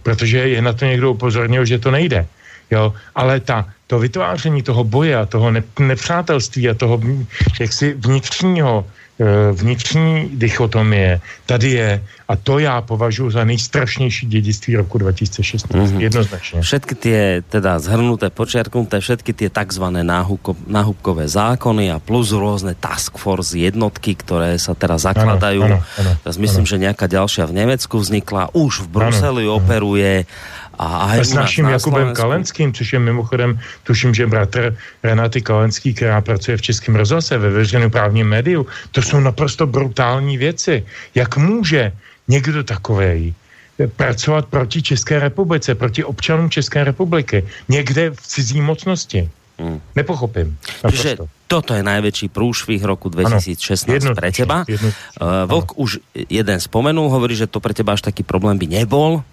protože je na to někdo upozornil, že to nejde. Jo? Ale ta to vytváření toho boje a toho nepřátelství a toho jaksi vnitřního vnitřní dichotomie tady je a to já považuji za nejstrašnější dědictví roku 2016. Mm-hmm. Jednoznačně. Všetky ty, teda zhrnuté, počerknuté, všetky ty takzvané náhubkové zákony a plus různé task force jednotky, které sa teraz zakladajú. Ano, ano, ano, myslím, ano. že nějaká ďalšia v Německu vznikla, už v Bruseli ano, operuje. Ano a, a s naším Jakubem Kalenským, což je mimochodem, tuším, že bratr Renaty Kalenský, která pracuje v Českém rozhlase ve veřejném právním médiu, to jsou naprosto brutální věci. Jak může někdo takovej pracovat proti České republice, proti občanům České republiky, někde v cizí mocnosti? Hmm. Nepochopím. Čiže toto je najväčší prúšvih roku 2016 ano, pre teba. Jedno, uh, Vlk ano. už jeden spomenul, hovorí, že to pre teba až taký problém by nebol,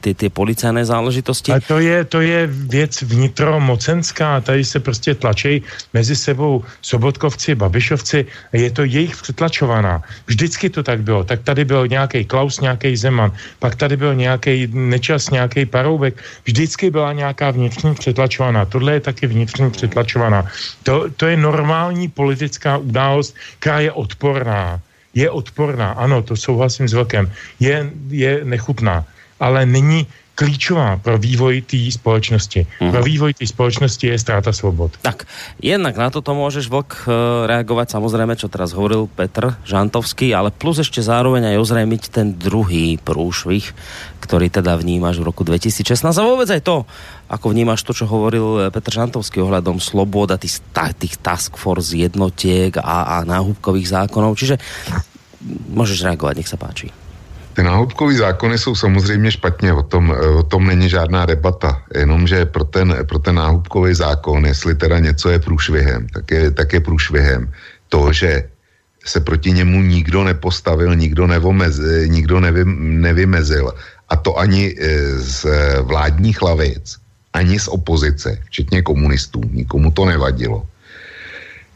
ty, ty policajné záležitosti. A to je, to je věc vnitromocenská, tady se prostě tlačí mezi sebou Sobotkovci, Babišovci, je to jejich přetlačovaná. Vždycky to tak bylo. Tak tady byl nějaký Klaus, nějaký Zeman, pak tady byl nějaký Nečas, nějaký Paroubek. Vždycky byla nějaká vnitřní přetlačovaná. Tohle je taky vnitřní přetlačovaná. To, to je normální politická událost, která je odporná. Je odporná, ano, to souhlasím s Vlkem. Je, je nechutná, ale není, klíčová pro vývoj té společnosti. Mm-hmm. Pro vývoj té společnosti je ztráta svobod. Tak, jednak na toto môžeš Vlk eh, reagovať, samozrejme, čo teraz hovoril Petr Žantovský, ale plus ešte zároveň aj ozrejmiť ten druhý prúšvih, ktorý teda vnímaš v roku 2016 a vôbec aj to, ako vnímaš to, čo hovoril eh, Petr Žantovský ohľadom slobod a tých, tých task force jednotiek a, a náhubkových zákonov. Čiže môžeš reagovať, nech sa páči. Ty náhubkové zákony jsou samozřejmě špatně, o tom, o tom není žádná debata, jenomže pro ten, pro ten náhubkový zákon, jestli teda něco je průšvihem, tak je, tak je průšvihem to, že se proti němu nikdo nepostavil, nikdo, nevomez, nikdo nevy, nevymezil. A to ani e, z vládních lavic, ani z opozice, včetně komunistů. Nikomu to nevadilo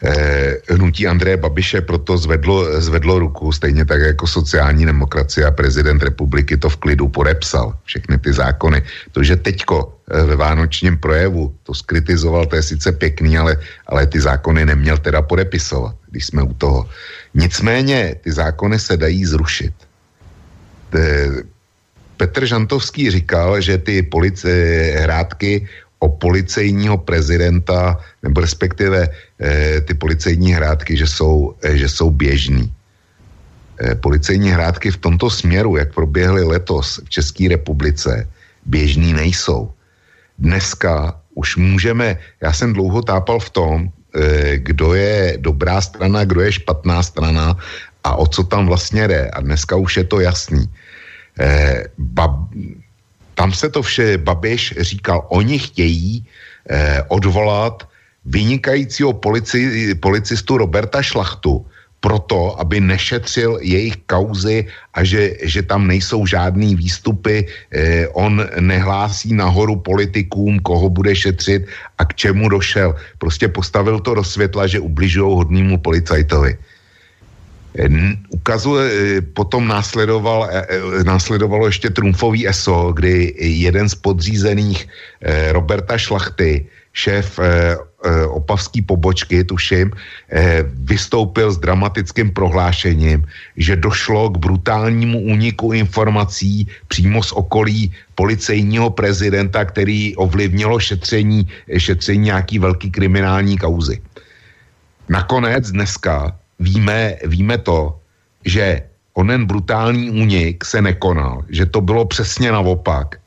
eh, hnutí Andreje Babiše proto zvedlo, zvedlo ruku, stejně tak jako sociální demokracie a prezident republiky to v klidu podepsal, všechny ty zákony. To, že teďko eh, ve vánočním projevu to skritizoval, to je sice pěkný, ale, ale ty zákony neměl teda podepisovat, když jsme u toho. Nicméně ty zákony se dají zrušit. Eh, Petr Žantovský říkal, že ty policie, hrádky o policejního prezidenta, nebo respektive eh, ty policejní hrádky, že jsou, eh, že jsou běžný. Eh, policejní hrádky v tomto směru, jak proběhly letos v České republice, běžný nejsou. Dneska už můžeme, já jsem dlouho tápal v tom, eh, kdo je dobrá strana, kdo je špatná strana a o co tam vlastně jde. A dneska už je to jasný. Eh, bab, tam se to vše Babiš říkal, oni chtějí eh, odvolat vynikajícího polici, policistu Roberta Šlachtu proto, aby nešetřil jejich kauzy a že, že tam nejsou žádný výstupy, eh, on nehlásí nahoru politikům, koho bude šetřit a k čemu došel. Prostě postavil to do světla, že ubližují hodnému policajtovi. Ukazuje, eh, potom následoval, eh, eh, následovalo ještě trumfový ESO, kdy jeden z podřízených Roberta Šlachty, šéf opavský pobočky, tuším, vystoupil s dramatickým prohlášením, že došlo k brutálnímu úniku informací přímo z okolí policejního prezidenta, který ovlivnilo šetření, šetření nějaký velký kriminální kauzy. Nakonec dneska víme, víme to, že onen brutální únik se nekonal, že to bylo přesně naopak.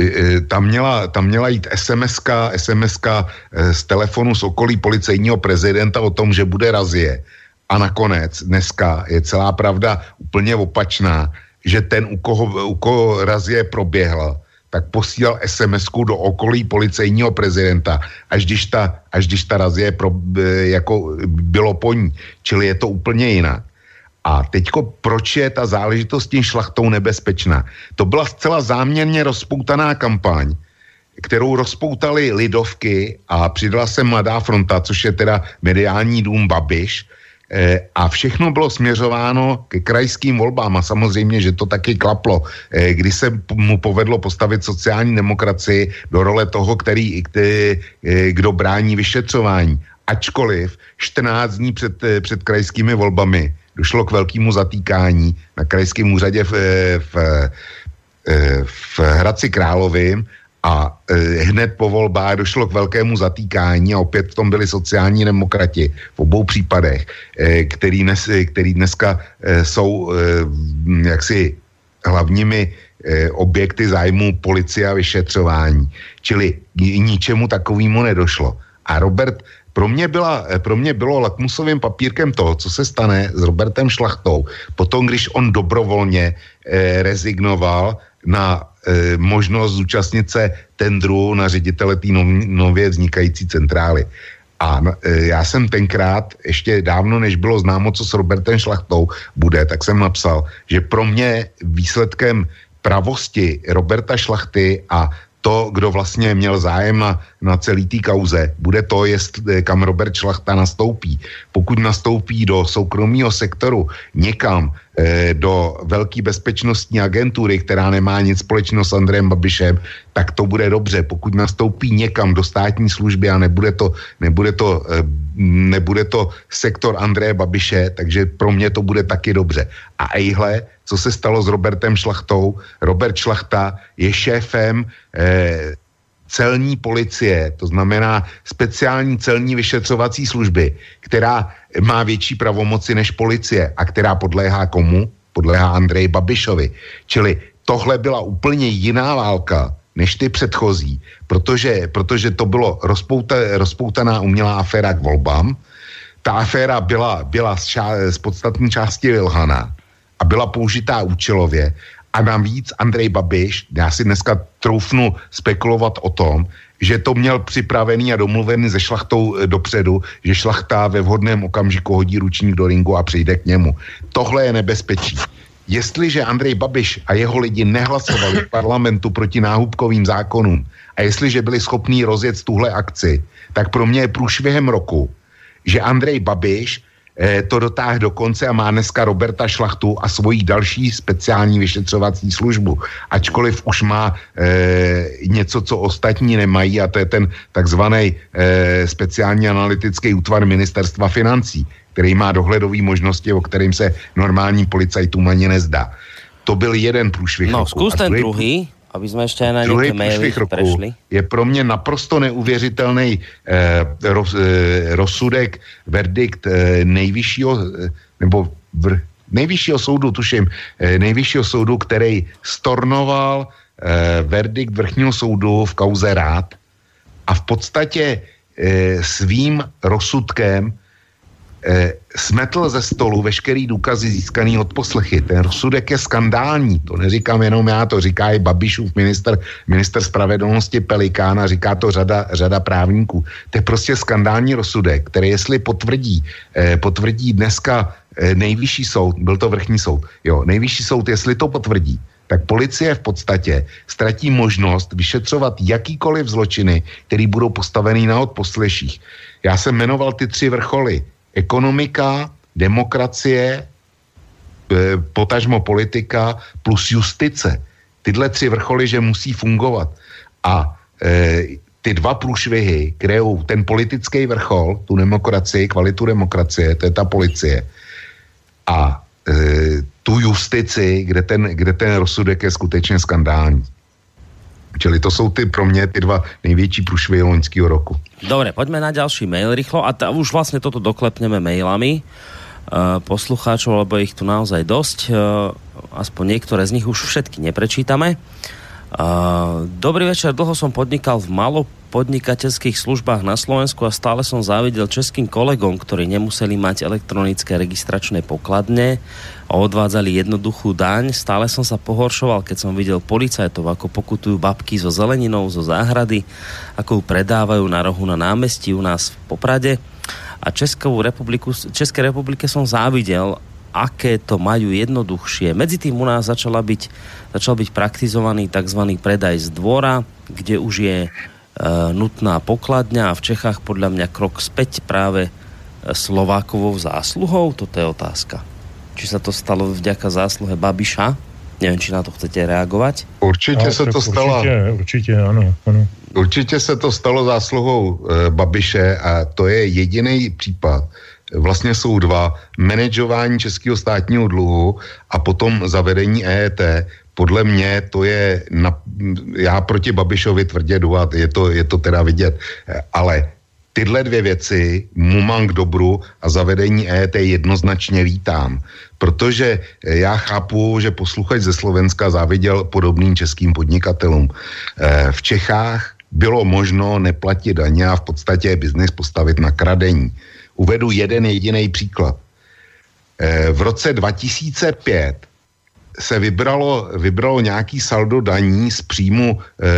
E, e, tam měla, tam měla jít sms sms e, z telefonu z okolí policejního prezidenta o tom, že bude razie. A nakonec dneska je celá pravda úplně opačná, že ten, u koho, u koho razie proběhla, tak posílal sms do okolí policejního prezidenta, až když ta, až když ta razie pro, e, jako bylo po ní. Čili je to úplně jinak. A teďko, proč je ta záležitost tím šlachtou nebezpečná? To byla zcela záměrně rozpoutaná kampaň, kterou rozpoutali lidovky a přidala se Mladá fronta, což je teda mediální dům Babiš, Eh, a všechno bylo směřováno ke krajským volbám a samozřejmě, že to taky klaplo, eh, kdy se mu povedlo postavit sociální demokracii do role toho, který, který eh, kdo brání vyšetřování. Ačkoliv 14 dní před, před krajskými volbami došlo k velkému zatýkání na krajském úřadě v, v, v Hradci Královým a e, hned po volbách došlo k velkému zatýkání a opět v tom byli sociální demokrati v obou případech, který, dnes, který dneska jsou jaksi hlavními objekty zájmu policie a vyšetřování. Čili ničemu takovému nedošlo. A Robert, pro mě, byla, e, pro mě bylo lakmusovým papírkem toho, co se stane s Robertem Šlachtou, potom, když on dobrovolně e, rezignoval na e, možnost zúčastnit se tendru na ředitele té nově vznikající centrály. A e, já jsem tenkrát, ještě dávno, než bylo známo, co s Robertem Šlachtou bude, tak jsem napsal, že pro mě výsledkem pravosti Roberta Šlachty a to, kdo vlastně měl zájem na, na celý té kauze, bude to, jestli, kam Robert Šlachta nastoupí. Pokud nastoupí do soukromého sektoru někam eh, do velké bezpečnostní agentury, která nemá nic společného s Andrejem Babišem, tak to bude dobře. Pokud nastoupí někam do státní služby a nebude to, nebude to, eh, nebude to sektor Andreje Babiše, takže pro mě to bude taky dobře. A ejhle, co se stalo s Robertem Šlachtou. Robert Šlachta je šéfem eh, celní policie, to znamená speciální celní vyšetřovací služby, která má větší pravomoci než policie a která podléhá komu? Podléhá Andreji Babišovi. Čili tohle byla úplně jiná válka, než ty předchozí, protože, protože to bylo rozpouta, rozpoutaná umělá aféra k volbám. Ta aféra byla, byla z, ča, z podstatní části vylhaná a byla použitá účelově. A navíc Andrej Babiš, já si dneska troufnu spekulovat o tom, že to měl připravený a domluvený se šlachtou eh, dopředu, že šlachta ve vhodném okamžiku hodí ručník do ringu a přijde k němu. Tohle je nebezpečí. Jestliže Andrej Babiš a jeho lidi nehlasovali v parlamentu proti náhubkovým zákonům a jestliže byli schopní rozjet tuhle akci, tak pro mě je průšvihem roku, že Andrej Babiš to dotáhl do konce a má dneska Roberta Šlachtu a svoji další speciální vyšetřovací službu. Ačkoliv už má eh, něco, co ostatní nemají a to je ten takzvaný eh, speciální analytický útvar ministerstva financí, který má dohledové možnosti, o kterým se normálním policajtům ani nezdá. To byl jeden průšvih. No, zkus ten druhý aby jsme ještě na nějaké maily prešli. Je pro mě naprosto neuvěřitelný eh, roz, eh, rozsudek, verdikt eh, nejvyššího, eh, nebo vr, nejvyššího soudu, tuším, eh, nejvyššího soudu, který stornoval eh, verdikt vrchního soudu v kauze rád a v podstatě eh, svým rozsudkem eh, smetl ze stolu veškerý důkazy získaný od poslechy. Ten rozsudek je skandální, to neříkám jenom já, to říká i Babišův minister, minister spravedlnosti Pelikán a říká to řada, řada právníků. To je prostě skandální rozsudek, který jestli potvrdí, eh, potvrdí dneska eh, nejvyšší soud, byl to vrchní soud, jo, nejvyšší soud, jestli to potvrdí, tak policie v podstatě ztratí možnost vyšetřovat jakýkoliv zločiny, které budou postavený na odposleších. Já jsem jmenoval ty tři vrcholy ekonomika, demokracie, e, potažmo politika plus justice. Tyhle tři vrcholy, že musí fungovat. A e, ty dva průšvihy kreujou ten politický vrchol, tu demokracii, kvalitu demokracie, to je ta policie. A e, tu justici, kde ten, kde ten rozsudek je skutečně skandální. Čili to jsou ty pro mě ty dva největší průšvihy loňského roku. Dobre, poďme na ďalší mail rýchlo a ta, už vlastne toto doklepneme mailami uh, poslucháčov, lebo ich tu naozaj dosť. Uh, aspoň niektoré z nich už všetky neprečítame. Dobrý večer, dlho som podnikal v malo podnikateľských službách na Slovensku a stále som závidel českým kolegom, ktorí nemuseli mať elektronické registračné pokladne a odvádzali jednoduchú daň. Stále som sa pohoršoval, keď som videl policajtov, ako pokutujú babky so zeleninou, zo záhrady, ako ju predávajú na rohu na námestí u nás v Poprade. A Českou republiku, Českej republike som závidel, aké to majú jednoduchšie. Medzi tým u nás začala byť, začal byť praktizovaný tzv. predaj z dvora, kde už je Eh, nutná pokladňa a v Čechách podľa mňa krok späť práve eh, Slovákovou zásluhou? Toto je otázka. Či sa to stalo vďaka zásluhe Babiša? Nevím, či na to chcete reagovat. Určitě se to stalo. Určitě, určitě, ano, ano. Určitě se to stalo zásluhou e, Babiše a to je jediný případ. Vlastně jsou dva. Manažování českého státního dluhu a potom zavedení EET podle mě to je, na, já proti Babišovi tvrdě jdu a je to, je to teda vidět, ale tyhle dvě věci mu mám k dobru a zavedení EET jednoznačně vítám, protože já chápu, že posluchač ze Slovenska záviděl podobným českým podnikatelům. Eh, v Čechách bylo možno neplatit daně a v podstatě biznis postavit na kradení. Uvedu jeden jediný příklad. Eh, v roce 2005 se vybralo, vybralo nějaký saldo daní z příjmu e,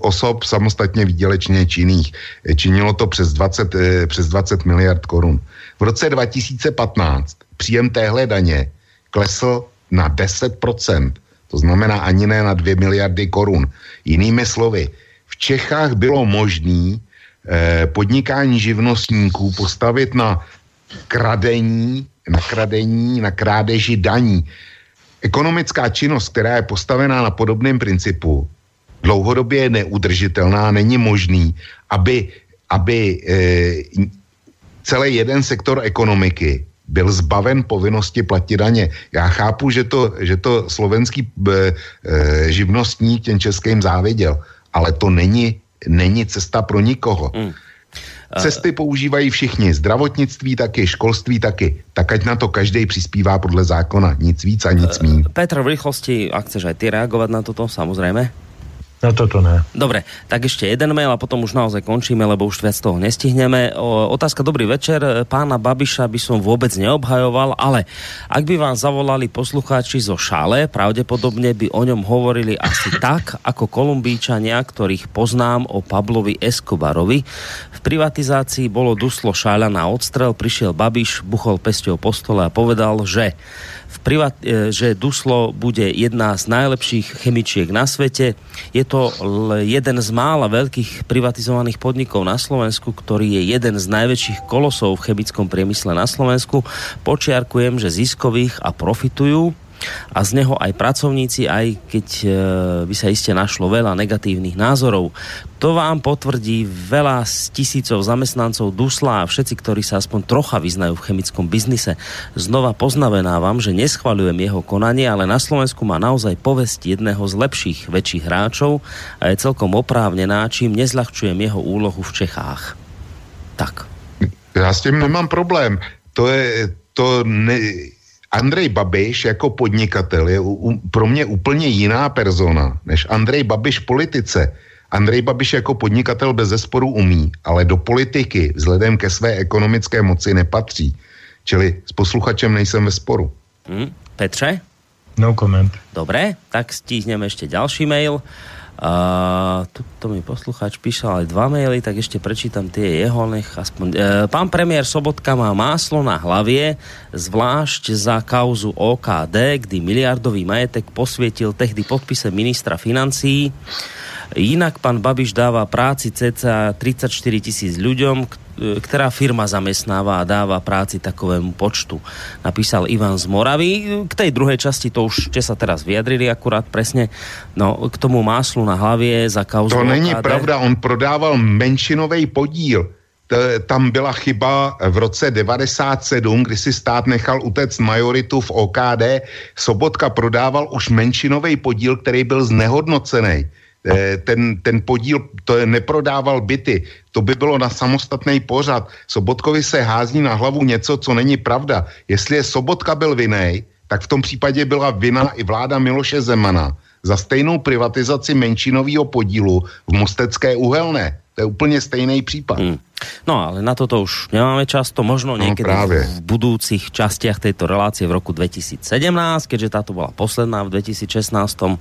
osob samostatně výdělečně činných. Činilo to přes 20, přes 20 miliard korun. V roce 2015 příjem téhle daně klesl na 10%. To znamená ani ne na 2 miliardy korun. Jinými slovy, v Čechách bylo možné eh, podnikání živnostníků postavit na kradení, na kradení, na krádeži daní. Ekonomická činnost, která je postavená na podobném principu, dlouhodobě je neudržitelná, není možný, aby, aby e, celý jeden sektor ekonomiky byl zbaven povinnosti platit daně. Já chápu, že to, že to slovenský e, e, živnostník těm českým záviděl, ale to není, není cesta pro nikoho. Mm. Cesty používají všichni, zdravotnictví taky, školství taky. Tak ať na to každý přispívá podle zákona. Nic víc a nic míň. Petr, v rychlosti, ak chceš aj ty reagovat na toto, samozřejmě. No toto ne. Dobre, tak ešte jeden mail a potom už naozaj končíme, lebo už viac toho nestihneme. O, otázka, dobrý večer. Pána Babiša by som vôbec neobhajoval, ale ak by vám zavolali poslucháči zo Šále, pravdepodobne by o ňom hovorili asi tak, ako Kolumbíčania, ktorých poznám o Pablovi Escobarovi. V privatizácii bolo duslo Šáľa na odstrel, prišiel Babiš, buchol pesťou po stole a povedal, že privat, e, že Duslo bude jedna z najlepších chemičiek na svete. Je to jeden z mála veľkých privatizovaných podnikov na Slovensku, ktorý je jeden z najväčších kolosov v chemickom priemysle na Slovensku. Počiarkujem, že ziskových a profitujú a z neho aj pracovníci, aj keď e, by sa iste našlo veľa negatívnych názorov. To vám potvrdí veľa z tisícov zamestnancov Dusla a všetci, ktorí sa aspoň trocha vyznajú v chemickom biznise. Znova poznavenávam, že neschvaľujem jeho konanie, ale na Slovensku má naozaj povesť jedného z lepších väčších hráčov a je celkom oprávnená, čím nezľahčujem jeho úlohu v Čechách. Tak. Já s tím nemám problém. To je, to ne, Andrej Babiš jako podnikatel je u, pro mě úplně jiná persona než Andrej Babiš politice. Andrej Babiš jako podnikatel bez zesporu umí, ale do politiky vzhledem ke své ekonomické moci nepatří. Čili s posluchačem nejsem ve sporu. Hmm. Petře? No comment. Dobré, tak stihneme ještě další mail. Uh, to mi poslucháč píšal aj dva maily, tak ešte prečítam tie jeho, nech aspoň... Uh, pán premiér Sobotka má máslo na hlavie, zvlášť za kauzu OKD, kdy miliardový majetek posvietil tehdy podpise ministra financí. Jinak pan Babiš dáva práci cca 34 tisíc ľuďom, E, která firma zamestnáva a dáva práci takovému počtu. Napísal Ivan z Moravy. K tej druhej časti to už ste sa teraz vyjadrili akurát presne. No, k tomu máslu na hlavě za kauzu To není OKD. pravda, on prodával menšinový podíl tam byla chyba v roce 97, kdy si stát nechal utéct majoritu v OKD. Sobotka prodával už menšinový podíl, který byl znehodnocený. Eh, ten, ten podíl to neprodával byty. To by bylo na samostatný pořad. Sobotkovi se hází na hlavu něco, co není pravda. Jestli je Sobotka byl vinej, tak v tom případě byla vina i vláda Miloše Zemana za stejnou privatizaci menšinového podílu v Mostecké uhelné. To je úplně stejný případ. Hmm. No ale na toto už nemáme čas, to možno no, niekedy no, v budúcich častiach tejto relácie v roku 2017, keďže táto bola posledná v 2016, uh,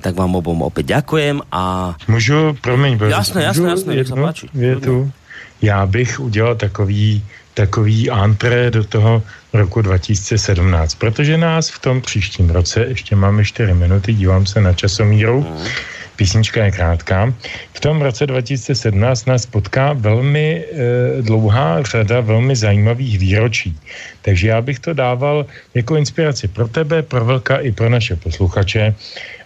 tak vám obom opäť ďakujem a... Můžu, promiň, jasné, jasné, jasné, jednu, větu. Já bych udělal takový takový antré do toho roku 2017, protože nás v tom příštím roce, ještě máme 4 minuty, dívám se na časomíru, mm písnička je krátká. V tom roce 2017 nás potká velmi e, dlouhá řada velmi zajímavých výročí. Takže já bych to dával jako inspiraci pro tebe, pro Velka i pro naše posluchače,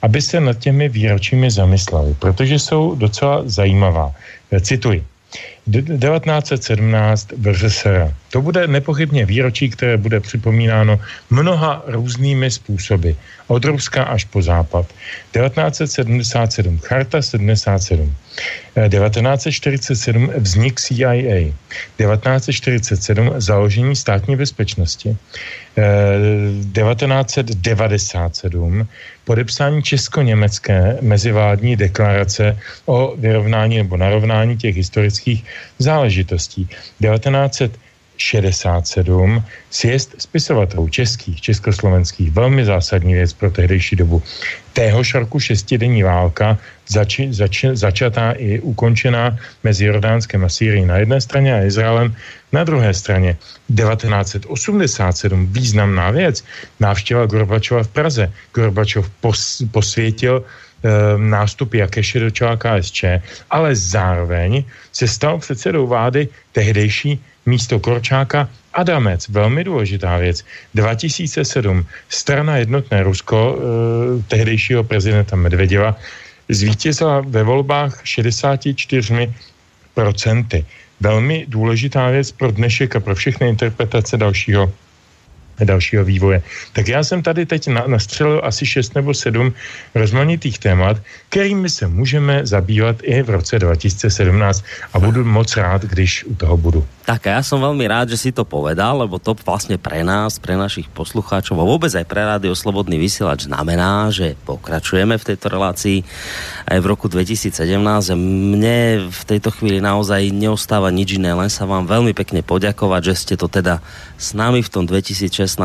aby se nad těmi výročími zamysleli, protože jsou docela zajímavá. E, cituji. 1917 VŘSR. To bude nepochybně výročí, které bude připomínáno mnoha různými způsoby. Od Ruska až po západ. 1977. Charta 77. 1947 vznik CIA, 1947 založení státní bezpečnosti, 1997 podepsání česko-německé mezivládní deklarace o vyrovnání nebo narovnání těch historických záležitostí. 1900 67 sjezd spisovatelů českých, československých, velmi zásadní věc pro tehdejší dobu. Téhož roku šestidenní válka zač, zač, začatá i ukončená mezi Jordánskem a Sýrií na jedné straně a Izraelem na druhé straně. 1987 významná věc. Návštěva Gorbačova v Praze. Gorbačov pos, posvětil e, nástup Jakeše do čela KSČ, ale zároveň se stal předsedou vlády tehdejší místo Korčáka Adamec, velmi důležitá věc. 2007 strana Jednotné Rusko e, tehdejšího prezidenta Medvedeva zvítězila ve volbách 64 procenty. Velmi důležitá věc pro dnešek a pro všechny interpretace dalšího dalšího vývoje. Tak já jsem tady teď na, nastřelil asi 6 nebo 7 rozmanitých témat, kterými se můžeme zabývat i v roce 2017 a budu moc rád, když u toho budu. Tak a ja som veľmi rád, že si to povedal, lebo to vlastne pre nás, pre našich poslucháčov a vôbec aj pre Rádio Slobodný vysielač znamená, že pokračujeme v tejto relácii aj v roku 2017. Mne v tejto chvíli naozaj neostáva nič iné, len sa vám veľmi pekne poďakovať, že ste to teda s nami v tom 2016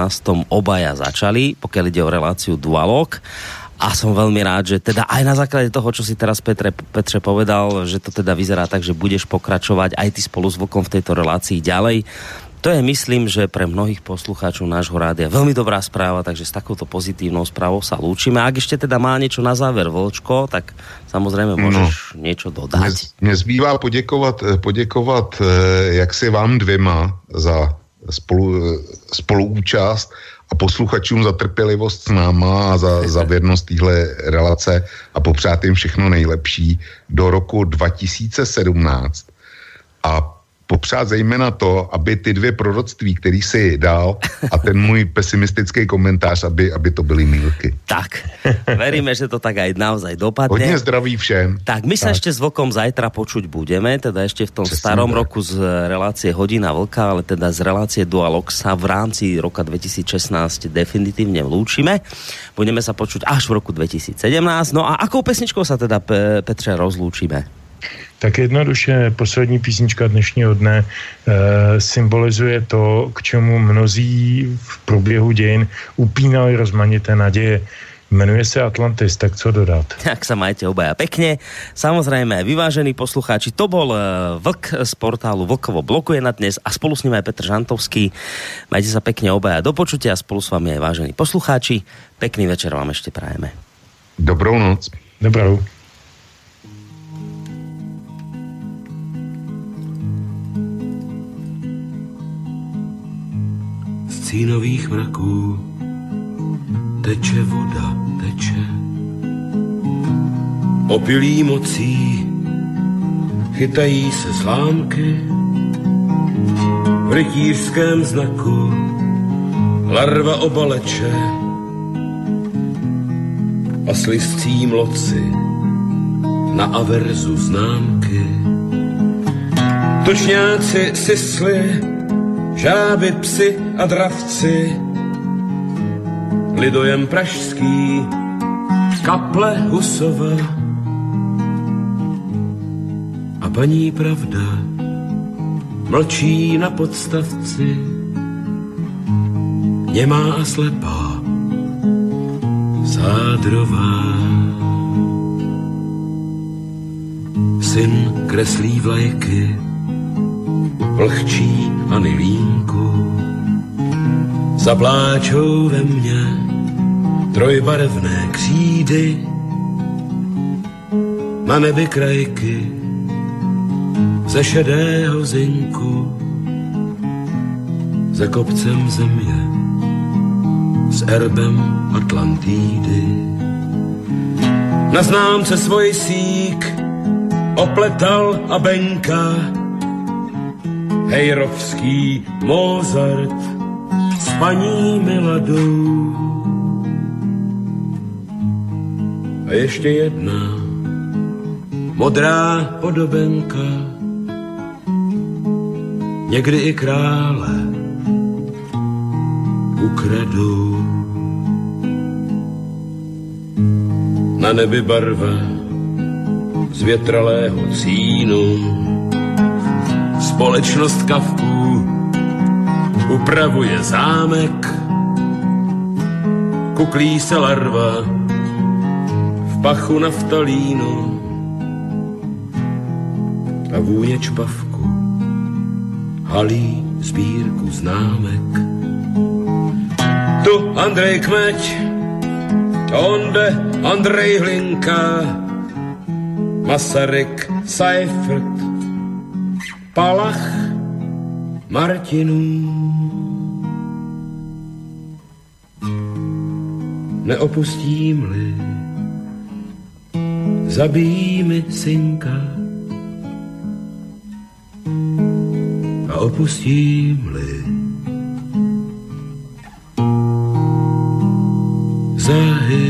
obaja začali, pokiaľ ide o reláciu Dualog a som veľmi rád, že teda aj na základe toho, čo si teraz Petre, Petre povedal, že to teda vyzerá tak, že budeš pokračovať aj ty spolu s Vlkom v tejto relácii ďalej. To je, myslím, že pre mnohých poslucháčov nášho rádia veľmi dobrá správa, takže s takouto pozitívnou správou sa lúčime. Ak ešte teda má niečo na záver Vlčko, tak samozrejme no. môžeš no, niečo dodať. Mne zbývá poděkovat, poděkovat eh, jak si vám dvěma za spolu, eh, spoluúčast a posluchačům za trpělivost s náma a za, za věrnost téhle relace a popřát jim všechno nejlepší do roku 2017. A popřát zejména to, aby ty dvě proroctví, který si dal a ten můj pesimistický komentář, aby, aby to byly mílky. Tak, veríme, že to tak aj naozaj dopadne. Hodně zdraví všem. Tak, my sa ešte s Vlkom zajtra počuť budeme, teda ešte v tom Přesně starom tak. roku z relácie Hodina Vlka, ale teda z relácie Dualog sa v rámci roka 2016 definitívne lúčime. Budeme sa počuť až v roku 2017. No a akou pesničkou sa teda, Petře, rozlúčime? Tak jednoduše poslední písnička dnešního dne e, symbolizuje to, k čemu mnozí v průběhu dějin upínali rozmanité naděje. Jmenuje se Atlantis, tak co dodat? Tak sa majte obaja pekne. Samozrejme, vyvážení poslucháči, to bol eh, Vlk z portálu Vlkovo blokuje na dnes a spolu s ním aj Petr Žantovský. Majte sa pekne obaja do počutia a spolu s vami aj vážení poslucháči. Pekný večer vám ešte prajeme. Dobrou noc. Dobrou. Cínových mraků teče voda, teče. Opilý mocí chytají se slámky v rytířském znaku larva obaleče a slistcí mloci na averzu známky. Točňáci sisli žáby, psy a dravci, lidojem pražský, kaple Husova. A paní pravda mlčí na podstavci, nemá a slepá, sádrová. Syn kreslí vlajky, vlhčí anilínku. Zapláčou ve mně trojbarevné křídy, na nebi krajky ze šedého zinku, za kopcem země, s erbem Atlantídy. Na známce svoj sík opletal a benka, Hejrovský Mozart s paní Miladou. A ještě jedna modrá podobenka, někdy i krále ukradou. Na nebi barva z větralého cínu společnost kavků upravuje zámek, kuklí se larva v pachu naftalínu a vůně čpavku halí sbírku známek. Tu Andrej Kmeď, onde Andrej Hlinka, Masaryk, Seifert, Palach, Martinů. Neopustím-li, zabíjí mi synka a opustím-li záhy